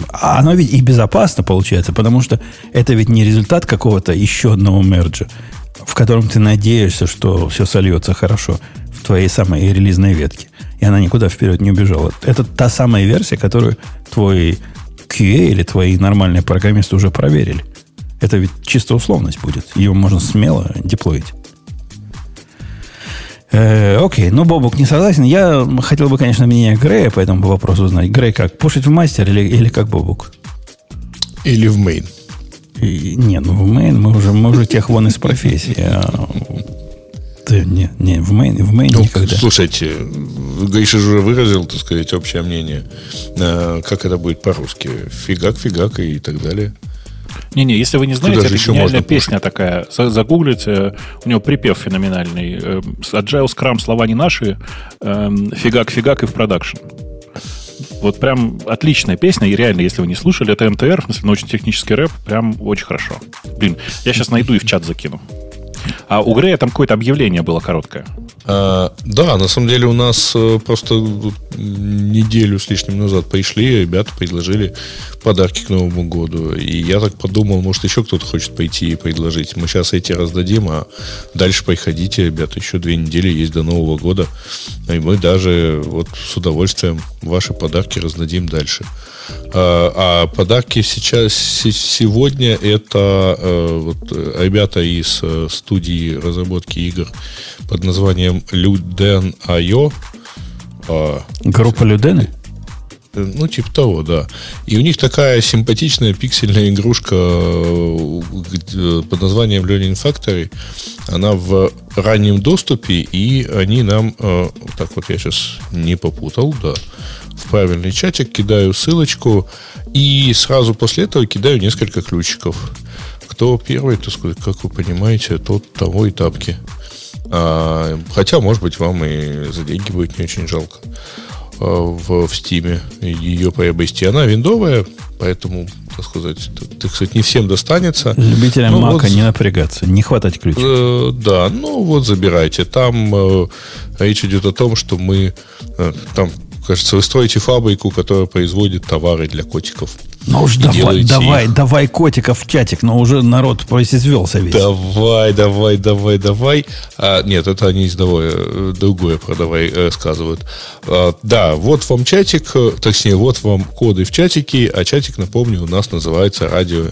а Оно ведь и безопасно получается, потому что это ведь не результат какого-то еще одного мерджа, в котором ты надеешься, что все сольется хорошо в твоей самой релизной ветке. И она никуда вперед не убежала. Это та самая версия, которую твой QA или твои нормальные программисты уже проверили. Это ведь чисто условность будет. Ее можно смело деплоить. Э, окей, ну Бобук не согласен. Я хотел бы, конечно, мнение Грея по этому вопросу узнать. Грей как, пушить в мастер или, или как Бобук? Или в main. И- не, ну в main мы уже, мы уже тех вон из профессии. а, да, не, не, в main, в main Ну, никогда. слушайте, Гриша же уже выразил, так сказать, общее мнение. Э, Как это будет по-русски? Фигак, фигак и так далее. Не-не, если вы не знаете, Туда это гениальная песня такая. За- Загуглите, у него припев феноменальный. Э, с Agile Scrum слова не наши, эм, фигак-фигак и в продакшн. Вот прям отличная песня, и реально, если вы не слушали, это МТР, в смысле научно-технический рэп, прям очень хорошо. Блин, я сейчас найду и в чат закину. А у Грея там какое-то объявление было короткое. А, да, на самом деле у нас э, просто неделю с лишним назад пришли, ребята предложили подарки к Новому году. И я так подумал, может, еще кто-то хочет пойти и предложить. Мы сейчас эти раздадим, а дальше приходите, ребята, еще две недели есть до Нового года. И мы даже вот с удовольствием ваши подарки раздадим дальше. А, а подарки сейчас, се- сегодня это э, вот, э, ребята из э, студии разработки игр под названием Luden.io. А, Группа Людены? Э, Ну, типа того, да. И у них такая симпатичная пиксельная игрушка э, под названием Learning Factory. Она в раннем доступе, и они нам... э, Так вот, я сейчас не попутал, да. В правильный чатик кидаю ссылочку, и сразу после этого кидаю несколько ключиков. Кто первый, так сказать, как вы понимаете, тот того и тапки. А, хотя, может быть, вам и за деньги будет не очень жалко а, в, в Steam ее приобрести. Она виндовая, поэтому, так сказать, т- так сказать, не всем достанется. Любителям Ну, Мака вот- не напрягаться, не хватать ключ. Э, да, ну вот забирайте. Там э, речь идет о том, что мы э, там, кажется, вы строите фабрику, которая производит товары для котиков. Ну уж давай, давай, их. давай котиков в чатик, но уже народ произвелся весь. Давай, давай, давай, давай. А, нет, это они издавое, э, другое про давай рассказывают. А, да, вот вам чатик, э, точнее, вот вам коды в чатике, а чатик, напомню, у нас называется радио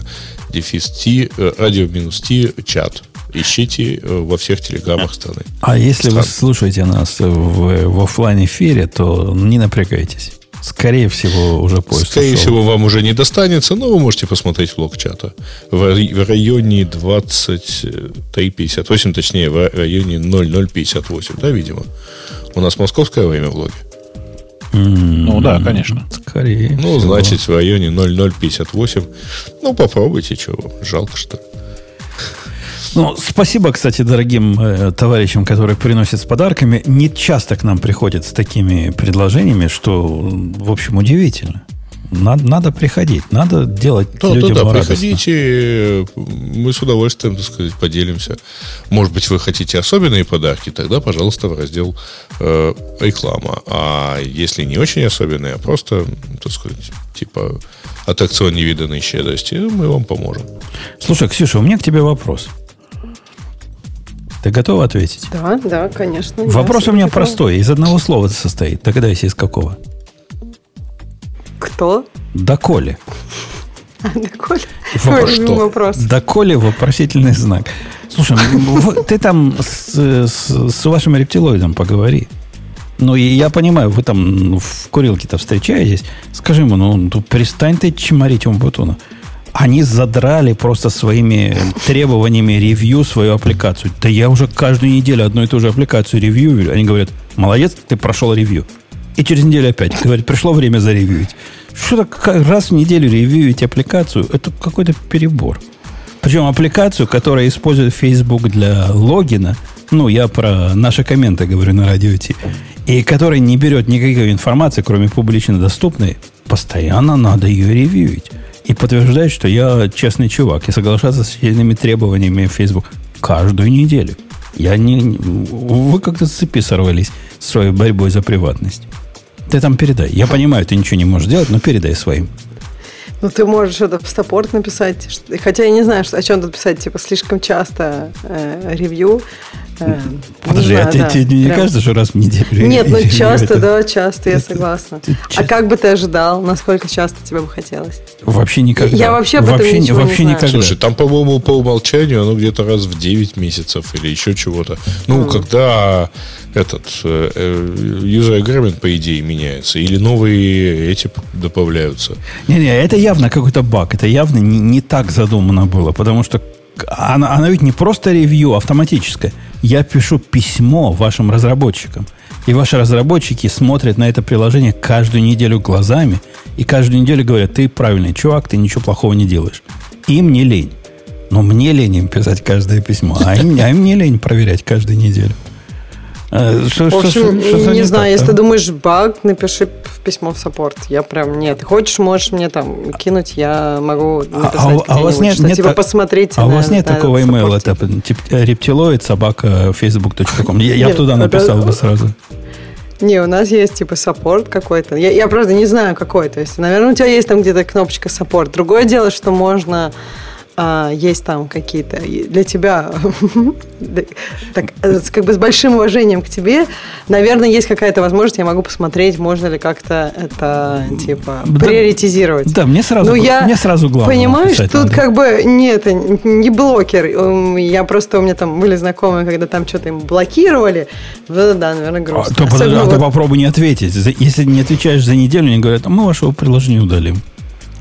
дефис T, э, радио минус T чат. Ищите во всех телеграммах страны. А если Стран. вы слушаете нас в, в офлайн эфире, то не напрягайтесь. Скорее всего, уже поезд Скорее ушел. всего, вам уже не достанется, но вы можете посмотреть влог чата. В, в районе 23.58, точнее, в районе 0058, да, видимо. У нас московское время в Ну да, конечно. Скорее. Ну, всего. значит, в районе 0058. Ну, попробуйте, чего. Жалко, что ли. Ну, спасибо, кстати, дорогим э, товарищам, которые приносят с подарками. Не часто к нам приходят с такими предложениями, что, в общем, удивительно. Надо, надо приходить, надо делать да, людям да, да, радостно. приходите, мы с удовольствием, так сказать, поделимся. Может быть, вы хотите особенные подарки, тогда, пожалуйста, в раздел э, реклама. А если не очень особенные, а просто, так сказать, типа аттракцион невиданной щедрости, мы вам поможем. Слушай, Ксюша, у меня к тебе вопрос. Ты готова ответить? Да, да, конечно. Вопрос у меня готова. простой. Из одного слова состоит. Догадайся, из какого? Кто? Доколе. А, доколе? Вопрос, что? вопрос. Доколе вопросительный знак. Слушай, ты там с, с, с вашим рептилоидом поговори. Ну, и я понимаю, вы там в курилке-то встречаетесь. Скажи ему, ну, ну перестань ты чморить Умбутуна. Они задрали просто своими требованиями ревью свою аппликацию. Да я уже каждую неделю одну и ту же аппликацию ревью. Они говорят, молодец, ты прошел ревью. И через неделю опять говорят, пришло время заревьюить. Что то раз в неделю ревьюить аппликацию, это какой-то перебор. Причем аппликацию, которая использует Facebook для логина, ну, я про наши комменты говорю на радио Ти, и которая не берет никакой информации, кроме публично доступной, постоянно надо ее ревьюить и подтверждает, что я честный чувак и соглашаться с сильными требованиями Facebook каждую неделю. Я не... Вы как-то с цепи сорвались с своей борьбой за приватность. Ты там передай. Я понимаю, ты ничего не можешь делать, но передай своим. Ну, ты можешь это в саппорт написать. Хотя я не знаю, что, о чем тут писать. Типа, слишком часто э, ревью. Э, Подожди, знаю, а да, тебе не прям... кажется, что раз в неделю? Нет, ну часто, да, часто, я согласна. А как бы ты ожидал? Насколько часто тебе бы хотелось? Вообще никогда. Я вообще об этом ничего вообще не никогда. Слушай, там, по-моему, по умолчанию оно где-то раз в 9 месяцев или еще чего-то. Ну, когда этот э, э, user agreement, по идее, меняется, или новые эти добавляются. Не-не, это явно какой-то баг, это явно не, не так задумано было, потому что она, она ведь не просто ревью автоматическое. Я пишу письмо вашим разработчикам. И ваши разработчики смотрят на это приложение каждую неделю глазами и каждую неделю говорят, ты правильный чувак, ты ничего плохого не делаешь. Им не лень. Но мне лень им писать каждое письмо, а им, а им не лень проверять каждую неделю. Э, что, в общем, что, что, что не, не знаю, так, если ты думаешь баг, напиши письмо в support. Я прям, нет, хочешь, можешь мне там кинуть, я могу а, написать а, а у вас нет, что, нет типа, посмотрите А на, у вас нет такого имейла, это типа рептилоид собака facebook.com. Я, я туда написал бы сразу. Не, у нас есть типа support какой-то. Я, я правда не знаю какой. То есть, наверное, у тебя есть там где-то кнопочка support. Другое дело, что можно а, есть там какие-то для тебя, так, как бы с большим уважением к тебе, наверное, есть какая-то возможность, я могу посмотреть, можно ли как-то это типа да, приоритизировать. Да, мне сразу, ну, я мне сразу главное. Понимаешь, тут надо. как бы нет, не блокер. Я просто у меня там были знакомые, когда там что-то им блокировали, да, да, наверное, грустно. А, то, а вот... ты попробуй не ответить. Если не отвечаешь за неделю, они говорят, мы вашего приложения удалим.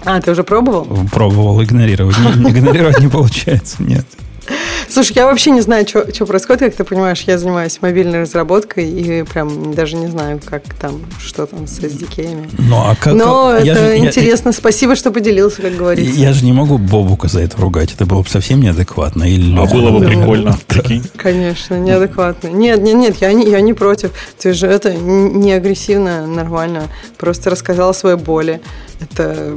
А, ты уже пробовал? Пробовал игнорировать. Игнорировать не получается, нет. Слушай, я вообще не знаю, что происходит, как ты понимаешь, я занимаюсь мобильной разработкой и прям даже не знаю, как там, что там с SDK. Ну, а как, Но как, это же, интересно, я, спасибо, что поделился, как говорится. Я же не могу Бобука за это ругать, это было бы совсем неадекватно. Или а было бы прикольно, прикинь. Конечно, неадекватно. Нет, нет, нет, я не, я не против. Ты же это не агрессивно, нормально. Просто рассказала о своей боли. Это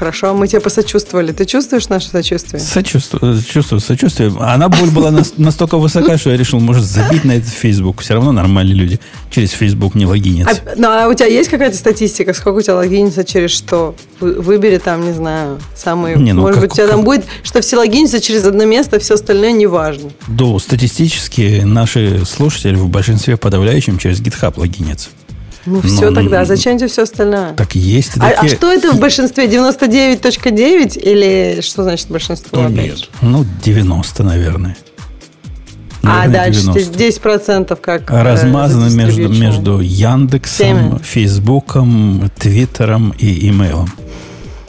хорошо, мы тебе посочувствовали. Ты чувствуешь наше сочувствие? Сочувствую, чувствую сочувствие. Она боль была настолько высока, что я решил, может, забить на этот Facebook. Все равно нормальные люди через Facebook не логинятся. А, ну, а у тебя есть какая-то статистика, сколько у тебя логинится через что? Выбери там, не знаю, самые... Не, ну, может как, быть, у тебя как... там будет, что все логинятся через одно место, все остальное не важно. Да, статистически наши слушатели в большинстве подавляющем через GitHub логинятся. Ну, все ну, тогда. Зачем тебе все остальное? Так есть а, такие... а что это в большинстве? 99.9 или что значит большинство? Ну, нет. Ну, 90, наверное. А дальше 90. 10% как э, Размазано между, между Яндексом, 7. Фейсбуком, Твиттером и имейлом.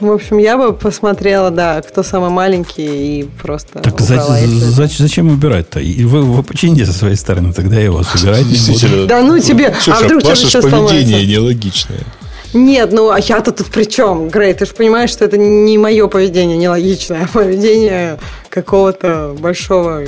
В общем, я бы посмотрела, да, кто самый маленький и просто Так за, за, зачем убирать-то? Вы, вы почините со своей стороны, тогда я его собирать не буду. Да ну тебе, а вдруг ваше поведение нелогичное. Нет, ну а я-то тут при чем, Грей? Ты же понимаешь, что это не мое поведение нелогичное, а поведение какого-то большого,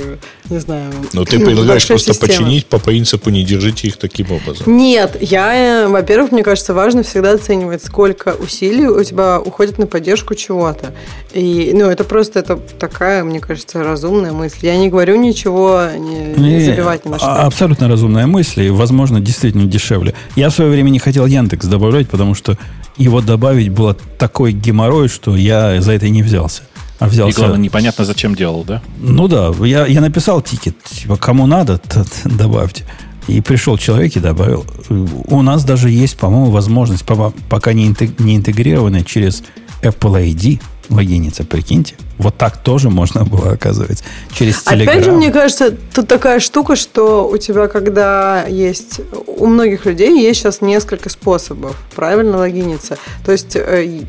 не знаю. Но ты предлагаешь просто системы. починить по принципу не держите их таким образом. Нет, я, во-первых, мне кажется, важно всегда оценивать, сколько усилий у тебя уходит на поддержку чего-то. И, ну, это просто это такая, мне кажется, разумная мысль. Я не говорю ничего, не, не забивать ни на что. Абсолютно разумная мысль, и, возможно, действительно дешевле. Я в свое время не хотел Яндекс добавлять, потому что его добавить было такой геморрой, что я за это не взялся. А взялся... И главное, непонятно, зачем делал, да? Ну да, я, я написал тикет, типа, кому надо, тот добавьте. И пришел человек и добавил. У нас даже есть, по-моему, возможность, пока не, интегрированная через Apple ID, логиниться, прикиньте. Вот так тоже можно было, оказывается, через Telegram. Опять же, мне кажется, тут такая штука, что у тебя, когда есть... У многих людей есть сейчас несколько способов правильно логиниться. То есть э,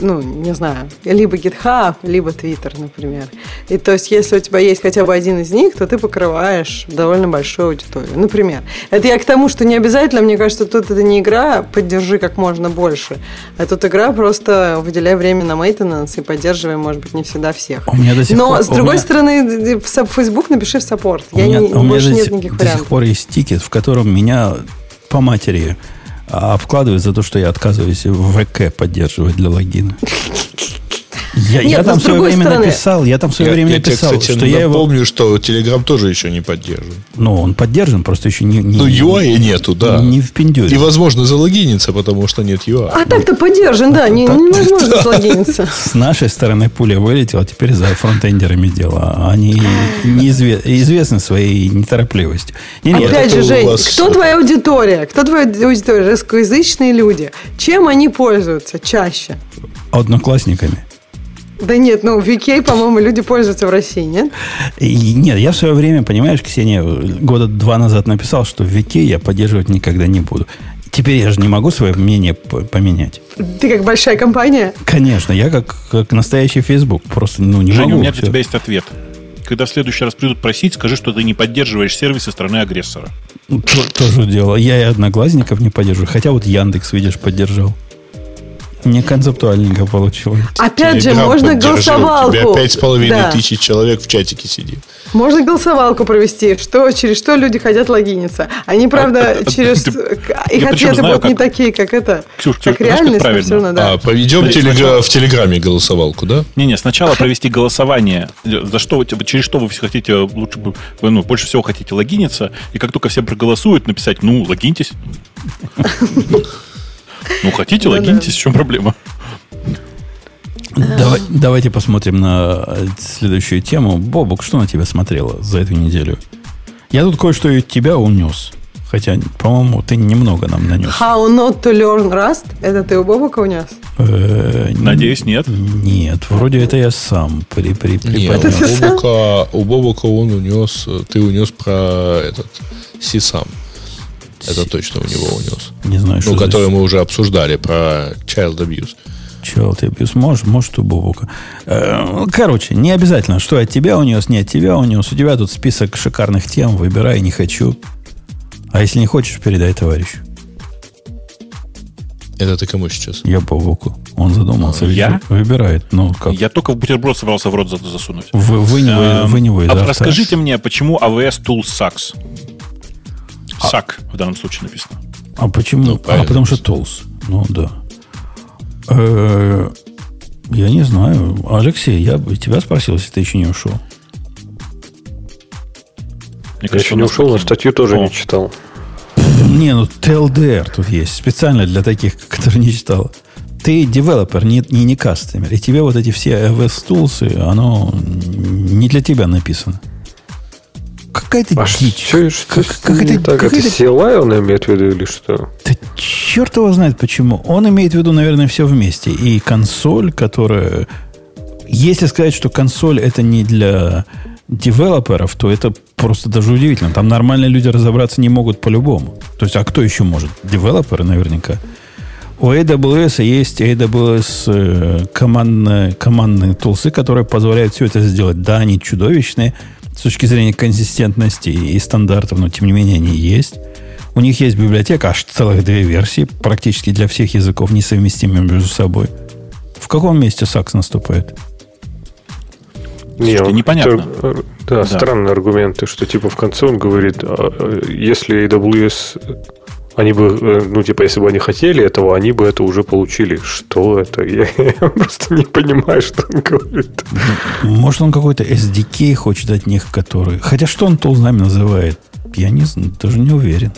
ну, не знаю, либо GitHub, либо Twitter, например. И то есть, если у тебя есть хотя бы один из них, то ты покрываешь довольно большую аудиторию. Например. Это я к тому, что не обязательно, мне кажется, тут это не игра «поддержи как можно больше», а тут игра просто выделяй время на мейтенанс и поддерживай, может быть, не всегда всех. У меня до сих Но, пор, с другой меня... стороны, в Facebook напиши в support. Я меня, не, у меня больше до, нет никаких до вариантов. Сих пор есть тикет, в котором меня по матери обкладывают за то, что я отказываюсь ВК поддерживать для логина. Я, Нет, я там в свое время стороны... написал, я там в свое я, время я написал, тебе, кстати, что я его... помню, что Telegram тоже еще не поддержан. Ну, он поддержан, просто еще не... не ну, UI нету, да. Не в пиндюре. И, возможно, залогиниться, потому что нет UI. А так-то поддержан, да, не, невозможно залогиниться. С нашей стороны пуля вылетела, теперь за фронтендерами дело. Они известны своей неторопливостью. Опять же, Жень, кто твоя аудитория? Кто твоя аудитория? Русскоязычные люди. Чем они пользуются чаще? Одноклассниками. Да нет, ну VK, по-моему, люди пользуются в России, нет? И, нет, я в свое время, понимаешь, Ксения, года два назад написал, что VK я поддерживать никогда не буду. Теперь я же не могу свое мнение поменять. Ты как большая компания? Конечно, я как, как настоящий Facebook. Просто ну, не Женя, могу. у меня для тебя есть ответ. Когда в следующий раз придут просить, скажи, что ты не поддерживаешь сервисы страны агрессора. Тоже дело. Я и одноглазников не поддерживаю. Хотя вот Яндекс, видишь, поддержал. Не концептуальненько получилось. Опять же, можно голосовалку. У тебя пять с половиной да. тысяч человек в чатике сидит. Можно голосовалку провести, что, через что люди хотят логиниться. Они, правда, а, а через... А, их ответы будут как... не такие, как это, Ксюш, как Ксюш, реальность, как равно, да. А, поведем телега... сначала... в Телеграме голосовалку, да? Не-не, сначала провести голосование, за что, через что вы все хотите, лучше ну, больше всего хотите логиниться, и как только все проголосуют, написать, ну, логиньтесь. Ну, хотите, логиньтесь, в чем проблема? Давай, давайте посмотрим на следующую тему. Бобук, что на тебя смотрела за эту неделю? Я тут кое-что от тебя унес. Хотя, по-моему, ты немного нам нанес. How not to learn Rust? Это ты у Бобука унес? Э, Надеюсь, нет. Нет, вроде это я сам при, при, нет, у Бобука, у Бобука он унес, ты унес про этот Сисам. Это точно у него унес. Не знаю, что Ну, который мы уже обсуждали про child abuse. Child abuse. Может, может, у Бобука. Э, короче, не обязательно, что от тебя унес, не от тебя унес. У тебя тут список шикарных тем. Выбирай, не хочу. А если не хочешь, передай товарищу. Это ты кому сейчас? Я Бобуку. Он задумался. Я? Выбирает. Ну, как? Я только в бутерброд собрался в рот засунуть. Вы, вы, не, вы, эм, вы не вы, а Расскажите мне, почему AWS Tools sucks? САК в данном случае написано. А почему? Ну, а потому что толс. Ну да. Э, Я не знаю. Алексей, я бы тебя спросил, если ты еще не ушел. Мне кажется, я еще не ушел, но статью тоже О. не читал. Не, ну TLDR тут есть. Специально для таких, которые не читал. Ты девелопер, не, не, не кастомер. И тебе вот эти все iOS tools, оно не для тебя написано. Какая-то а дичь. Что, что как, как это, так? Это CLI он имеет в виду или что? Да черт его знает почему. Он имеет в виду, наверное, все вместе. И консоль, которая... Если сказать, что консоль это не для девелоперов, то это просто даже удивительно. Там нормальные люди разобраться не могут по-любому. То есть, а кто еще может? Девелоперы наверняка. У AWS есть AWS э, командные, командные tools ы, которые позволяют все это сделать. Да, они чудовищные с точки зрения консистентности и стандартов, но тем не менее они есть. У них есть библиотека, аж целых две версии, практически для всех языков, несовместимые между собой. В каком месте САКС наступает? Не, Слушайте, непонятно. Это, да, да, странные аргументы, что типа в конце он говорит, а, а, если AWS они бы, э, ну, типа, если бы они хотели этого, они бы это уже получили. Что это? Я, я просто не понимаю, что он говорит. Может, он какой-то SDK хочет от них, который... Хотя что он толзнами называет? Я не знаю, даже не уверен.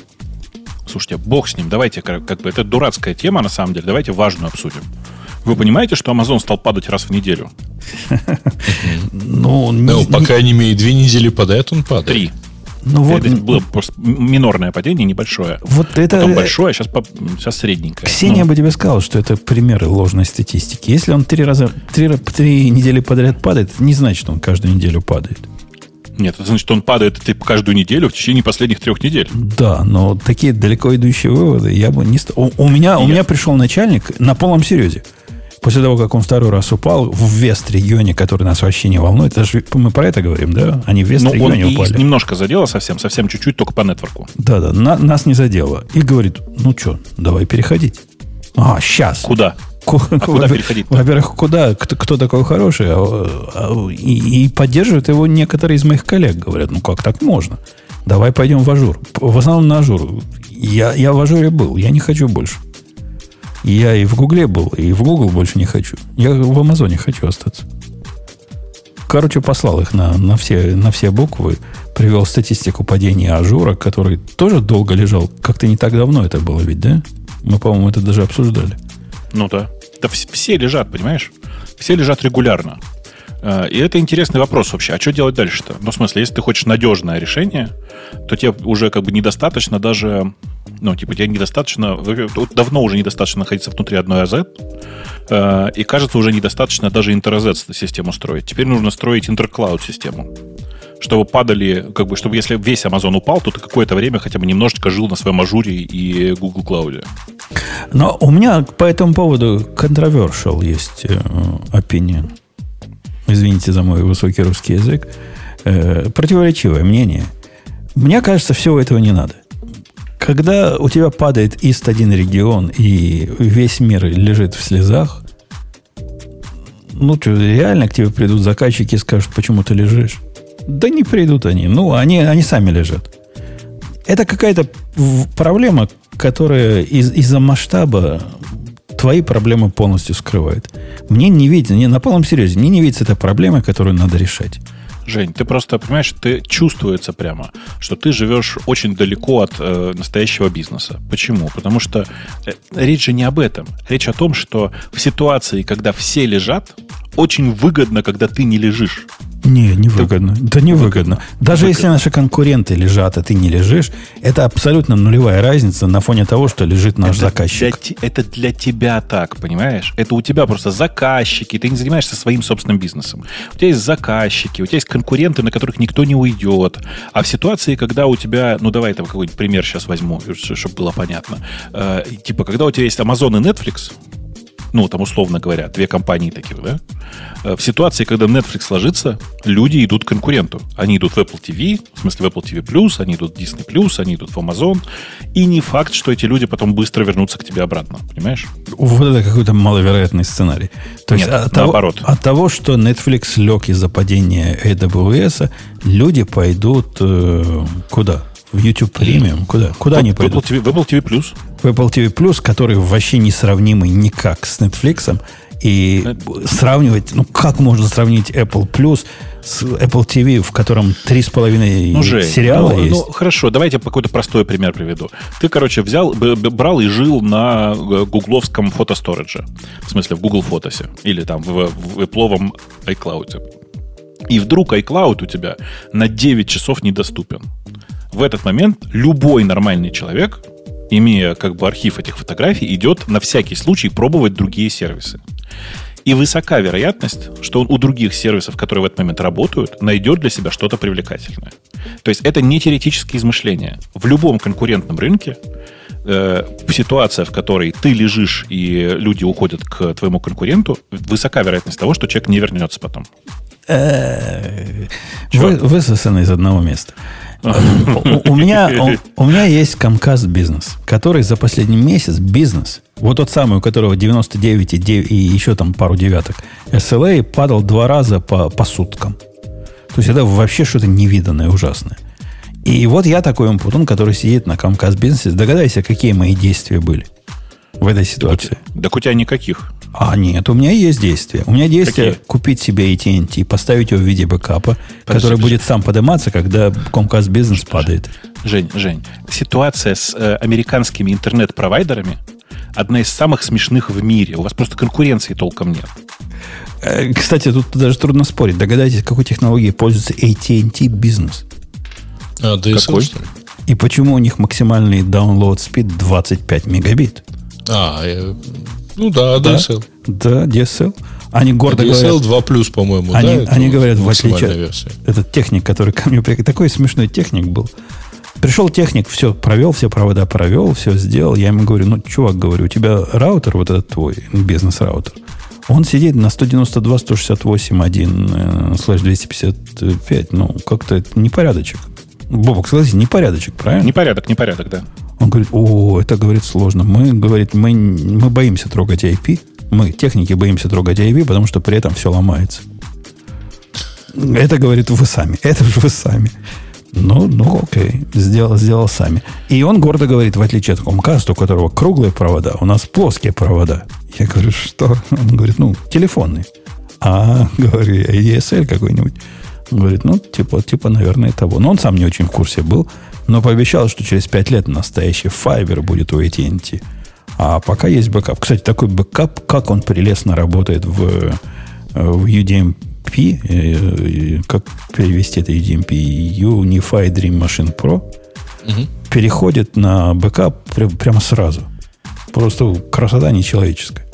Слушайте, бог с ним. Давайте, как, как бы, это дурацкая тема, на самом деле. Давайте важную обсудим. Вы понимаете, что Amazon стал падать раз в неделю? Ну, ну по крайней мере, две недели подряд он падает. Три. Ну, вот, это было просто минорное падение, небольшое. Вот это, Потом большое, а сейчас, сейчас средненькое. Ксения ну. бы тебе сказала, что это примеры ложной статистики. Если он три раза, три, три недели подряд падает, это не значит, что он каждую неделю падает. Нет, это значит, что он падает ты каждую неделю в течение последних трех недель. Да, но такие далеко идущие выводы я бы не стал. У, у меня, у меня пришел начальник на полном серьезе. После того, как он второй раз упал в Вест-регионе, который нас вообще не волнует, это же, мы про это говорим, да? Они в Вест-регионе ну, упали. немножко задело совсем, совсем чуть-чуть, только по нетворку. Да-да, на, нас не задело. И говорит, ну что, давай переходить. А, сейчас. Куда? А куда переходить? Во-первых, куда? Кто, кто такой хороший? А, а, и, и поддерживают его некоторые из моих коллег. Говорят, ну как так можно? Давай пойдем в Azure. В основном на Azure. Я, я в Azure был, я не хочу больше. Я и в Гугле был, и в Google больше не хочу. Я в Амазоне хочу остаться. Короче, послал их на, на, все, на все буквы, привел статистику падения Azure, который тоже долго лежал. Как-то не так давно это было ведь, да? Мы, по-моему, это даже обсуждали. Ну да. Да все лежат, понимаешь? Все лежат регулярно. Э, и это интересный вопрос вообще. А что делать дальше-то? Ну, в смысле, если ты хочешь надежное решение, то тебе уже как бы недостаточно даже... Ну, типа, тебе недостаточно... Давно уже недостаточно находиться внутри одной AZ. Э, и, кажется, уже недостаточно даже InterZ систему строить. Теперь нужно строить интерклауд систему чтобы падали, как бы, чтобы если весь Amazon упал, то ты какое-то время хотя бы немножечко жил на своем ажуре и Google Cloud. Но у меня по этому поводу controversial есть э, opinion извините за мой высокий русский язык, э, противоречивое мнение. Мне кажется, всего этого не надо. Когда у тебя падает ист один регион и весь мир лежит в слезах, ну что, реально к тебе придут заказчики и скажут, почему ты лежишь? Да не придут они. Ну, они, они сами лежат. Это какая-то проблема, которая из- из-за масштаба твои проблемы полностью скрывает. Мне не видится, не на полном серьезе, мне не видится эта проблема, которую надо решать. Жень, ты просто понимаешь, ты чувствуется прямо, что ты живешь очень далеко от э, настоящего бизнеса. Почему? Потому что э, речь же не об этом. Речь о том, что в ситуации, когда все лежат, очень выгодно, когда ты не лежишь. Не, не выгодно. Это не выгодно. Даже выгодно. если наши конкуренты лежат, а ты не лежишь, это абсолютно нулевая разница на фоне того, что лежит наш это заказчик. Для, это для тебя так, понимаешь? Это у тебя просто заказчики, ты не занимаешься своим собственным бизнесом. У тебя есть заказчики, у тебя есть конкуренты, на которых никто не уйдет. А в ситуации, когда у тебя, ну давай там какой-нибудь пример сейчас возьму, чтобы было понятно. Э, типа, когда у тебя есть Amazon и Netflix, ну, там, условно говоря, две компании таких, да, э, в ситуации, когда Netflix ложится, люди идут к конкуренту. Они идут в Apple TV, в смысле в Apple TV+, они идут в Disney+, они идут в Amazon, и не факт, что эти люди потом быстро вернутся к тебе обратно, понимаешь? Вот это какой-то маловероятный сценарий. То есть Нет, от наоборот. Того, от того, что Netflix лег из-за падения AWS, люди пойдут э, куда? В YouTube Premium? Куда? Куда они пойдут? В Apple TV, в Apple TV+. В Apple TV+, который вообще несравнимый никак с Netflix. И сравнивать, ну как можно сравнить Apple Plus с Apple TV, в котором три с половиной ну, сериала ну, есть? Ну, хорошо, давайте какой-то простой пример приведу. Ты, короче, взял, брал и жил на э, гугловском фотосторидже. В смысле, в Google Фотосе. Или там в, в Apple iCloud. И вдруг iCloud у тебя на 9 часов недоступен. В этот момент любой нормальный человек имея как бы архив этих фотографий, идет на всякий случай пробовать другие сервисы. И высока вероятность, что он у других сервисов, которые в этот момент работают, найдет для себя что-то привлекательное. То есть это не теоретические измышления. В любом конкурентном рынке э, ситуация, в которой ты лежишь и люди уходят к твоему конкуренту, высока вероятность того, что человек не вернется потом. Э, высосано из одного места. У меня, у, меня есть Comcast бизнес, который за последний месяц бизнес, вот тот самый, у которого 99 и, 9, и еще там пару девяток, SLA падал два раза по, по суткам. То есть это вообще что-то невиданное, ужасное. И вот я такой умпутун, который сидит на Comcast бизнесе. Догадайся, какие мои действия были в этой ситуации. Так, так у тебя никаких. А нет, у меня есть действия. У меня действие Какие? купить себе AT&T, поставить его в виде бэкапа, Подожди, который подожди. будет сам подниматься, когда Comcast бизнес падает. Жень, Жень, ситуация с э, американскими интернет-провайдерами одна из самых смешных в мире. У вас просто конкуренции толком нет. Э, кстати, тут даже трудно спорить. Догадайтесь, какой технологией пользуется AT&T бизнес. А, DSL, Какой? что ли? И почему у них максимальный download speed 25 мегабит? А, э, ну да, DSL. Да, DSL. Они гордо DSL говорят... 2 плюс, по-моему, они, да? Они говорят, в отличие... Версия. Этот техник, который ко мне такой смешной техник был. Пришел техник, все провел, все провода провел, все сделал. Я ему говорю, ну, чувак, говорю, у тебя раутер, вот этот твой бизнес-раутер, он сидит на 192.168.1 э, слэш 255. Ну, как-то непорядочек. Бобок, согласись, непорядочек, правильно? Непорядок, непорядок, да. Он говорит, о, это, говорит, сложно. Мы, говорит, мы, мы боимся трогать IP. Мы, техники, боимся трогать IP, потому что при этом все ломается. Это, говорит, вы сами. Это же вы сами. Ну, ну, окей, сделал, сделал сами. И он гордо говорит, в отличие от Comcast, у которого круглые провода, у нас плоские провода. Я говорю, что? Он говорит, ну, телефонные. А, говорю, ADSL какой-нибудь. Говорит, ну, типа, типа, наверное, того. Но он сам не очень в курсе был, но пообещал, что через 5 лет настоящий Fiber будет у AT&T. А пока есть бэкап. Кстати, такой бэкап, как он прелестно работает в, в UDMP, э, как перевести это UDMP, UniFi Dream Machine Pro, угу. переходит на бэкап прямо сразу. Просто красота нечеловеческая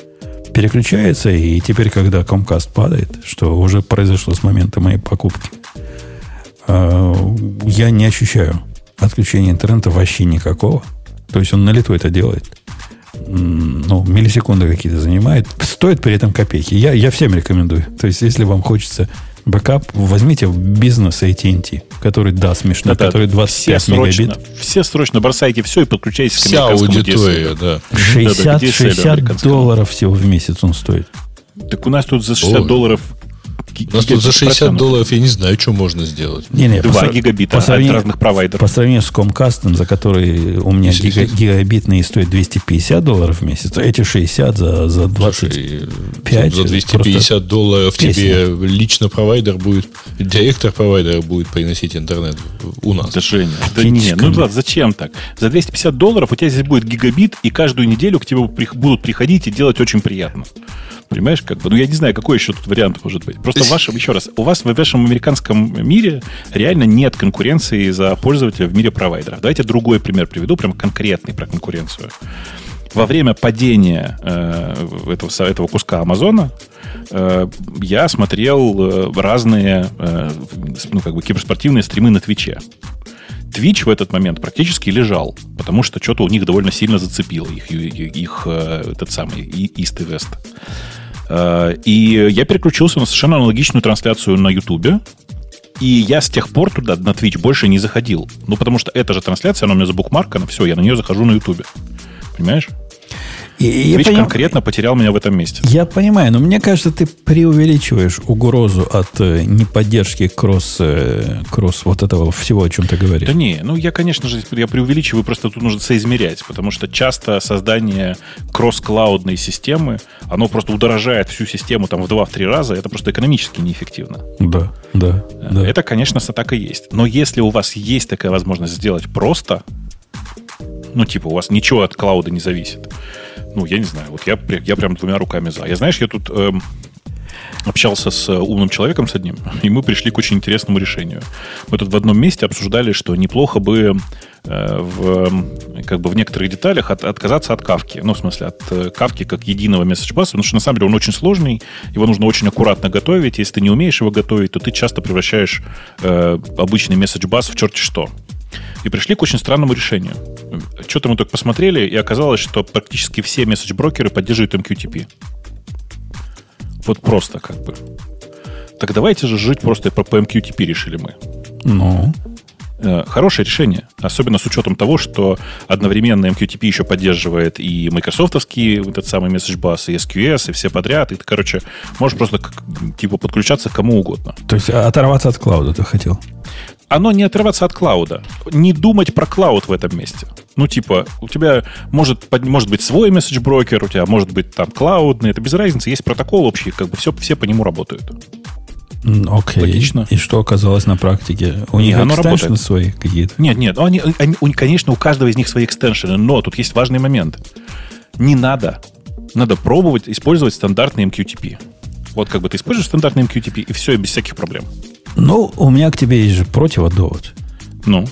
переключается, и теперь, когда Comcast падает, что уже произошло с момента моей покупки, э, я не ощущаю отключения интернета вообще никакого. То есть он на лету это делает. Ну, миллисекунды какие-то занимает. Стоит при этом копейки. Я, я всем рекомендую. То есть, если вам хочется бэкап, возьмите бизнес AT&T, который, да, смешно, да, который 25 все мегабит. Срочно, все срочно бросайте все и подключайтесь к Вся аудитория, да. 60, 60 долларов всего в месяц он стоит. Так у нас тут за 60 Ой. долларов у нас тут за 60 долларов я не знаю, что можно сделать. Не, не, 2 по, гигабита по от разных провайдеров. По сравнению с Comcast, за который у меня гига, гигабитный стоит 250 долларов в месяц, эти 60 за, за 25. За 250 долларов песня. тебе лично провайдер будет, директор провайдера будет приносить интернет у нас. Да, Женя, да не, ну да, зачем так? За 250 долларов у тебя здесь будет гигабит, и каждую неделю к тебе будут приходить и делать очень приятно. Понимаешь, как бы, ну я не знаю, какой еще тут вариант может быть. Просто в вашем, еще раз, у вас в вашем американском мире реально нет конкуренции за пользователя в мире провайдеров. Давайте другой пример приведу, прям конкретный про конкуренцию. Во время падения э, этого, этого куска Амазона э, я смотрел э, разные э, ну, как бы киберспортивные стримы на Твиче. Twitch в этот момент практически лежал, потому что что-то у них довольно сильно зацепило их, их, их э, этот самый East и West. Э, и я переключился на совершенно аналогичную трансляцию на Ютубе. И я с тех пор туда, на Twitch, больше не заходил. Ну, потому что эта же трансляция, она у меня забукмаркана, все, я на нее захожу на Ютубе. Понимаешь? И, Twitch поним... конкретно потерял меня в этом месте. Я понимаю, но мне кажется, ты преувеличиваешь угрозу от э, неподдержки кросс, э, кросс вот этого всего, о чем ты говоришь. Да не, ну я, конечно же, я преувеличиваю, просто тут нужно соизмерять, потому что часто создание кросс-клаудной системы, оно просто удорожает всю систему там в 2-3 раза, это просто экономически неэффективно. Да, да, да. Это, конечно, так и есть. Но если у вас есть такая возможность сделать просто, ну, типа, у вас ничего от клауда не зависит. Ну, я не знаю. Вот я, я прям двумя руками за. Я, знаешь, я тут эм, общался с э, умным человеком с одним, и мы пришли к очень интересному решению. Мы тут в одном месте обсуждали, что неплохо бы э, в, как бы в некоторых деталях от, отказаться от кавки. Ну, в смысле, от э, кавки как единого месседж-баса, потому что на самом деле он очень сложный, его нужно очень аккуратно готовить. Если ты не умеешь его готовить, то ты часто превращаешь э, обычный месседж-бас в черти что и пришли к очень странному решению. Что-то мы только посмотрели, и оказалось, что практически все месседж-брокеры поддерживают MQTP. Вот просто как бы. Так давайте же жить просто по, по MQTP решили мы. Ну. Э, хорошее решение, особенно с учетом того, что одновременно MQTP еще поддерживает и майкрософтовский этот самый message bus, и SQS, и все подряд. И ты, короче, можешь просто типа подключаться к кому угодно. То есть оторваться от клауда ты хотел? Оно не отрываться от клауда. Не думать про клауд в этом месте. Ну, типа, у тебя может, может быть свой месседж-брокер, у тебя может быть там клаудный, это без разницы, есть протокол общий, как бы все, все по нему работают. Окей. Логично. И что оказалось на практике? У них оно работает. свои какие-то? Нет, нет. Они, они, конечно, у каждого из них свои экстеншены, но тут есть важный момент. Не надо. Надо пробовать использовать стандартный MQTP. Вот как бы ты используешь стандартный MQTP, и все, и без всяких проблем. Ну, у меня к тебе есть же противодовод. Ну?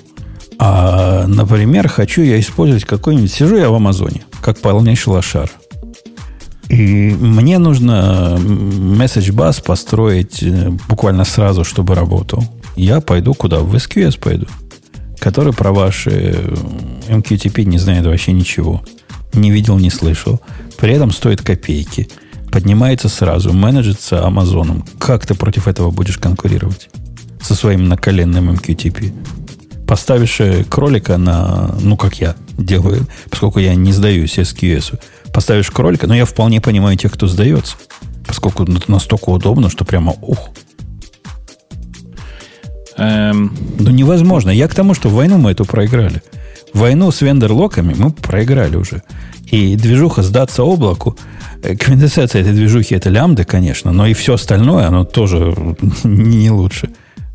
А, например, хочу я использовать какой-нибудь... Сижу я в Амазоне, как полнейший лошар. И мне нужно message bus построить э, буквально сразу, чтобы работал. Я пойду куда? В SQS пойду. Который про ваши э, MQTP не знает вообще ничего. Не видел, не слышал. При этом стоит копейки поднимается сразу, менеджится Амазоном. Как ты против этого будешь конкурировать? Со своим наколенным MQTP. Поставишь э, кролика на, ну, как я делаю, поскольку я не сдаюсь SQS. Поставишь кролика, но я вполне понимаю тех, кто сдается. Поскольку это настолько удобно, что прямо ух. Эм... Ну, невозможно. Я к тому, что войну мы эту проиграли. Войну с вендерлоками мы проиграли уже. И движуха сдаться облаку, э, квинтэссенция этой движухи это лямбда, конечно, но и все остальное, оно тоже не лучше.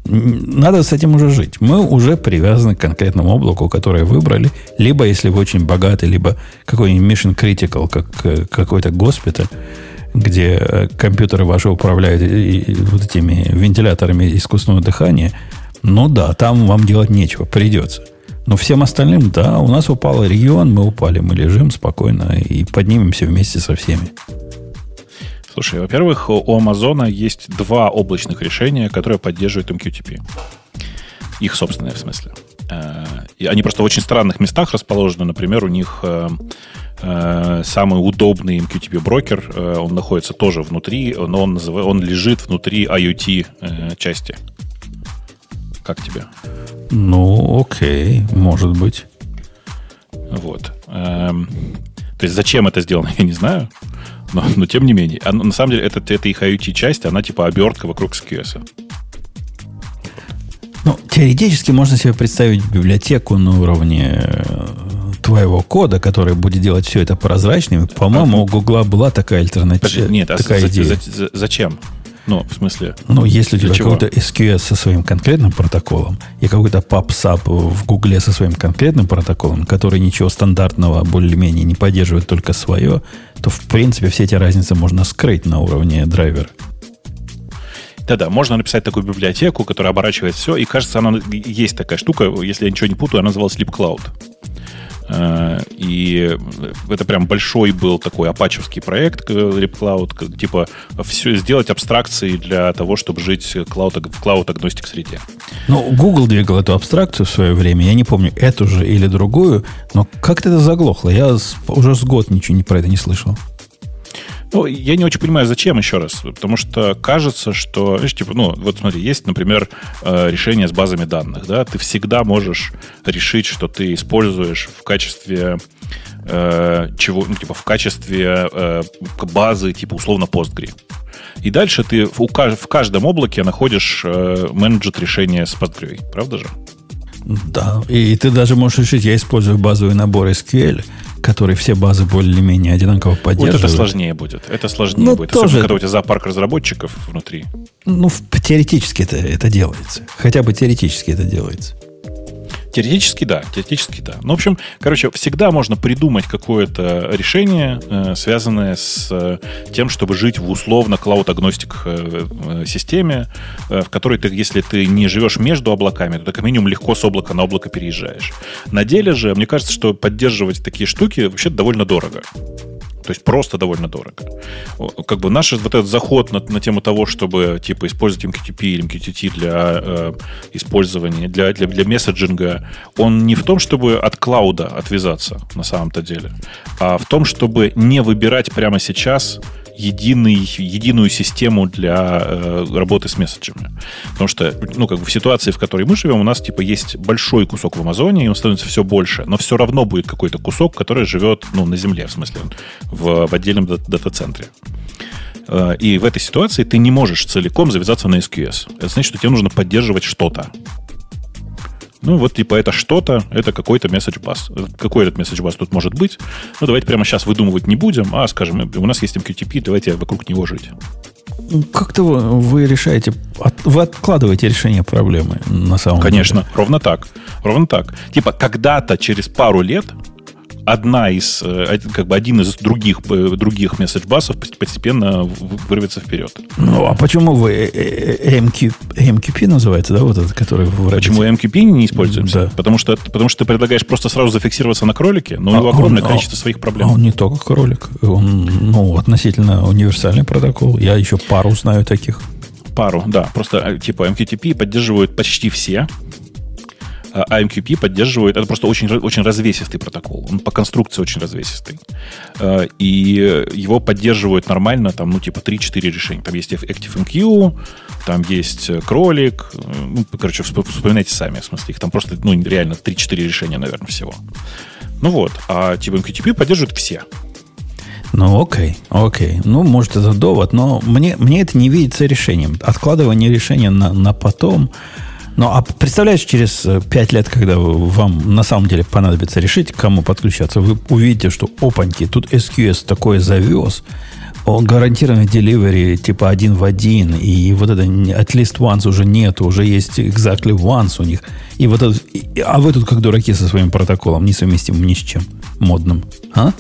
Надо с этим уже жить. Мы уже привязаны к конкретному облаку, которое выбрали. Либо, если вы очень богаты, либо какой-нибудь Mission Critical, как э, какой-то госпиталь, где э, компьютеры ваши управляют вот этими вентиляторами искусственного дыхания. Ну да, там вам делать нечего, придется. Но всем остальным, да, у нас упал регион, мы упали, мы лежим спокойно и поднимемся вместе со всеми. Слушай, во-первых, у Амазона есть два облачных решения, которые поддерживают MQTP. Их собственные, в смысле. Э, и они просто в очень странных местах расположены. Например, у них э, э, самый удобный MQTP брокер, он находится тоже внутри, но он, он лежит внутри IoT части. Как тебе? Ну, окей, может быть. Вот. Эм, то есть зачем это сделано, я не знаю. Но, но тем не менее. А, на самом деле, это, это их IoT-часть, она типа обертка вокруг SQS. Ну, теоретически можно себе представить библиотеку на уровне э, твоего кода, который будет делать все это прозрачным. По-моему, у Гугла была такая альтернатива. Нет, а такая а идея. За, за, зачем? Ну, в смысле? Ну, если у тебя какой-то SQS со своим конкретным протоколом и какой-то PubSub в Гугле со своим конкретным протоколом, который ничего стандартного более-менее не поддерживает, только свое, то, в принципе, все эти разницы можно скрыть на уровне драйвера. Да-да, можно написать такую библиотеку, которая оборачивает все, и кажется, она есть такая штука, если я ничего не путаю, она называлась LeapCloud. Э, и это прям большой был такой апачевский проект RipCloud, типа все, сделать абстракции для того, чтобы жить cloud, в cloud-агностик среде. Ну, Google двигал эту абстракцию в свое время. Я не помню, эту же или другую, но как-то это заглохло. Я уже с год ничего не про это не слышал. Ну, я не очень понимаю, зачем еще раз. Потому что кажется, что, знаешь, типа, ну, вот смотри, есть, например, э, решение с базами данных, да, ты всегда можешь решить, что ты используешь в качестве э, чего, ну, типа, в качестве э, базы, типа, условно, Postgre. И дальше ты в, в каждом облаке находишь э, менеджер решения с Postgre, правда же? Да, и ты даже можешь решить, я использую базовый набор SQL, который все базы более-менее одинаково поддерживают. Вот это сложнее будет. Это сложнее ну, будет. Тоже... Особенно, когда у тебя зоопарк разработчиков внутри. Ну, теоретически это, это делается. Хотя бы теоретически это делается. Теоретически да, теоретически да. Ну, в общем, короче, всегда можно придумать какое-то решение, э, связанное с э, тем, чтобы жить в условно клауд-агностик э, системе, в которой ты, если ты не живешь между облаками, то как минимум легко с облака на облако переезжаешь. На деле же, мне кажется, что поддерживать такие штуки вообще довольно дорого. То есть просто довольно дорого. Как бы наш вот этот заход на, на тему того, чтобы типа использовать MQTT или MQTT для э, использования, для, для, для месседжинга, он не в том, чтобы от клауда отвязаться на самом-то деле, а в том, чтобы не выбирать прямо сейчас единый, единую систему для э, работы с месседжами. Потому что, ну, как бы в ситуации, в которой мы живем, у нас, типа, есть большой кусок в Амазоне, и он становится все больше, но все равно будет какой-то кусок, который живет, ну, на Земле, в смысле, в, в отдельном дата-центре. Э, и в этой ситуации ты не можешь целиком завязаться на SQS. Это значит, что тебе нужно поддерживать что-то. Ну, вот, типа, это что-то, это какой-то message bus. Какой этот message bus тут может быть? Ну, давайте прямо сейчас выдумывать не будем, а скажем, у нас есть MQTP, давайте вокруг него жить. Как-то вы, решаете, вы откладываете решение проблемы на самом Конечно, деле. Конечно, ровно так. Ровно так. Типа, когда-то через пару лет одна из, э, как бы один из других, э, других месседж-басов постепенно вырвется вперед. Ну, а почему вы э, MQ, MQP называется, да, вот этот, который в Почему MQP не используется? Да. Потому, что, потому что ты предлагаешь просто сразу зафиксироваться на кролике, но у а него огромное он, количество а, своих проблем. А он не только кролик, он, ну, относительно универсальный протокол. Я еще пару знаю таких. Пару, да. Просто типа MQTP поддерживают почти все AMQP поддерживает, это просто очень, очень развесистый протокол. Он по конструкции очень развесистый. Э, и его поддерживают нормально, там, ну, типа 3-4 решения. Там есть ActiveMQ, там есть э, кролик. Э, ну, короче, вспоминайте сами. В смысле, их там просто, ну, реально 3-4 решения, наверное, всего. Ну вот. А типа MQTP поддерживают все. Ну, окей, окей. Ну, может, это довод, но мне, мне это не видится решением. Откладывание решения на, на потом ну, а представляешь, через 5 лет, когда вам на самом деле понадобится решить, к кому подключаться, вы увидите, что опаньки, тут SQS такое завез, о гарантированной delivery типа один в один, и вот это at least once уже нет, уже есть exactly once у них. И вот это, а вы тут как дураки со своим протоколом, несовместимым ни с чем модным. А?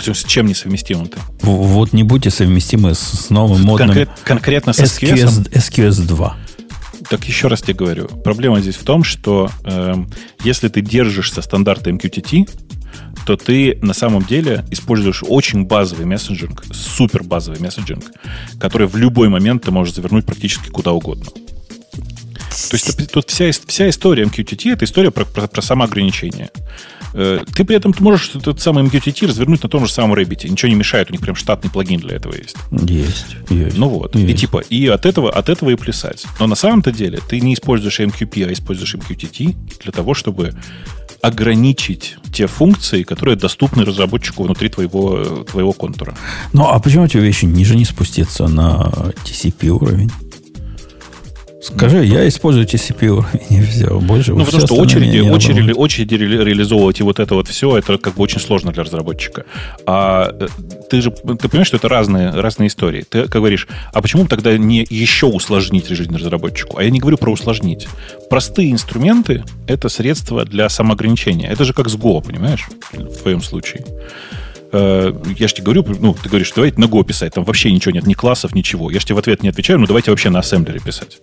С чем несовместимым-то? Вот не будьте совместимы с новым модным Конкрет, конкретно со SQS, SQS 2 так еще раз тебе говорю, проблема здесь в том, что э, если ты держишься стандарта MQTT, то ты на самом деле используешь очень базовый мессенджинг, супер базовый мессенджинг, который в любой момент ты можешь завернуть практически куда угодно. То есть тут вся, вся история MQTT это история про, про, про самоограничение. Э, ты при этом можешь этот самый MQTT развернуть на том же самом Rabbit. Ничего не мешает, у них прям штатный плагин для этого есть. Есть, есть. Ну вот. Есть. И типа, и от этого, от этого и плясать. Но на самом-то деле ты не используешь MQP, а используешь MQTT для того, чтобы ограничить те функции, которые доступны разработчику внутри твоего, твоего контура. Ну, а почему эти вещи ниже не спуститься на TCP уровень? Скажи, я использую TCP уровень все. Больше ну, потому что очереди, очереди, очереди реализовывать и вот это вот все, это как бы очень сложно для разработчика. А э, ты же ты понимаешь, что это разные, разные истории. Ты говоришь, а почему тогда не еще усложнить жизнь разработчику? А я не говорю про усложнить. Простые инструменты — это средства для самоограничения. Это же как с Go, понимаешь? В твоем случае э, я же тебе говорю, ну, ты говоришь, давайте на Go писать, там вообще ничего нет, ни классов, ничего. Я же тебе в ответ не отвечаю, ну, давайте вообще на ассемблере писать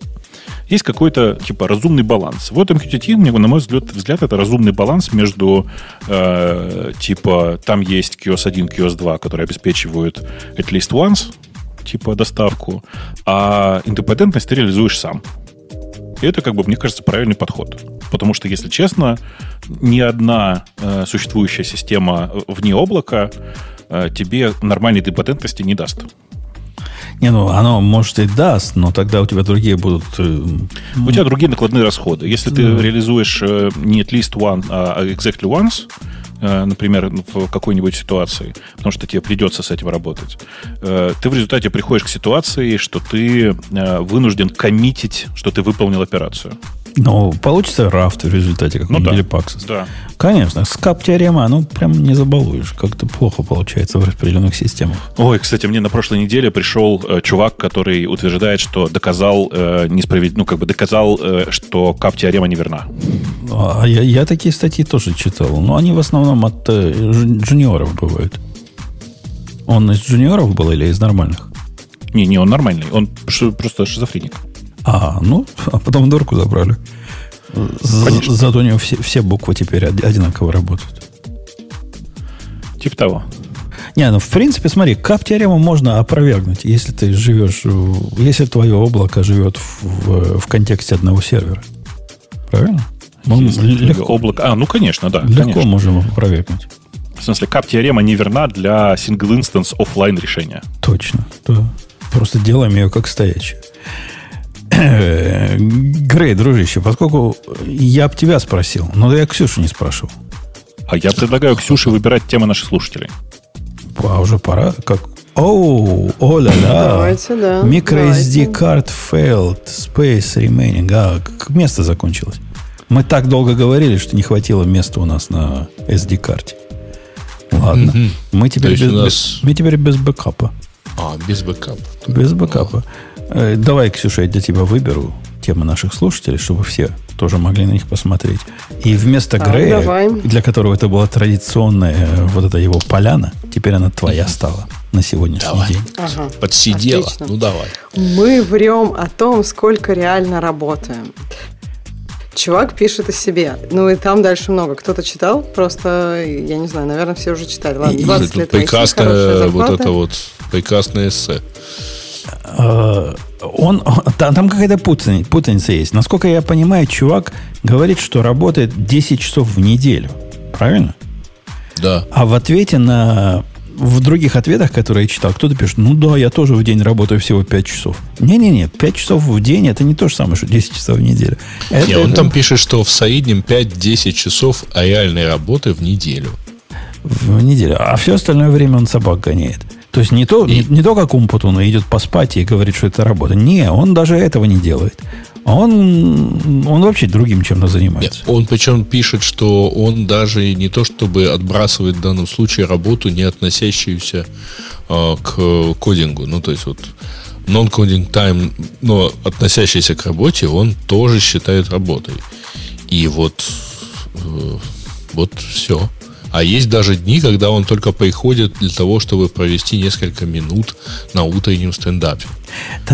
есть какой-то типа разумный баланс. Вот MQTT, на мой взгляд, взгляд это разумный баланс между э, типа там есть QoS1, QoS2, которые обеспечивают at least once, типа доставку, а индепендентность ты реализуешь сам. И это, как бы, мне кажется, правильный подход. Потому что, если честно, ни одна э, существующая система вне облака э, тебе нормальной депатентности не даст. Не, ну оно может и даст, но тогда у тебя другие будут... Э, у тебя другие накладные расходы. Если ты реализуешь э, не at least one, а exactly once, Э, например, в какой-нибудь ситуации, потому что тебе придется с этим работать, ты в результате приходишь к ситуации, что ты вынужден коммитить, что ты выполнил операцию. Ну, получится рафт в результате, как ну, да. или Paxos. Да. Конечно, скап теорема, ну, прям не забалуешь. Как-то плохо получается в распределенных системах. Ой, кстати, мне на прошлой неделе пришел э, чувак, который утверждает, что доказал э, несправед... ну, как бы доказал, э, что кап теорема неверна. А я, я такие статьи тоже читал. Но они в основном от э, джуниоров бывают. Он из джуниоров был или из нормальных? Не, не, он нормальный. Он просто шизофреник. А, ну, а потом в дурку забрали. Конечно. Зато у него все, все буквы теперь одинаково работают. Типа того. Не, ну в принципе, смотри, кап-теорему можно опровергнуть, если ты живешь, если твое облако живет в, в, в контексте одного сервера. Правильно? Мы легко. Облако. А, ну конечно, да. Легко конечно. можем опровергнуть. В смысле, кап-теорема не верна для single instance офлайн решения. Точно. Да. Просто делаем ее как стоячую. Грей, дружище, поскольку я об тебя спросил, но я Ксюшу не спрашивал. А я предлагаю Ксюше выбирать темы наших слушателей. А уже пора? Как? Оу, о ля ля. Давайте, да. MicroSD card failed, space remaining. А, как место закончилось. Мы так долго говорили, что не хватило места у нас на SD-карте. Ладно. Угу. Мы, теперь без, нас... без, мы теперь без бэкапа. А, без бэкапа. Без бэкапа. Э, давай, Ксюша, я для тебя выберу темы наших слушателей, чтобы все тоже могли на них посмотреть. И вместо а, Грея, давай. для которого это была традиционная э, вот эта его поляна, теперь она твоя стала на сегодняшний давай. день. Ага. Подсидела. Отлично. Ну давай. Мы врем о том, сколько реально работаем. Чувак пишет о себе. Ну и там дальше много. Кто-то читал, просто, я не знаю, наверное, все уже читали. Ладно, 20 лет прекрасное, вот это вот прекрасное эссе. Э, он, там, там какая-то путаница, путаница есть. Насколько я понимаю, чувак говорит, что работает 10 часов в неделю. Правильно? Да. А в ответе на... В других ответах, которые я читал, кто-то пишет, ну да, я тоже в день работаю всего 5 часов. Не-не-не, 5 часов в день это не то же самое, что 10 часов в неделю. Это, не, он там пишет, что в среднем 5-10 часов реальной работы в неделю. В неделю. А все остальное время он собак гоняет. То есть не то, и... не, не то, как Умпутун идет поспать и говорит, что это работа. Не, он даже этого не делает. Он, он вообще другим чем-то занимается. Нет, он причем пишет, что он даже не то, чтобы отбрасывает в данном случае работу, не относящуюся э, к кодингу. Ну, то есть вот non-coding time, но относящийся к работе, он тоже считает работой. И вот, э, вот все. А есть даже дни, когда он только приходит для того, чтобы провести несколько минут на утреннем стендапе.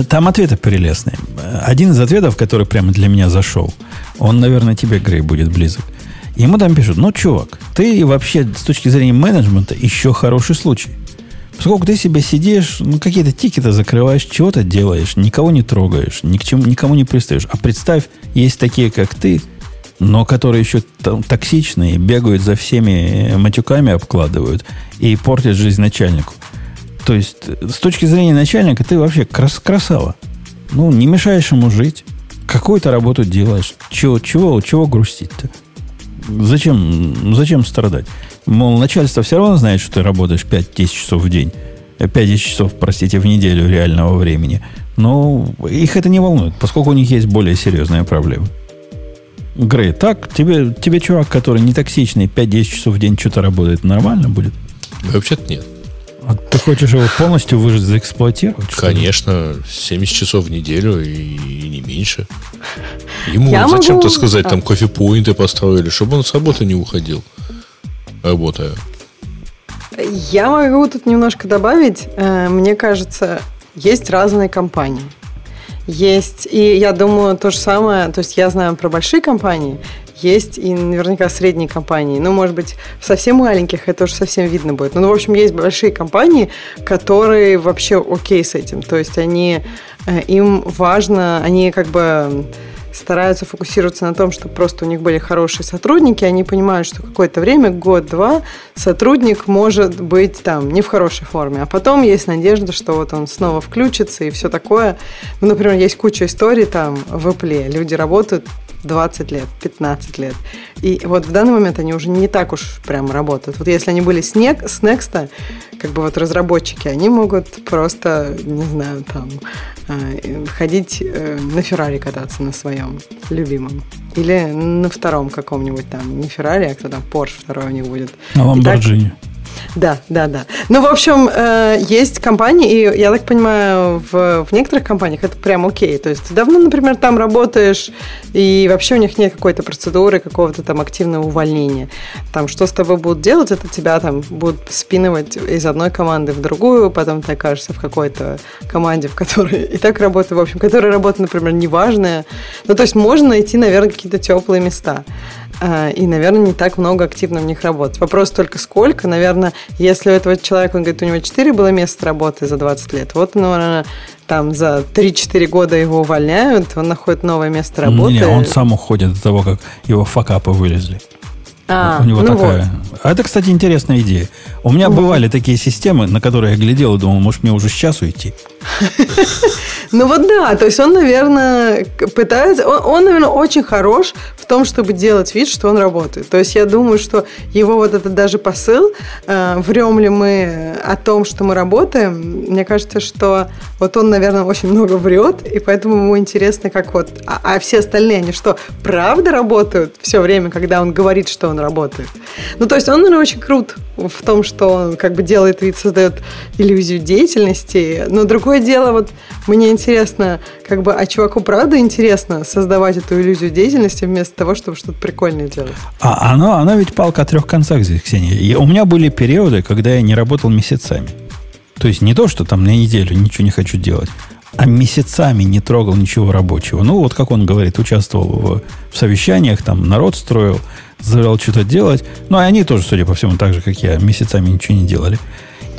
Там ответы прелестные. Один из ответов, который прямо для меня зашел, он, наверное, тебе, Грей, будет близок. Ему там пишут, ну, чувак, ты вообще с точки зрения менеджмента еще хороший случай. Поскольку ты себе сидишь, ну, какие-то тикеты закрываешь, чего-то делаешь, никого не трогаешь, ни к чему, никому не пристаешь. А представь, есть такие, как ты – но которые еще там, токсичные, бегают за всеми матюками, обкладывают и портят жизнь начальнику. То есть, с точки зрения начальника, ты вообще крас красава. Ну, не мешаешь ему жить. Какую-то работу делаешь. Чего, чего, чего грустить-то? Зачем, зачем страдать? Мол, начальство все равно знает, что ты работаешь 5-10 часов в день. 5-10 часов, простите, в неделю реального времени. Но их это не волнует, поскольку у них есть более серьезные проблемы. Грей, так? Тебе, тебе чувак, который не токсичный, 5-10 часов в день что-то работает, нормально будет? Вообще-то нет. А ты хочешь его полностью выжить, заэксплуатировать? Конечно, 70 часов в неделю и, и не меньше. Ему Я зачем-то могу... сказать, там кофе-поинты построили, чтобы он с работы не уходил, работая. Я могу тут немножко добавить. Э, мне кажется, есть разные компании. Есть, и я думаю, то же самое, то есть я знаю про большие компании, есть и наверняка средние компании. Ну, может быть, в совсем маленьких это уже совсем видно будет. Ну, в общем, есть большие компании, которые вообще окей с этим. То есть они, э, им важно, они как бы стараются фокусироваться на том, чтобы просто у них были хорошие сотрудники, они понимают, что какое-то время, год-два, сотрудник может быть там не в хорошей форме, а потом есть надежда, что вот он снова включится и все такое. Ну, например, есть куча историй там в Apple, люди работают 20 лет, 15 лет. И вот в данный момент они уже не так уж прям работают. Вот если они были с, Next, как бы вот разработчики, они могут просто, не знаю, там, э, ходить э, на Феррари кататься на своем любимом. Или на втором каком-нибудь там, не Феррари, а кто там, Porsche второй у них будет. На Ламборджини. Да, да, да. Ну, в общем, э, есть компании, и я так понимаю, в, в некоторых компаниях это прям окей. То есть ты давно, например, там работаешь, и вообще у них нет какой-то процедуры, какого-то там активного увольнения. Там что с тобой будут делать, это тебя там будут спинывать из одной команды в другую, потом ты окажешься в какой-то команде, в которой и так работа, в общем, которая работа, например, неважная. Ну, то есть можно найти, наверное, какие-то теплые места. А, и, наверное, не так много активно в них работать. Вопрос только сколько. Наверное, если у этого человека, он говорит, у него 4 было места работы за 20 лет, вот, наверное, там за 3-4 года его увольняют, он находит новое место работы. Не, он сам уходит до того, как его факапы вылезли. А, у него ну такая. Вот. А это, кстати, интересная идея. У меня угу. бывали такие системы, на которые я глядел и думал, может, мне уже сейчас уйти. Ну вот да, то есть он, наверное, пытается, он, он, наверное, очень хорош в том, чтобы делать вид, что он работает. То есть я думаю, что его вот этот даже посыл, э, врем ли мы о том, что мы работаем, мне кажется, что вот он, наверное, очень много врет, и поэтому ему интересно, как вот, а, а все остальные, они что, правда работают все время, когда он говорит, что он работает? Ну, то есть он, наверное, очень крут в том, что он как бы делает вид, создает иллюзию деятельности, но другое дело, вот мне интересно, как бы, а чуваку правда интересно создавать эту иллюзию деятельности вместо того, чтобы что-то прикольное делать? А оно, оно ведь палка о трех концах здесь, Ксения. И у меня были периоды, когда я не работал месяцами. То есть не то, что там на неделю ничего не хочу делать, а месяцами не трогал ничего рабочего. Ну, вот как он говорит, участвовал в, в совещаниях, там народ строил, заставлял что-то делать. Ну, и они тоже, судя по всему, так же, как я, месяцами ничего не делали.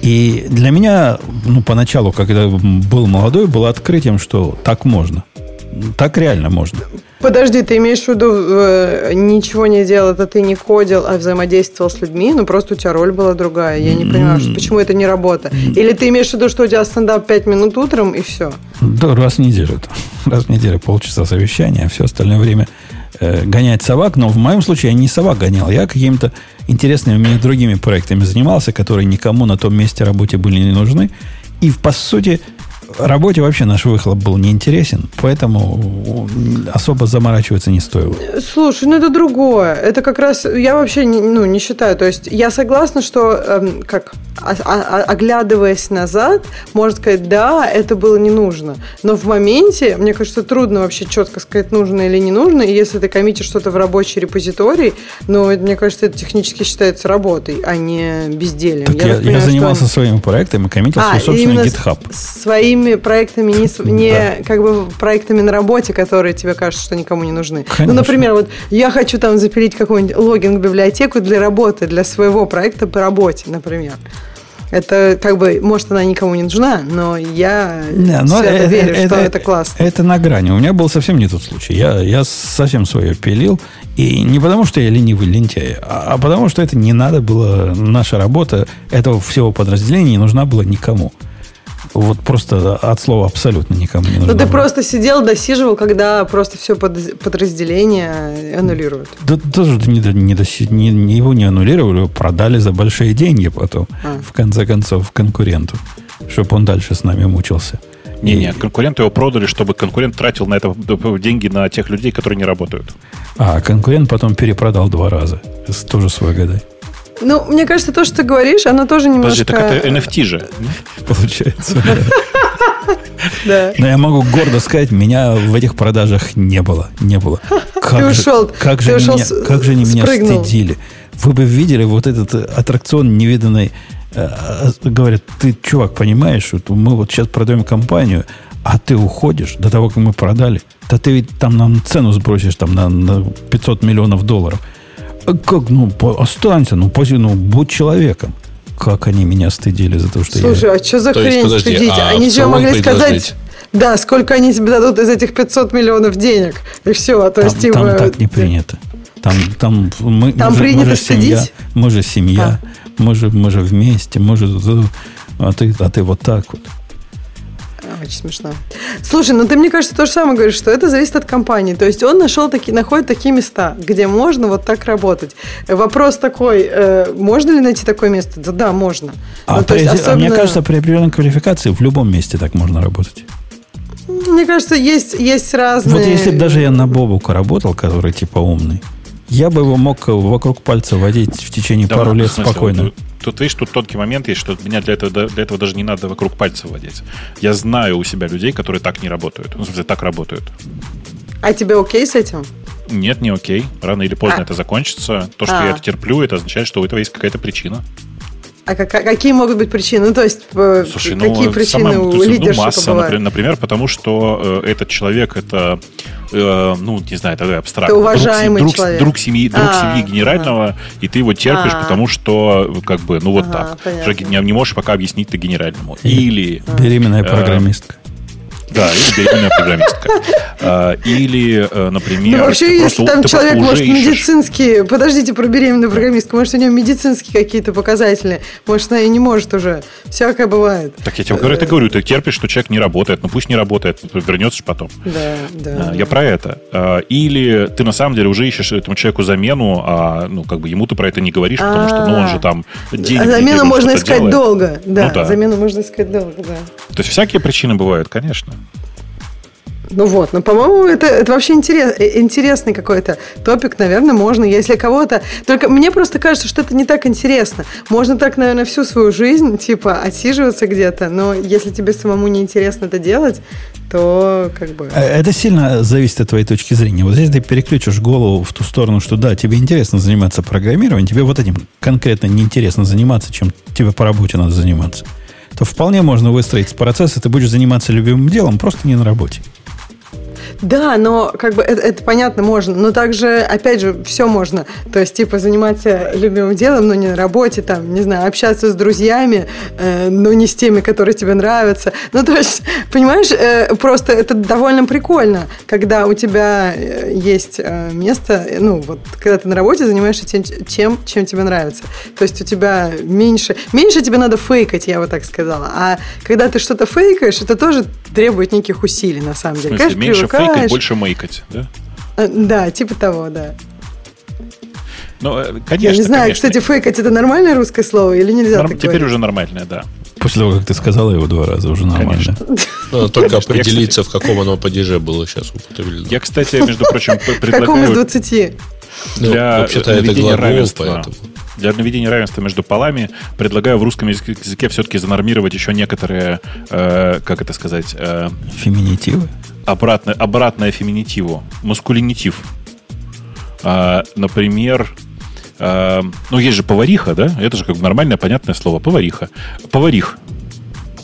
И для меня, ну, поначалу, когда был молодой, было открытием, что так можно. Так реально можно. Подожди, ты имеешь в виду э, ничего не делал, это ты не кодил, а взаимодействовал с людьми? Ну, просто у тебя роль была другая. Я не понимаю, что, почему это не работа. Или ты имеешь в виду, что у тебя стендап 5 минут утром и все? Да, раз в неделю. Раз в неделю полчаса совещания, а все остальное время э, гонять собак. Но в моем случае я не собак гонял. Я какими-то интересными мне другими проектами занимался, которые никому на том месте работе были не нужны. И, по сути, работе вообще наш выхлоп был неинтересен, поэтому особо заморачиваться не стоило. Слушай, ну это другое. Это как раз я вообще не, ну, не считаю. То есть я согласна, что эм, как а, а, оглядываясь назад, можно сказать, да, это было не нужно. Но в моменте, мне кажется, трудно вообще четко сказать, нужно или не нужно. И если ты коммитишь что-то в рабочий репозиторий, ну, мне кажется, это технически считается работой, а не бездельем. Так я, я, понимаю, я занимался что... своими проектами, коммитил а, свой собственный GitHub. Своими проектами, не, не да. как бы проектами на работе, которые тебе кажется, что никому не нужны. Ну, Конечно. Ну, например, вот я хочу там запилить какую-нибудь логинг-библиотеку для работы, для своего проекта по работе, например. Это как бы, может, она никому не нужна, но я не, но это, верю, это, что это классно. Это на грани. У меня был совсем не тот случай. Я, я совсем свое пилил. И не потому, что я ленивый лентяй, а, а потому, что это не надо было. Наша работа этого всего подразделения не нужна была никому. Вот просто от слова абсолютно никому не нужно. Ну, ты просто сидел, досиживал, когда просто все под, подразделение аннулируют. Да тоже не, не, не, не, его не аннулировали, его продали за большие деньги потом, а. в конце концов, конкуренту, чтобы он дальше с нами мучился. Не, и... нет, конкуренты его продали, чтобы конкурент тратил на это деньги на тех людей, которые не работают. А, конкурент потом перепродал два раза. Тоже свой годай. Ну, мне кажется, то, что ты говоришь, оно тоже немножко... Подожди, так это NFT же, получается. Да. Но я могу гордо сказать, меня в этих продажах не было. Не было. Как ты же, ушел. Как же, ушел, меня, как же они меня стыдили. Вы бы видели вот этот аттракцион невиданный. Э, говорят, ты, чувак, понимаешь, вот мы вот сейчас продаем компанию, а ты уходишь до того, как мы продали. Да ты ведь там нам цену сбросишь там на, на 500 миллионов долларов. Как, ну, останься, ну, пози, ну, будь человеком. Как они меня стыдили за то, что Слушай, я... а что за то хрень есть, подожди, стыдить? А они же могли сказать... Да, сколько они тебе дадут из этих 500 миллионов денег. И все. То там, есть, там так не принято. Там, там, мы, там мы принято же, мы же стыдить? семья, мы же семья, а. мы, же, мы же вместе, мы же... А ты, а ты вот так вот. Очень смешно. Слушай, ну ты мне кажется то же самое говоришь, что это зависит от компании. То есть он нашел такие, находит такие места, где можно вот так работать. Вопрос такой, э, можно ли найти такое место? Да, да, можно. А, ну, при, есть, особенно... а мне кажется, при определенной квалификации в любом месте так можно работать. Мне кажется, есть, есть разные... Вот если бы даже я на Бобука работал, который типа умный, я бы его мог вокруг пальца водить в течение да, пару лет смысле, спокойно. Вот, тут, видишь, тут тонкий момент есть, что меня для этого, для этого даже не надо вокруг пальца водить. Я знаю у себя людей, которые так не работают. Ну, в смысле, так работают. А тебе окей с этим? Нет, не окей. Рано или поздно а. это закончится. То, что а. я это терплю, это означает, что у этого есть какая-то причина. А как, какие могут быть причины? Ну, то есть, э, Слушай, ну, какие причины самое, у есть, ну, масса, например, например, потому что э, этот человек это, э, ну, не знаю, это абстрактно. Это уважаемый друг, человек. Друг, друг семьи, друг а, семьи генерального, ага. и ты его терпишь, а, потому что, как бы, ну, вот ага, так. Не, не можешь пока объяснить ты генеральному. Или... Беременная э, программистка. Да, или беременная программистка. А, или, э, например... Ну, вообще, если там человек, может, медицинские... Подождите про беременную программистку. Может, у нее медицинские какие-то показатели. Может, она и не может уже. Всякое бывает. Так я тебе говорю, это говорю. Ты терпишь, что человек не работает. Ну, пусть не работает. Вернется же потом. Да, да. А, я про это. А, или ты, на самом деле, уже ищешь этому человеку замену, а, ну, как бы ему ты про это не говоришь, потому что, ну, он же там денег... Замену можно искать долго. Да, ну замену можно искать долго, да. То есть всякие причины бывают, конечно. Ну вот, ну, по-моему, это, это вообще интерес, э, интересный какой-то топик, наверное, можно, если кого-то... Только мне просто кажется, что это не так интересно. Можно так, наверное, всю свою жизнь, типа, отсиживаться где-то, но если тебе самому не интересно это делать, то как бы... Э, это сильно зависит от твоей точки зрения. Вот если ты переключишь голову в ту сторону, что да, тебе интересно заниматься программированием, тебе вот этим конкретно неинтересно заниматься, чем тебе по работе надо заниматься, то вполне можно выстроить процесс, и ты будешь заниматься любимым делом, просто не на работе. Да, но как бы это, это понятно можно, но также, опять же, все можно. То есть, типа, заниматься любимым делом, но не на работе, там, не знаю, общаться с друзьями, э, но не с теми, которые тебе нравятся. Ну, то есть, понимаешь, э, просто это довольно прикольно, когда у тебя э, есть э, место, ну, вот, когда ты на работе занимаешься тем, чем, чем тебе нравится. То есть, у тебя меньше, меньше тебе надо фейкать, я бы так сказала. А когда ты что-то фейкаешь, это тоже требует неких усилий, на самом деле. В смысле, Конечно, меньше фейкать, больше мейкать, да? Э, да, типа того, да. Ну, э, конечно. Я не знаю, конечно. кстати, фейкать это нормальное русское слово или нельзя Норм, Теперь говорить? уже нормальное, да. После того, как ты сказала его два раза, уже нормально. Ну, только определиться, в каком оно падеже было сейчас употреблено. Я, кстати, между прочим, предлагаю... В каком из 20? Для вообще-то это глагол, поэтому. Для наведения равенства между полами предлагаю в русском языке все-таки занормировать еще некоторые, э, как это сказать... Э, Феминитивы? Обратное, обратное феминитиву. Маскулинитив. Э, например, э, ну, есть же повариха, да? Это же как бы нормальное, понятное слово. Повариха. Поварих.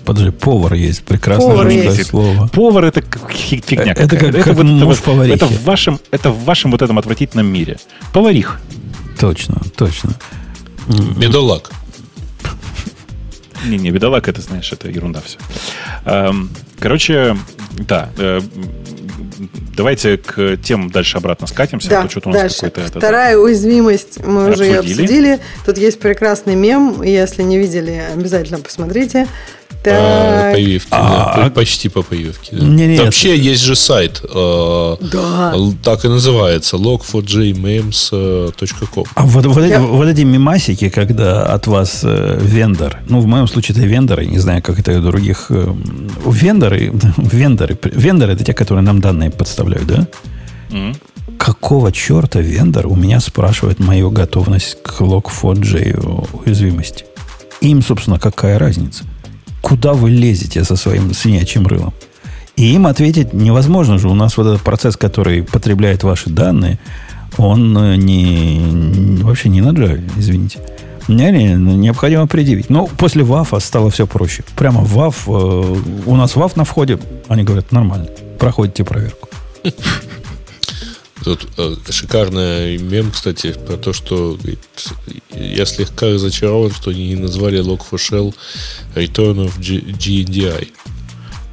Подожди, повар есть, прекрасное повар есть. слово. Повар это фигня. Это как, это, как вот, муж это, это в вашем, это в вашем вот этом отвратительном мире. Поварих. Точно, точно. Бедолаг. Не-не, бедолаг, это, знаешь, это ерунда все. Эм, короче, да, э, давайте к тем дальше обратно скатимся. Да, а то у дальше. Вторая это, уязвимость мы обсудили. уже ее обсудили. Тут есть прекрасный мем, если не видели, обязательно посмотрите. Так. Появивки, а, да, почти по появке. Да. Не, не, Вообще это... есть же сайт, э, да. так и называется, log4jmemes.com. А вот, вот, Я... эти, вот эти мемасики, когда от вас э, вендор, ну, в моем случае это вендоры, не знаю, как это у других, э, вендоры, вендоры, вендоры это те, которые нам данные подставляют, да? Mm-hmm. Какого черта вендор у меня спрашивает мою готовность к log4j уязвимости? Им, собственно, какая разница? Куда вы лезете со своим свинячьим рылом? И им ответить невозможно же. У нас вот этот процесс, который потребляет ваши данные, он э, не, вообще не на Java, извините. Не, не, необходимо предъявить. Но после ВАФа стало все проще. Прямо ВАФ, э, у нас ВАФ на входе, они говорят, нормально, проходите проверку. Тут э, шикарный мем, кстати, про то, что говорит, я слегка разочарован, что они не назвали Log4Shell Return of GNDI.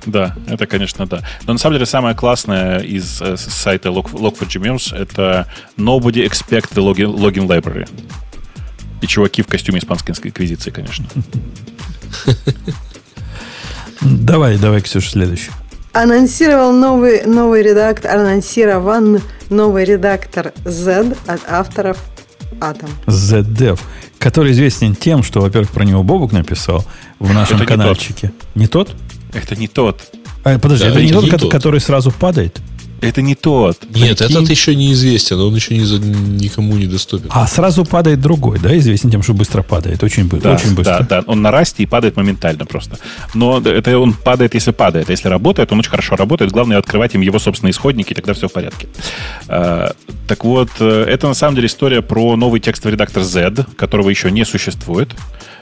Да, это, конечно, да. Но на самом деле самое классное из э, сайта Log, Log4j это Nobody expect the login, login library. И чуваки в костюме испанской инквизиции, конечно. Давай, давай, Ксюша, следующий. Анонсировал новый, новый редактор, анонсирован новый редактор Z от авторов Atom. ZDev, который известен тем, что, во-первых, про него Бобук написал в нашем это каналчике. Не тот? Это не тот. А, подожди, да, это, это не, не тот, который сразу падает? Это не тот. Нет, Прикинь. этот еще неизвестен, он еще не, никому не доступен. А сразу падает другой, да, известен тем, что быстро падает, очень, да, очень быстро. Да, да, он на расте и падает моментально просто. Но это он падает, если падает. А если работает, он очень хорошо работает. Главное открывать им его собственные исходники, и тогда все в порядке. А, так вот, э, это на самом деле история про новый текстовый редактор Z, которого еще не существует.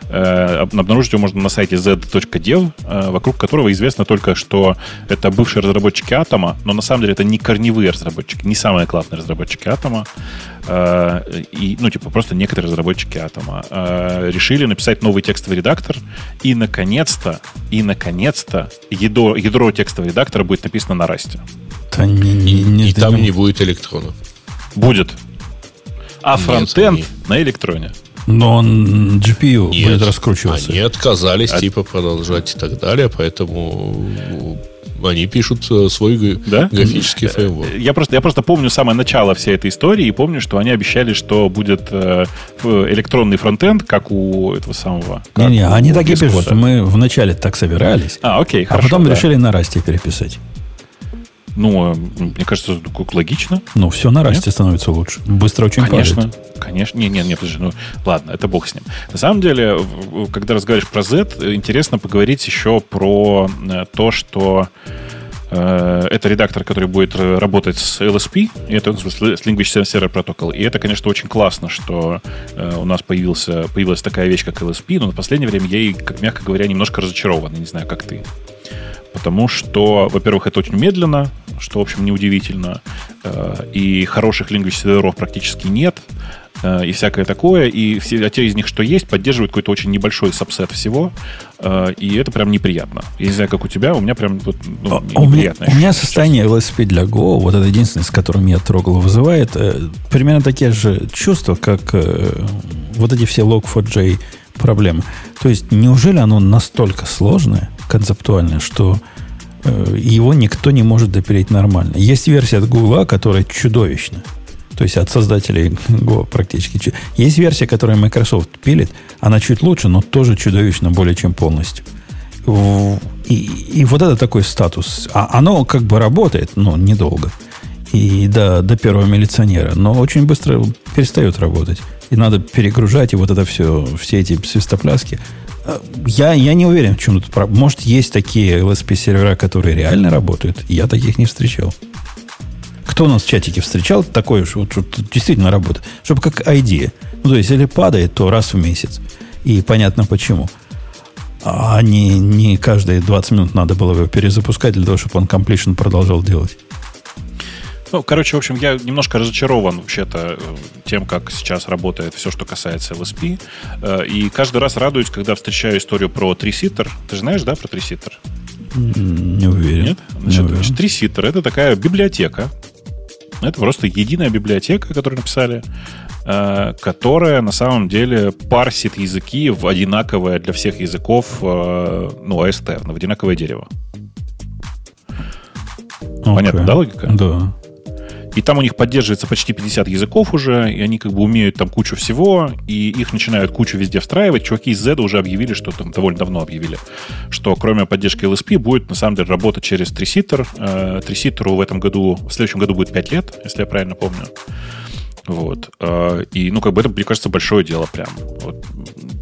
Э, обнаружить его можно на сайте z.dev, э, вокруг которого известно только, что это бывшие разработчики Атома, но на самом деле это не корневые разработчики, не самые классные разработчики Атома, э, и, ну, типа, просто некоторые разработчики Атома решили написать новый текстовый редактор, и, наконец-то, и, наконец-то, ядро, ядро текстового редактора будет написано на расте. Да не, не, не, и там не будет электронов. Будет. А фронтенд на электроне. Но он GPU Нет, будет раскручиваться. Они отказались а... типа продолжать и так далее, поэтому они пишут э, свой да? графический фреймворк. Я просто, я просто помню самое начало всей этой истории и помню, что они обещали, что будет э, электронный фронтенд, как у этого самого. Не-не, они так и пишут, что мы вначале так собирались, а, окей, а потом да. решили на расте переписать. Ну, мне кажется, логично. Ну, все на расте становится лучше. Быстро очень Конечно. Падает. Конечно. Не, не, не, подожди, ну, ладно, это бог с ним. На самом деле, когда разговариваешь про Z, интересно поговорить еще про э, то, что э, это редактор, который будет работать с LSP, и это, в смысле, с Language Server Protocol. И это, конечно, очень классно, что э, у нас появился, появилась такая вещь, как LSP, но на последнее время я, как мягко говоря, немножко разочарован. Я не знаю, как ты. Потому что, во-первых, это очень медленно, что, в общем, неудивительно. Э, и хороших лингвистов практически нет. Э, и всякое такое. И все, а те из них, что есть, поддерживают какой-то очень небольшой сабсет всего. Э, и это прям неприятно. Я не знаю, как у тебя, у меня прям вот, ну, а, неприятно. У меня, у меня состояние LSP для Go, вот это единственное, с которым я трогал, вызывает э, примерно такие же чувства, как э, вот эти все Log4j проблемы. То есть, неужели оно настолько сложное, концептуальное, что э, его никто не может допереть нормально? Есть версия от Google, которая чудовищна. То есть от создателей Go практически. Есть версия, которую Microsoft пилит. Она чуть лучше, но тоже чудовищно более чем полностью. И, и вот это такой статус. А оно как бы работает, но недолго. И до, до первого милиционера. Но очень быстро перестает работать. И надо перегружать, и вот это все, все эти свистопляски. Я, я не уверен, в чем тут Может, есть такие LSP-сервера, которые реально работают. Я таких не встречал. Кто у нас в чатике встречал такое, что, что действительно работает? Чтобы как ID. Ну, то есть, если падает, то раз в месяц. И понятно почему. А не, не каждые 20 минут надо было его перезапускать для того, чтобы он completion продолжал делать. Ну, короче, в общем, я немножко разочарован вообще-то э, тем, как сейчас работает все, что касается LSP. Э, и каждый раз радуюсь, когда встречаю историю про триситер. Ты же знаешь, да, про триситер? Не уверен. Нет? Значит, не значит триситер — это такая библиотека. Это просто единая библиотека, которую написали, э, которая на самом деле парсит языки в одинаковое для всех языков, ну, AST, в одинаковое дерево. Okay. Понятно, да, логика? Да. И там у них поддерживается почти 50 языков уже, и они как бы умеют там кучу всего, и их начинают кучу везде встраивать. Чуваки из Z уже объявили, что там довольно давно объявили, что кроме поддержки LSP будет на самом деле работать через Триситер. Триситеру в этом году, в следующем году будет 5 лет, если я правильно помню. Вот. Э, и, ну, как бы это, мне кажется, большое дело прям. Вот,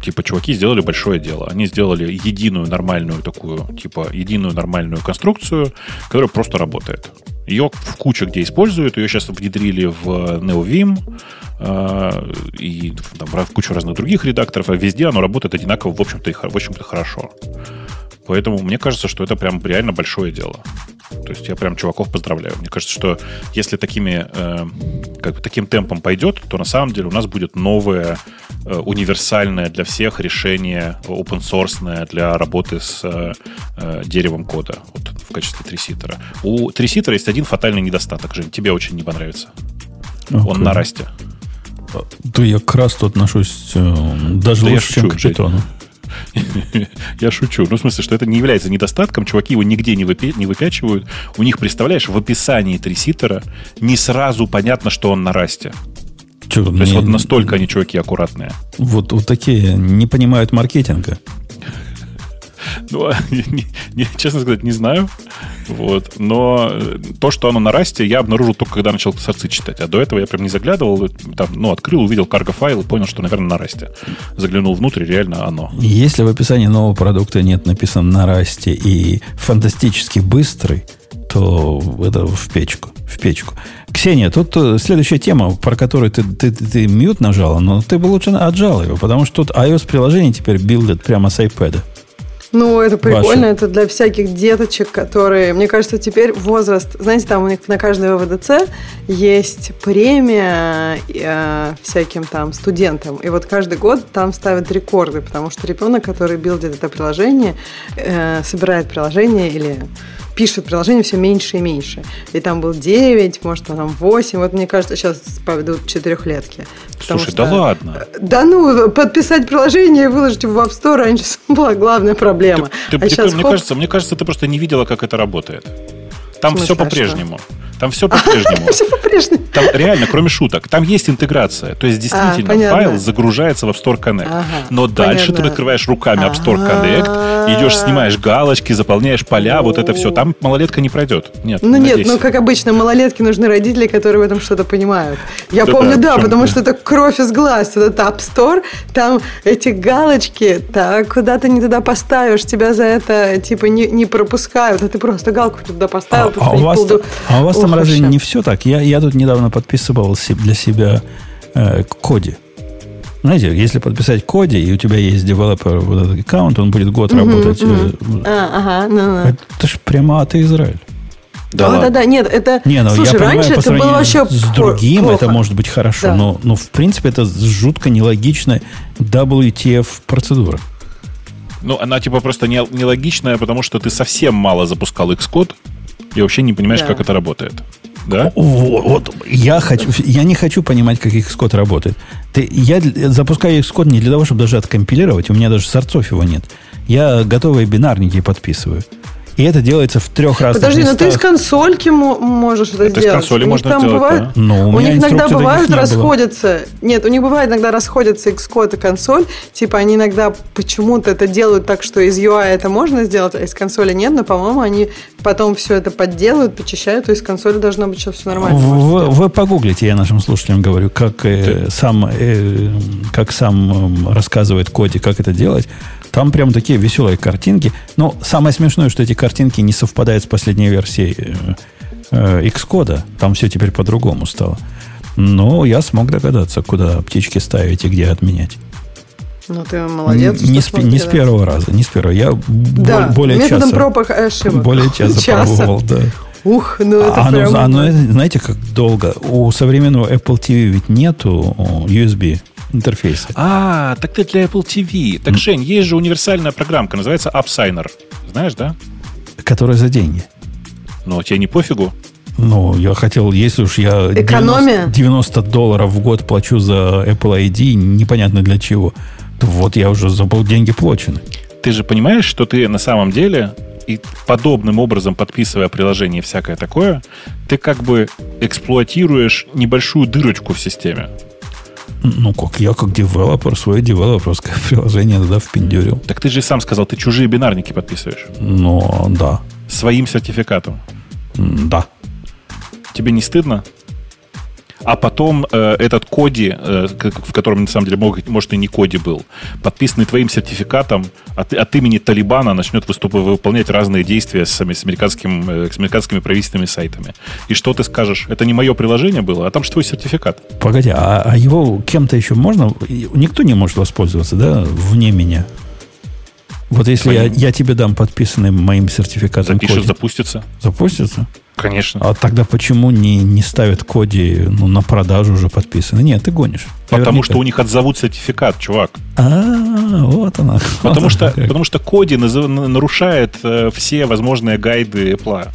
типа, чуваки сделали большое дело. Они сделали единую нормальную такую, типа, единую нормальную конструкцию, которая просто работает. Ее в куче где используют. Ее сейчас внедрили в NeoVim э, и там, в кучу разных других редакторов. А везде оно работает одинаково, в общем-то, в общем-то хорошо. Поэтому мне кажется, что это прям реально большое дело. То есть я прям чуваков поздравляю. Мне кажется, что если такими, э, как бы таким темпом пойдет, то на самом деле у нас будет новое э, универсальное для всех решение open source для работы с э, деревом кода. Вот качестве триситера. У триситера есть один фатальный недостаток, Жень, тебе очень не понравится. Okay. Он на расте. Да я к расту отношусь э, даже да лучше, чем к питону. Я шучу. Ну, в смысле, что это не является недостатком. Чуваки его нигде не, выпи- не выпячивают. У них, представляешь, в описании триситера не сразу понятно, что он на расте. Че, То не, есть вот настолько они, чуваки, аккуратные. Вот, вот такие не понимают маркетинга. Ну, не, не, честно сказать, не знаю. Вот. Но э, то, что оно на расте, я обнаружил только, когда начал сорцы читать. А до этого я прям не заглядывал. Там, ну, открыл, увидел карго-файл и понял, что, наверное, на расте. Заглянул внутрь, реально оно. Если в описании нового продукта нет написано на расте и фантастически быстрый, то это в печку. В печку. Ксения, тут э, следующая тема, про которую ты, ты, ты, ты мьют нажала, но ты бы лучше отжал его, потому что тут iOS-приложение теперь билдит прямо с iPad. Ну, это прикольно, Ваши. это для всяких деточек, которые, мне кажется, теперь возраст, знаете, там у них на каждой ВВДЦ есть премия э, всяким там студентам, и вот каждый год там ставят рекорды, потому что ребенок, который билдит это приложение, э, собирает приложение или пишут приложение все меньше и меньше. И там был 9, может, там 8. Вот мне кажется, сейчас поведут четырехлетки. Слушай, что, да ладно? Да ну, подписать приложение и выложить его в App Store раньше была главная проблема. Ты, ты, а ты, сейчас, мне, хоп... кажется, мне кажется, ты просто не видела, как это работает. Там все по-прежнему. Там все по-прежнему. Все по-прежнему. Там реально, кроме шуток, там есть интеграция. То есть, действительно, а, файл загружается в App Store Connect. Ага, Но дальше ты открываешь руками App Store Connect, идешь, снимаешь галочки, заполняешь поля, вот это все. Там малолетка не пройдет. Нет, Ну нет, ну как обычно, малолетки нужны родители, которые в этом что-то понимают. Я помню, да, потому что это кровь из глаз. Это App Store, там эти галочки, так, куда ты не туда поставишь, тебя за это, типа, не, не пропускают, а ты просто галку туда поставил. А, а у вас, а у вас там разве не все так? Я, я тут недавно подписывал для себя э, коди. Знаете, если подписать коди, и у тебя есть девелопер вот этот аккаунт, он будет год угу, работать. Угу. А, ага, ну, ну. Это же прямо от Израиль. Да, да, да, да, нет, это. Не, ну, Слушай, я понимаю, раньше это было вообще с другим плохо. это может быть хорошо, да. но, но в принципе это жутко нелогичная WTF процедура. Ну, она типа просто нелогичная, потому что ты совсем мало запускал Xcode, и вообще не понимаешь, да. как это работает. Да? Вот, вот я, хочу, я не хочу понимать, как Xcode работает. Ты, я запускаю Xcode не для того, чтобы даже откомпилировать, у меня даже сорцов его нет. Я готовые бинарники подписываю. И это делается в трех разных Подожди, местах. но ты из консольки можешь это, это сделать. Из консоли у можно там сделать, бывает, да. Но у, у них иногда бывают расходятся. Было. Нет, у них бывает иногда расходятся Xcode и консоль. Типа они иногда почему-то это делают так, что из UI это можно сделать, а из консоли нет. Но, по-моему, они потом все это подделают, почищают, то из консоли должно быть сейчас все нормально. Вы, вы погуглите, я нашим слушателям говорю, как э, сам, э, как сам э, рассказывает Коди, как это делать. Там прям такие веселые картинки. Но самое смешное, что эти картинки не совпадают с последней версией э, э, Xcode. Там все теперь по-другому стало. Но я смог догадаться, куда птички ставить и где отменять. Ну, ты молодец. Не, с, не с первого раза, не с первого. Я да, более методом часа, проб ошибок. Более часа, часа. пробовал, да. Ух, ну это а прям... Оно, оно, знаете, как долго? У современного Apple TV ведь нету USB интерфейса. А, так ты для Apple TV. Так, Жень, есть же универсальная программка, называется AppSigner. Знаешь, да? Которая за деньги. Ну, тебе не пофигу? Ну, я хотел, если уж я Экономия. 90, 90 долларов в год плачу за Apple ID, непонятно для чего, то вот я уже забыл, деньги плачены. Ты же понимаешь, что ты на самом деле и подобным образом подписывая приложение и всякое такое, ты как бы эксплуатируешь небольшую дырочку в системе. Ну, как я, как девелопер, свое девелоперское приложение туда впендюрил. Так ты же сам сказал, ты чужие бинарники подписываешь. Ну, да. Своим сертификатом. Да. Тебе не стыдно? А потом э, этот коди, э, в котором на самом деле может, может и не коди был, подписанный твоим сертификатом от, от имени Талибана начнет выступать, выполнять разные действия с, с, американским, э, с американскими правительственными сайтами. И что ты скажешь? Это не мое приложение было, а там же твой сертификат. Погоди, а, а его кем-то еще можно? Никто не может воспользоваться, да, вне меня? Вот если я, я тебе дам подписанный моим сертификатом Запишешь, коди. запустится. Запустится? Конечно. А тогда почему не, не ставят коди ну, на продажу уже подписаны? Нет, ты гонишь. Потому Наверняка. что у них отзовут сертификат, чувак. А, вот она. Потому, вот что, потому что коди нарушает э, все возможные гайды Apple.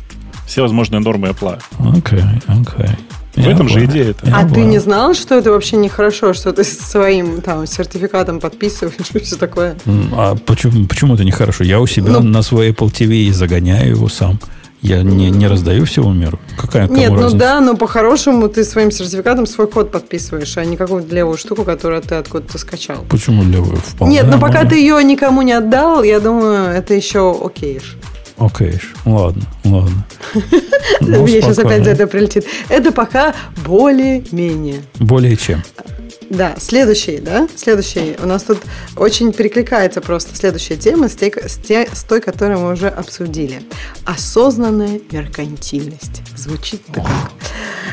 Все возможные нормы Apple. Окей, okay, окей. Okay. В этом же идея это. А ты не знал, что это вообще нехорошо, что ты своим там сертификатом подписываешь и все такое? А почему, почему это нехорошо? Я у себя ну, на свой Apple TV загоняю его сам. Я не, не раздаю всего миру. Какая Нет, ну да, но по-хорошему ты своим сертификатом свой код подписываешь, а не какую-то левую штуку, которую ты откуда-то скачал. Почему левую? Вполне Нет, но пока ты ее никому не отдал, я думаю, это еще окейш. Окей, ладно, ладно. Ну, Мне сейчас опять за это прилетит. Это пока более-менее. Более чем. Да, следующий, да, следующий. У нас тут очень перекликается просто следующая тема с, те, с, те, с той, которую мы уже обсудили. Осознанная меркантильность. Звучит-то как.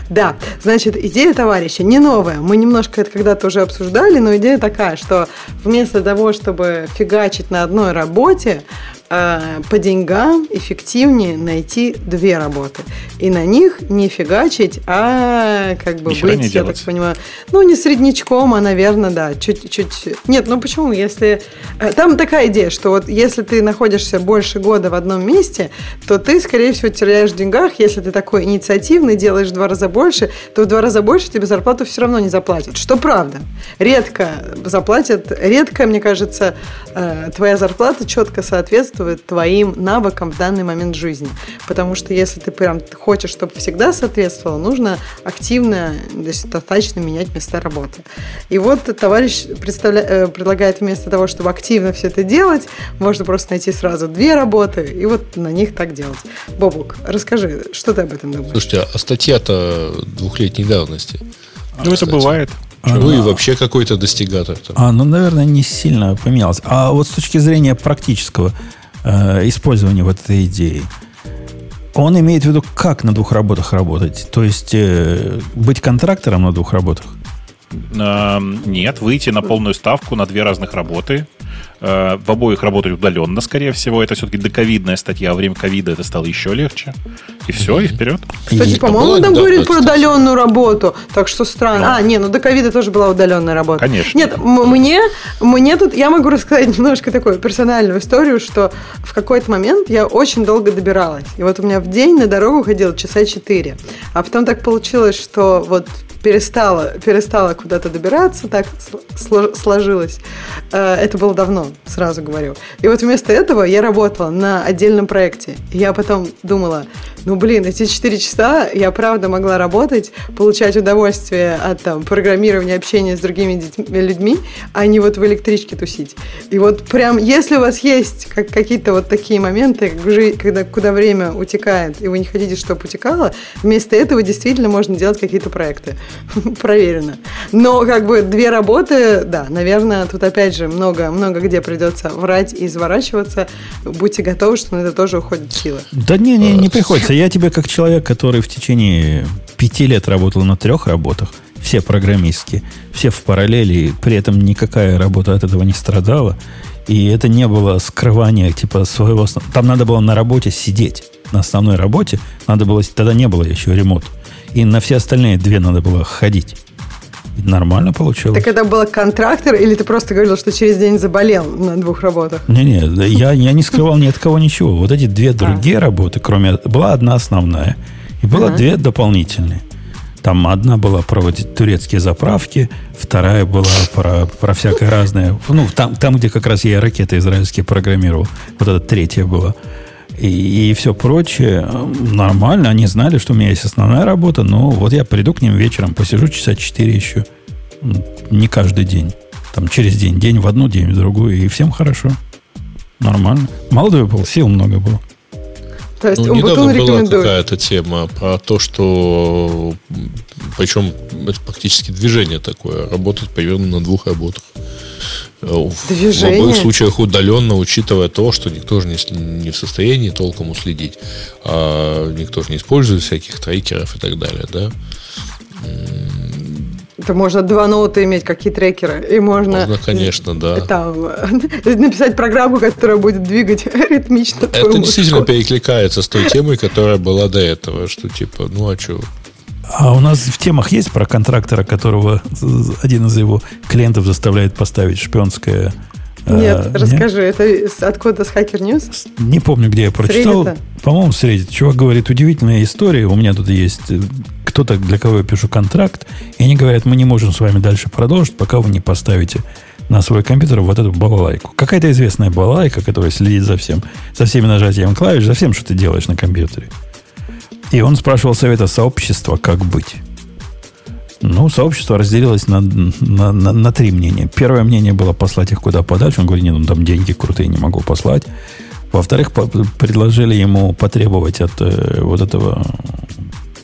Да, значит, идея товарища не новая. Мы немножко это когда-то уже обсуждали, но идея такая, что вместо того, чтобы фигачить на одной работе, по деньгам эффективнее найти две работы. И на них не фигачить, а как бы Ничего быть, я так понимаю, ну, не среднячком, а, наверное, да, чуть-чуть. Нет, ну почему? Если... Э, там такая идея, что вот если ты находишься больше года в одном месте, то ты, скорее всего, теряешь в деньгах. Если ты такой инициативный, делаешь в два раза больше, то в два раза больше тебе зарплату все равно не заплатят. Что правда. Редко заплатят, редко, мне кажется, э, твоя зарплата четко соответствует соответствует твоим навыкам в данный момент жизни. Потому что если ты прям хочешь, чтобы всегда соответствовало, нужно активно, достаточно менять места работы. И вот товарищ представля... Э, предлагает вместо того, чтобы активно все это делать, можно просто найти сразу две работы и вот на них так делать. Бобук, расскажи, что ты об этом думаешь? Слушайте, а статья-то двухлетней давности. Ну, это бывает. Ну и вообще какой-то достигатор. Там. А, ну, наверное, не сильно поменялось. А вот с точки зрения практического, э, использования вот этой идеи. Он имеет в виду, как на двух работах работать. То есть э, быть контрактором на двух работах. Нет, выйти на полную ставку на две разных работы в обоих работать удаленно, скорее всего. Это все-таки доковидная статья. Во время ковида это стало еще легче. И все, и вперед. Кстати, по-моему, там да, говорит про удаленную работу. Так что странно. Ну. А, не, ну до ковида тоже была удаленная работа. Конечно. Нет, мне, мне тут, я могу рассказать немножко такую персональную историю, что в какой-то момент я очень долго добиралась. И вот у меня в день на дорогу ходило часа четыре. А потом так получилось, что вот перестала, перестала куда-то добираться, так сложилось. Э, это было давно, сразу говорю. И вот вместо этого я работала на отдельном проекте. Я потом думала, ну, блин, эти 4 часа я правда могла работать, получать удовольствие от там, программирования, общения с другими детьми, людьми, а не вот в электричке тусить. И вот прям, если у вас есть как, какие-то вот такие моменты, когда, куда время утекает, и вы не хотите, чтобы утекало, вместо этого действительно можно делать какие-то проекты. Проверено. Но как бы две работы, да, наверное, тут опять же много, много где придется врать и изворачиваться. Будьте готовы, что на это тоже уходит сила. Да не, не, не приходится. Я тебе как человек, который в течение пяти лет работал на трех работах, все программистские, все в параллели, при этом никакая работа от этого не страдала. И это не было скрывание типа своего... Там надо было на работе сидеть. На основной работе надо было... Тогда не было еще ремонта и на все остальные две надо было ходить. Нормально получилось. Так это был контрактор, или ты просто говорил, что через день заболел на двух работах? Не-не, я, я не скрывал ни от кого ничего. Вот эти две другие а. работы, кроме... Была одна основная, и было ага. две дополнительные. Там одна была про вот турецкие заправки, вторая была про, про всякое разное. Ну, там, там, где как раз я ракеты израильские программировал. Вот эта третья была и, и все прочее. Нормально, они знали, что у меня есть основная работа, но вот я приду к ним вечером, посижу часа 4 еще. Не каждый день. Там через день. День в одну, день в другую. И всем хорошо. Нормально. Молодой был, сил много было. То есть ну, недавно была какая-то тема про то, что причем это практически движение такое, работать примерно на двух работах. Движение. В обоих случаях удаленно, учитывая то, что никто же не, не в состоянии толком уследить, а никто же не использует всяких трекеров и так далее, да. Это можно два ноута иметь, какие трекеры. И можно... Можно, конечно, да. Там, написать программу, которая будет двигать ритмично Это действительно мышку. перекликается с той темой, которая была до этого, что типа, ну а что? А у нас в темах есть про контрактора, которого один из его клиентов заставляет поставить шпионское... э, Нет, расскажи, это с- откуда с Hacker News? Не помню, где я прочитал. Reddit? По-моему, с Reddit. Чувак говорит, удивительная история. У меня тут есть э, кто-то, для кого я пишу контракт. И они говорят, мы не можем с вами дальше продолжить, пока вы не поставите на свой компьютер вот эту балалайку. Какая-то известная балалайка, которая следит за всем, за всеми нажатиями клавиш, за всем, что ты делаешь на компьютере. И он спрашивал совета сообщества, как быть. Ну, сообщество разделилось на, на, на, на три мнения. Первое мнение было послать их куда подальше. Он говорит, нет, ну там деньги крутые, не могу послать. Во-вторых, по- предложили ему потребовать от э, вот этого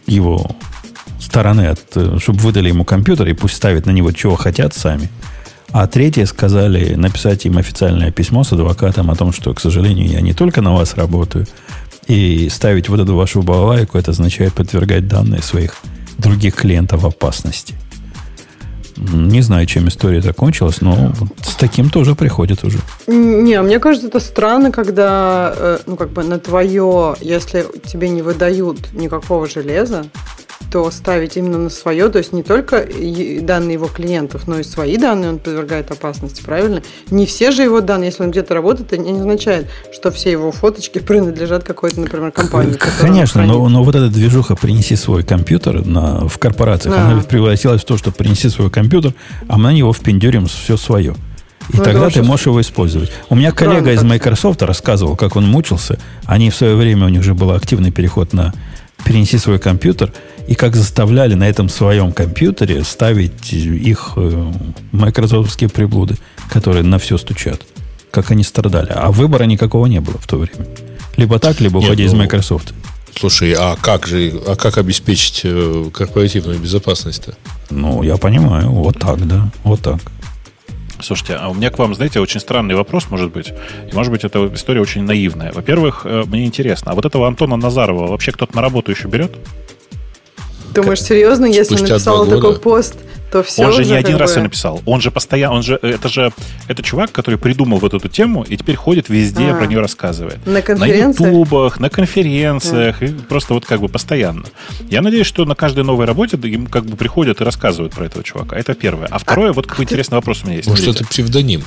его стороны, от, э, чтобы выдали ему компьютер и пусть ставят на него чего хотят сами. А третье сказали написать им официальное письмо с адвокатом о том, что, к сожалению, я не только на вас работаю, и ставить вот эту вашу балалайку, это означает подвергать данные своих других клиентов опасности. Не знаю, чем история закончилась, но с таким тоже приходит уже. Не, мне кажется, это странно, когда, э, ну, как бы на твое, если тебе не выдают никакого железа, то ставить именно на свое, то есть не только данные его клиентов, но и свои данные он подвергает опасности, правильно? Не все же его данные, если он где-то работает, это не означает, что все его фоточки принадлежат какой-то, например, компании. он Конечно, но, но вот эта движуха «принеси свой компьютер» на, в корпорациях, Да. она превратилась в то, что «принеси свой компьютер», а мы на него впендюрим все свое. И Ну, тогда ты можешь его использовать. У меня коллега из. Microsoft рассказывал, как он мучился. Они в свое время, у них же был активный переход на «перенеси свой компьютер», и как заставляли на этом своем компьютере ставить их э, майкрософтские приблуды, которые на все стучат. Как они страдали. А выбора никакого не было в то время. Либо так, либо Нет, уходи из ну, Microsoft. Слушай, а как же, а как обеспечить э, корпоративную безопасность-то? Ну, я понимаю. Вот так, да. Вот так. Слушайте, а у меня к вам, знаете, очень странный вопрос, может быть. И, может быть, эта история очень наивная. Во-первых, э, мне интересно, а вот этого Антона Назарова вообще кто-то на работу еще берет? Думаешь, серьезно, если Спустя написала два такой пост, то все он же не один как раз бы- ее написал. Он же постоянно, он же, это же, это чувак, который придумал вот эту тему и теперь ходит везде, А. про нее рассказывает. На На конференциях? ютубах, на конференциях, и просто вот как бы постоянно. Я надеюсь, что на каждой новой работе им как бы приходят и рассказывают про этого чувака. Это первое. А второе, вот какой интересный вопрос у меня есть. Может, Смотрите, это псевдоним?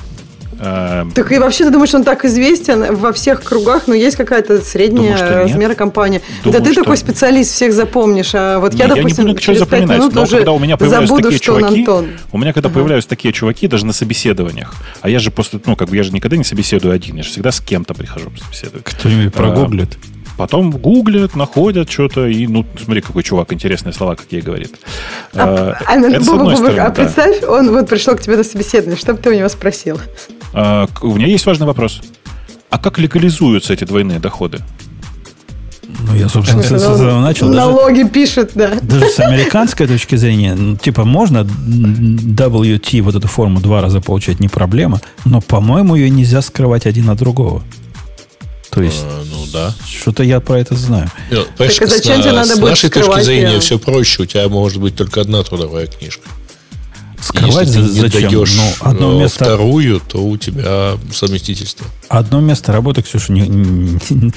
Эм, Так и вообще ты думаешь, он так известен во всех кругах, но есть какая-то средняя Думаю, нет. размера компания. Думаю, да ты что- такой специалист, всех запомнишь. А вот Не, я, я не допустим, буду через запоминать, минут но уже когда у меня появляются забуду, такие что он чуваки, Антон. у меня когда Ага. появляются такие чуваки, даже на собеседованиях, а я же после, ну, как бы я же никогда не собеседую один, я же всегда с кем-то прихожу собеседовать. Кто-нибудь А, прогуглит. Потом гуглят, находят что-то, и, ну, смотри, какой чувак, интересные слова, как ей говорит. А, Э, а, это с одной стороны, а да. представь, он вот пришел к тебе на собеседование, что бы ты у него спросил? А, У меня есть важный вопрос. А как легализуются эти двойные доходы? Ну, я, собственно, с этого начал. Даже, Налоги пишет, да. даже с американской точки зрения, ну, типа, можно WT, вот эту форму два раза получать, не проблема, но, по-моему, ее нельзя скрывать один от другого. То есть, А, ну да. что-то я про это знаю. Ну, Так а зачем с, тебе надо с будет нашей точки зрения её? все проще. У тебя может быть только одна трудовая книжка. Скрывать Если ты за- не зачем? даешь ну, одно э, место, вторую, то у тебя совместительство. одно место работы, Ксюша, не- не-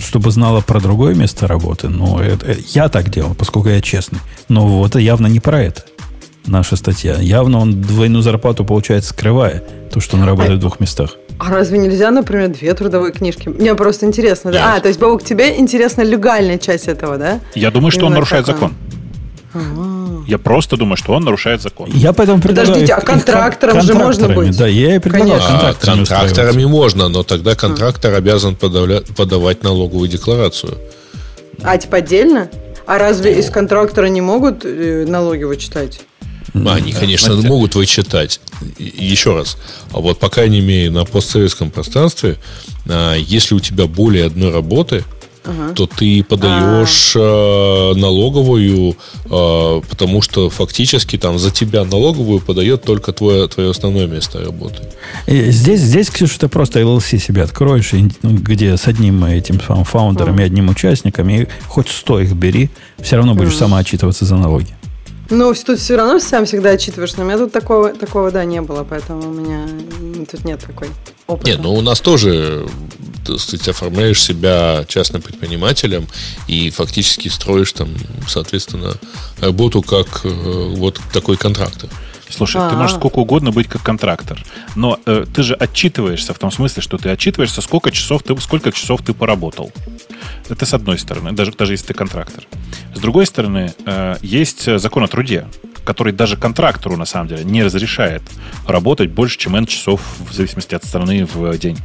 чтобы знала про другое место работы. Ну, это, я так делал, поскольку я честный. Но вот это явно не про это. Наша статья. Явно он двойную зарплату получает, скрывая то, что он работает в двух местах. А разве нельзя, например, две трудовые книжки? Мне просто интересно. Да? А, то есть, Бобок, тебе интересна легальная часть этого, да? Я думаю, что он Именно нарушает так он. закон. Я просто думаю, что он нарушает закон. Я поэтому предлагаю... Подождите, а контрактором же можно быть? Да, я и предлагаю Конечно. А контракторами устраиваться. контракторами можно, но тогда контрактор обязан подавля- подавать налоговую декларацию. А, типа отдельно? А разве из контрактора не могут э, налоги вычитать? Они, конечно, знаете. могут вычитать. Еще раз. А вот по крайней мере на постсоветском пространстве, а, если у тебя более одной работы, то ты подаешь э, налоговую, э, потому что фактически там за тебя налоговую подает только твое, твое основное место работы. И Здесь, здесь, Ксюша, ты просто LLC себе откроешь, и, ну, где с одним этим самым фаундером и одним участником, и хоть сто их бери, все равно будешь сама отчитываться за налоги. Ну, тут все равно сам всегда отчитываешь, но у меня тут такого, такого да, не было, поэтому у меня тут нет такой опыта. Нет, ну у нас тоже, так сказать, оформляешь себя частным предпринимателем и фактически строишь там, соответственно, работу как э, вот такой контрактор. Слушай, А-а-а. ты можешь а. сколько угодно быть как контрактор, но э, ты же отчитываешься в том смысле, что ты отчитываешься, сколько часов ты, сколько часов ты поработал. Это с одной стороны, даже, даже если ты контрактор. С другой стороны, э, есть закон о труде, который даже контрактору, на самом деле, не разрешает работать больше, чем N часов в зависимости от страны в день.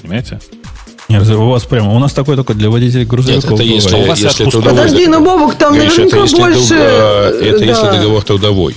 Понимаете? Нет, у вас прямо, у нас такой только для водителей грузовиков. Нет, это если, у вас если Подожди, ну, Бобук, там Гриш, наверняка это если, больше... Это да. если договор трудовой.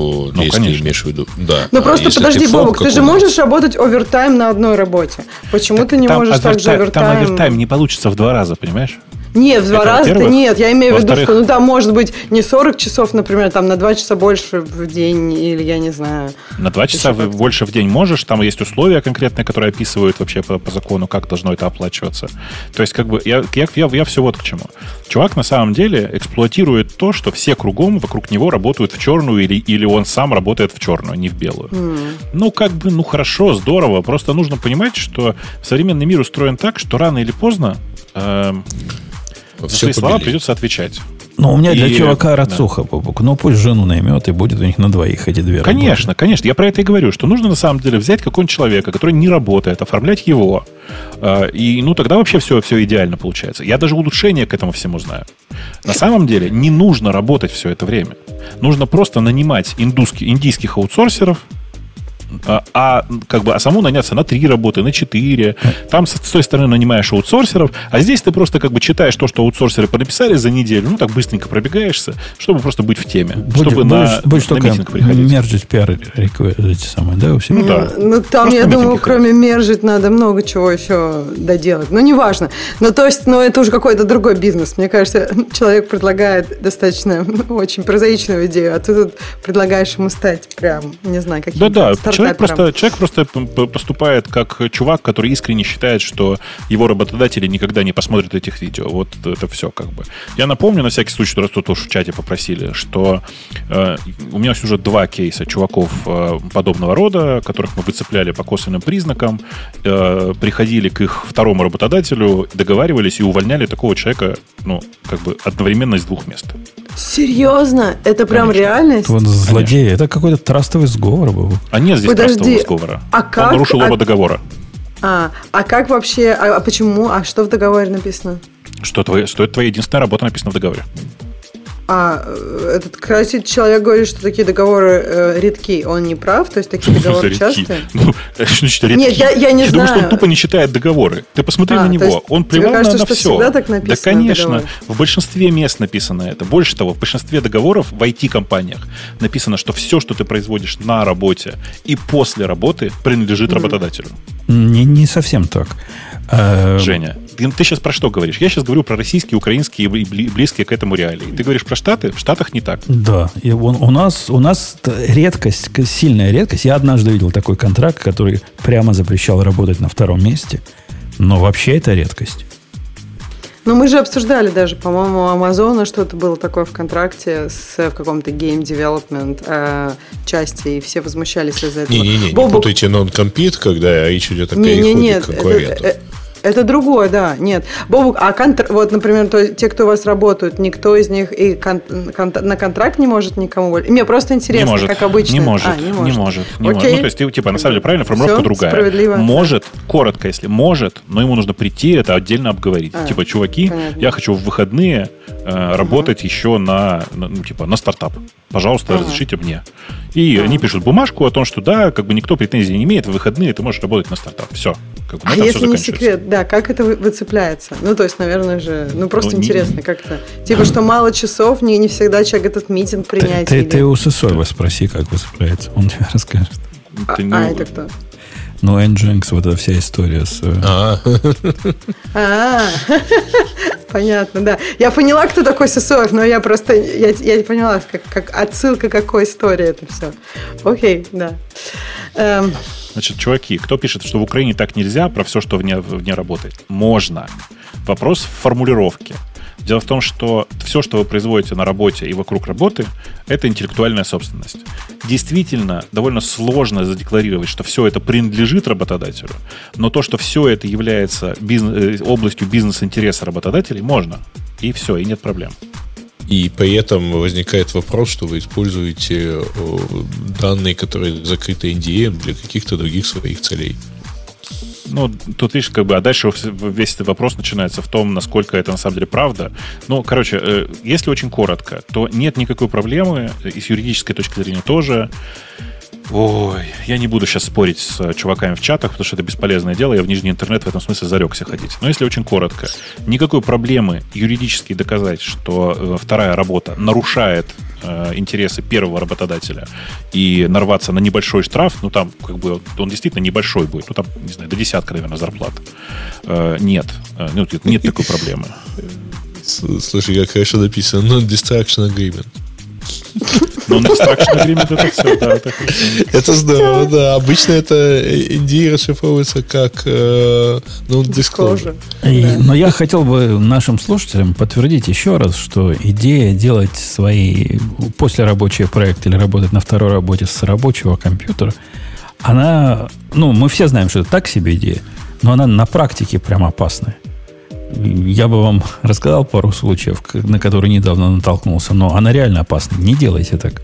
Ну, если конечно. имеешь в виду. Да. Ну, а просто подожди, Бобок, ты же можешь работать овертайм на одной работе. Почему так ты не можешь так же овертайм? Там овертайм не получится в два раза, понимаешь? Нет, в два раза нет. Я имею в виду, что ну там может быть не 40 часов, например, там на 2 часа больше в день, или я не знаю. На 2 часа больше в день можешь, там есть условия конкретные, которые описывают вообще по, по закону, как должно это оплачиваться. То есть, как бы, я, я, я, я все вот к чему. Чувак на самом деле эксплуатирует то, что все кругом вокруг него работают в черную, или, или он сам работает в черную, не в белую. Mm. Ну, как бы, ну хорошо, здорово. Просто нужно понимать, что современный мир устроен так, что рано или поздно э, за свои слова придется отвечать. Ну, у меня для и, чувака рацуха, да. Ну, пусть жену наймет, и будет у них на двоих эти две Конечно, работы. конечно. Я про это и говорю, что нужно на самом деле взять какого-нибудь человека, который не работает, оформлять его. А, и, ну, тогда вообще все, все идеально получается. Я даже улучшение к этому всему знаю. На самом деле не нужно работать все это время. Нужно просто нанимать индусских, индийских аутсорсеров, а, а как бы а саму наняться на три работы, на четыре. Там с, с той стороны нанимаешь аутсорсеров, а здесь ты просто как бы читаешь то, что аутсорсеры понаписали за неделю, ну так быстренько пробегаешься, чтобы просто быть в теме, будешь, чтобы будешь, на, будешь на митинг приходить. Мержить пиар эти самые, да, у всех? Ну, да. Ну там, просто я думаю, кроме мержить надо много чего еще доделать. Ну, неважно. Ну, то есть, ну, это уже какой-то другой бизнес. Мне кажется, человек предлагает достаточно очень прозаичную идею, а ты тут предлагаешь ему стать прям, не знаю, каким-то Да-да, человек просто, человек просто поступает как чувак, который искренне считает, что его работодатели никогда не посмотрят этих видео. Вот это все как бы. Я напомню, на всякий случай, раз тут уж в чате попросили, что э, у меня уже два кейса чуваков э, подобного рода, которых мы выцепляли по косвенным признакам, э, приходили к их второму работодателю, договаривались и увольняли такого человека, ну, как бы одновременно из двух мест. Серьезно? Это прям Конечно. реальность? Вот злодеи. Это какой-то трастовый сговор был. А нет здесь Подожди, трастового сговора. А как? Он нарушил а... оба договора. А, а как вообще, а, а почему, а что в договоре написано? Что, твоя, что это твоя единственная работа написана в договоре. А э, этот красит человек говорит, что такие договоры э, редки. Он не прав? То есть такие договоры частые? Ну, значит, редки? Нет, я, я не я знаю. думаю, что он тупо не читает договоры. Ты посмотри а, на него. Он плевал кажется, на, на все. Всегда так написано да, конечно. В большинстве мест написано это. Больше того, в большинстве договоров в IT-компаниях написано, что все, что ты производишь на работе и после работы, принадлежит mm. работодателю. Не, не совсем так. Э, Женя, ты, сейчас про что говоришь? Я сейчас говорю про российские, украинские и близкие к этому реалии. Ты говоришь про Штаты? В Штатах не так. Да. И он, у, нас, у нас редкость, сильная редкость. Я однажды видел такой контракт, который прямо запрещал работать на втором месте. Но вообще это редкость. Ну, мы же обсуждали даже, по-моему, у Амазона что-то было такое в контракте с в каком-то game development э, части, и все возмущались из-за этого. Не-не-не, не путайте non-compete, когда речь идет о переходе не, не, к конкуренту. Это, это, другое, да, нет. Бобук, а контр... вот, например, то, те, кто у вас работают, никто из них и кон... Кон... на контракт не может никому. Мне просто интересно, не может, как обычно. Не может, а, не может. Не может, не может. Ну, то есть, типа, на самом деле, правильно, формулировка Все, другая. Справедливо. Может, коротко, если может, но ему нужно прийти, это отдельно обговорить. А, типа, чуваки, понятно. я хочу в выходные э, работать угу. еще на, на, ну, типа, на стартап. Пожалуйста, ага. разрешите мне. И ага. они пишут бумажку о том, что да, как бы никто претензий не имеет, в выходные ты можешь работать на стартап. Все. Как бы, а если не секрет, да, как это выцепляется? Ну, то есть, наверное же, ну, просто ну, интересно, не... как это. Типа, что мало часов, не, не всегда человек этот митинг принять. Ты, или... ты, у Сысоева спроси, как выцепляется. Он тебе расскажет. А, ты, ну... а это кто? Ну, Nginx, вот эта вся история с... Э, а, а понятно, да. Я поняла, кто такой Сысоев, но я просто... Я, я поняла, как, как отсылка какой истории это все. Окей, да. Эм, Значит, чуваки, кто пишет, что в Украине так нельзя, про все, что вне, вне работает? Можно. Вопрос в формулировке. Дело в том, что все, что вы производите на работе и вокруг работы, это интеллектуальная собственность. Действительно, довольно сложно задекларировать, что все это принадлежит работодателю, но то, что все это является бизнес, э, областью бизнес-интереса работодателей, можно. И все, и нет проблем. И при этом возникает вопрос, что вы используете данные, которые закрыты NDA для каких-то других своих целей. Ну, тут видишь, как бы, а дальше весь этот вопрос начинается в том, насколько это на самом деле правда. Ну, короче, э, если очень коротко, то нет никакой проблемы, и с юридической точки зрения тоже. Ой, я не буду сейчас спорить с чуваками в чатах, потому что это бесполезное дело. Я в нижний интернет в этом смысле зарекся ходить. Но если очень коротко, никакой проблемы юридически доказать, что э, вторая работа нарушает э, интересы первого работодателя и нарваться на небольшой штраф, ну там как бы он действительно небольшой будет, ну там, не знаю, до десятка, наверное, зарплат. Э, нет, э, ну, нет такой проблемы. Слушай, как хорошо написано, non-distraction agreement. Non-destruction agreement это все, да. Это, это здорово, да. Обычно это NDA расшифровывается как э, non-disclosure. Но я хотел бы нашим слушателям подтвердить еще раз, что идея делать свои послерабочие проекты или работать на второй работе с рабочего компьютера, она, ну, мы все знаем, что это так себе идея, но она на практике прям опасная. Я бы вам рассказал пару случаев, на которые недавно натолкнулся, но она реально опасна. Не делайте так.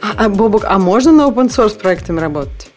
А, а Бобок, а можно на open source проектами работать?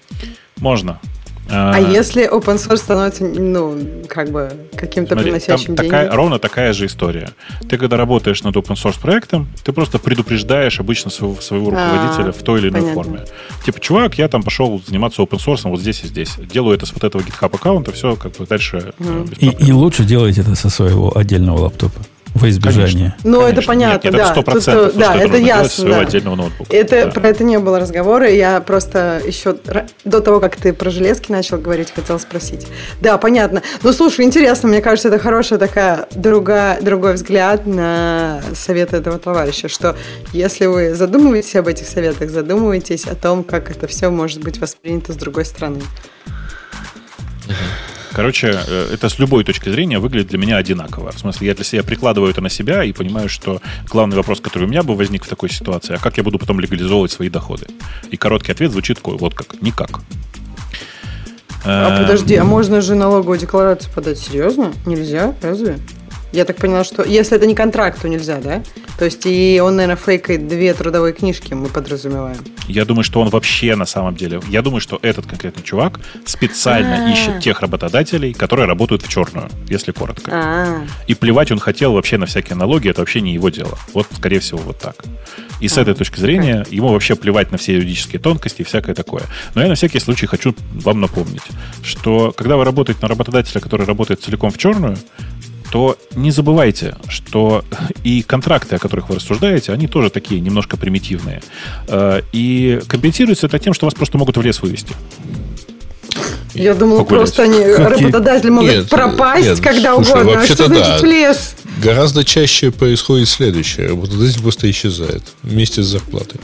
Можно. А, а если open source становится, ну, как бы каким-то Смотри, приносящим там такая, Ровно такая же история. Ты, когда работаешь над open source проектом, ты просто предупреждаешь обычно своего, своего руководителя а, в той или иной понятно. форме. Типа, чувак, я там пошел заниматься open source вот здесь и здесь. Делаю это с вот этого GitHub аккаунта, все как бы дальше. Mm. И, и лучше делать это со своего отдельного лаптопа. Во избежание. Ну, это понятно, Нет, да. Это 100%, Тут, да, это ясно. Да. отдельного ноутбука. Это, да. Про это не было разговора. Я просто еще до того, как ты про железки начал говорить, хотел спросить. Да, понятно. Ну, слушай, интересно, мне кажется, это хорошая такая другая, другой взгляд на советы этого товарища, что если вы задумываетесь об этих советах, задумывайтесь о том, как это все может быть воспринято с другой стороны. Короче, э, это с любой точки зрения выглядит для меня одинаково. В смысле, я для себя прикладываю это на себя и понимаю, что главный вопрос, который у меня бы возник в такой ситуации, а как я буду потом легализовывать свои доходы? И короткий ответ звучит такой, вот как, никак. А подожди, а эм. можно же налоговую декларацию подать? Серьезно? Нельзя? Разве? Я так поняла, что если это не контракт, то нельзя, да? То есть и он, наверное, фейкает две трудовые книжки, мы подразумеваем. Я думаю, что он вообще на самом деле... Я думаю, что этот конкретный чувак специально А-а-а. ищет тех работодателей, которые работают в черную, если коротко. А-а-а. И плевать он хотел вообще на всякие налоги, это вообще не его дело. Вот, скорее всего, вот так. И с этой точки зрения ему вообще плевать на все юридические тонкости и всякое такое. Но я на всякий случай хочу вам напомнить, что когда вы работаете на работодателя, который работает целиком в черную, то не забывайте, что и контракты, о которых вы рассуждаете, они тоже такие немножко примитивные. Э, и компенсируется это тем, что вас просто могут в лес вывести. Я думала, Погулять. просто они, работодатели могут нет, пропасть нет, когда слушай, угодно. А что значит да. лес? Гораздо чаще происходит следующее. Работодатель просто исчезает вместе с зарплатой.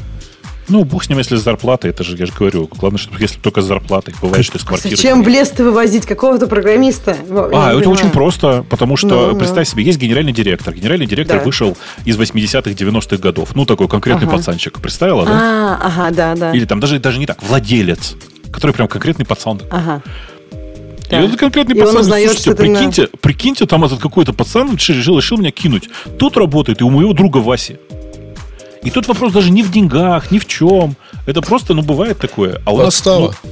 Ну, бог с ним, если с зарплатой, это же, я же говорю, главное, что если только с зарплатой, бывает, что из квартиры. Зачем в лес-то вывозить какого-то программиста? А, это очень просто, потому что, ну, представь ну. себе, есть генеральный директор. Генеральный директор да. вышел из 80-х, 90-х годов. Ну, такой конкретный ага. пацанчик. Представила, да? А, ага, да, да. Или там даже, даже не так, владелец, который прям конкретный пацан. Ага. Да. И этот конкретный и пацан, узнает, слушайте, прикиньте, на... прикиньте, там этот какой-то пацан решил, решил меня кинуть. Тут работает и у моего друга Васи. И тут вопрос даже не в деньгах, ни в чем. Это просто, ну, бывает такое. А у Подстава. нас, ну,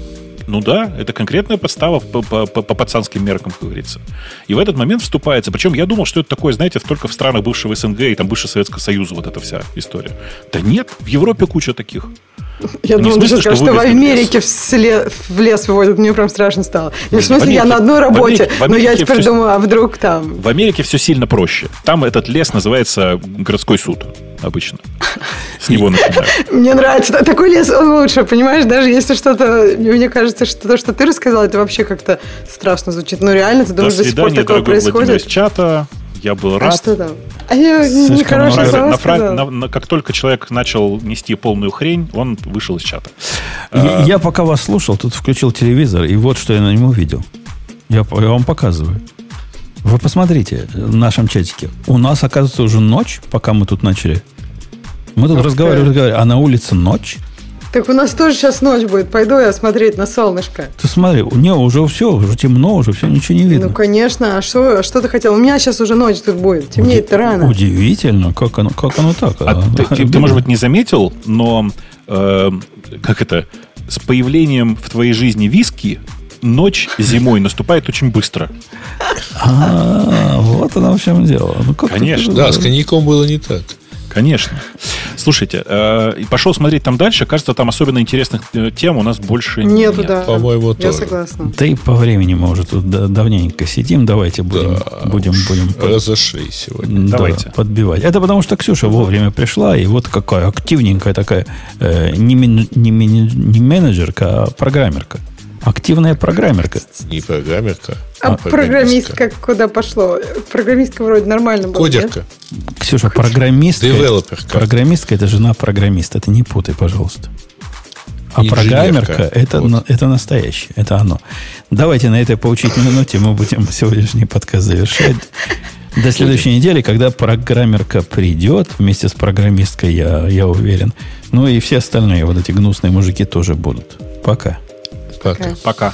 ну да, это конкретная подстава по, по, по, по пацанским меркам, как говорится. И в этот момент вступается. Причем я думал, что это такое, знаете, только в странах бывшего СНГ и там бывшего Советского Союза вот эта вся история. Да нет, в Европе куча таких. Я ну, думала, ты сейчас скажешь, что в Америке в, лес, в лес выводят. Мне прям страшно стало. в смысле, Америке, я на одной работе, в Америке, в Америке но я теперь все, думаю, а вдруг там... В Америке все сильно проще. Там этот лес называется городской суд обычно. С него начинают. Мне нравится. Такой лес лучше, понимаешь? Даже если что-то... Мне кажется, что то, что ты рассказал, это вообще как-то страшно звучит. Но реально, ты думаешь, до, до сих пор такое происходит? чата. Я был а рад. А что там? А я нехорошо на, на, на, на, Как только человек начал нести полную хрень, он вышел из чата. Я, а, я пока вас слушал, тут включил телевизор, и вот что я на нем увидел. Я, я вам показываю. Вы посмотрите в нашем чатике. У нас, оказывается, уже ночь, пока мы тут начали. Мы тут разговаривали, разговаривали, а на улице ночь. Так у нас тоже сейчас ночь будет. Пойду я смотреть на солнышко. Ты смотри, у него уже все, уже темно, уже все, ничего не видно. Ну, конечно. А что, что ты хотел? У меня сейчас уже ночь тут будет. Темнеет-то рано. Удивительно, как оно, как оно так. А ты, ты, ты, может быть, не заметил, но э, как это, с появлением в твоей жизни виски ночь зимой наступает очень быстро. А, вот оно в чем дело. Ну, Конечно. Да, с коньяком было не так. Конечно. Слушайте, э, пошел смотреть там дальше. Кажется, там особенно интересных э, тем у нас больше Нету, нет. да. По-моему, Я тоже. согласна. Да и по времени мы уже тут да- давненько сидим. Давайте будем, Да, будем, уж будем под- Разошлись сегодня. да, Давайте. подбивать. Это потому что Ксюша вовремя пришла, и вот какая активненькая такая, э, не, мен- не, мен- не менеджерка, а программерка. Активная программерка. Не программерка, А программистка куда пошло? Программистка вроде нормально была. нет? Кодерка. Ксюша, программистка. Девелоперка. Программистка это жена программиста. Ты не путай, пожалуйста. А Инженерка. программерка это, Вот. на- это настоящее, это оно. Давайте на этой поучительной ноте мы будем сегодняшний подкаст завершать. До следующей недели, когда программерка придет вместе с программисткой, я, я уверен. Ну и все остальные вот эти гнусные мужики тоже будут. Пока. Пока. Пока.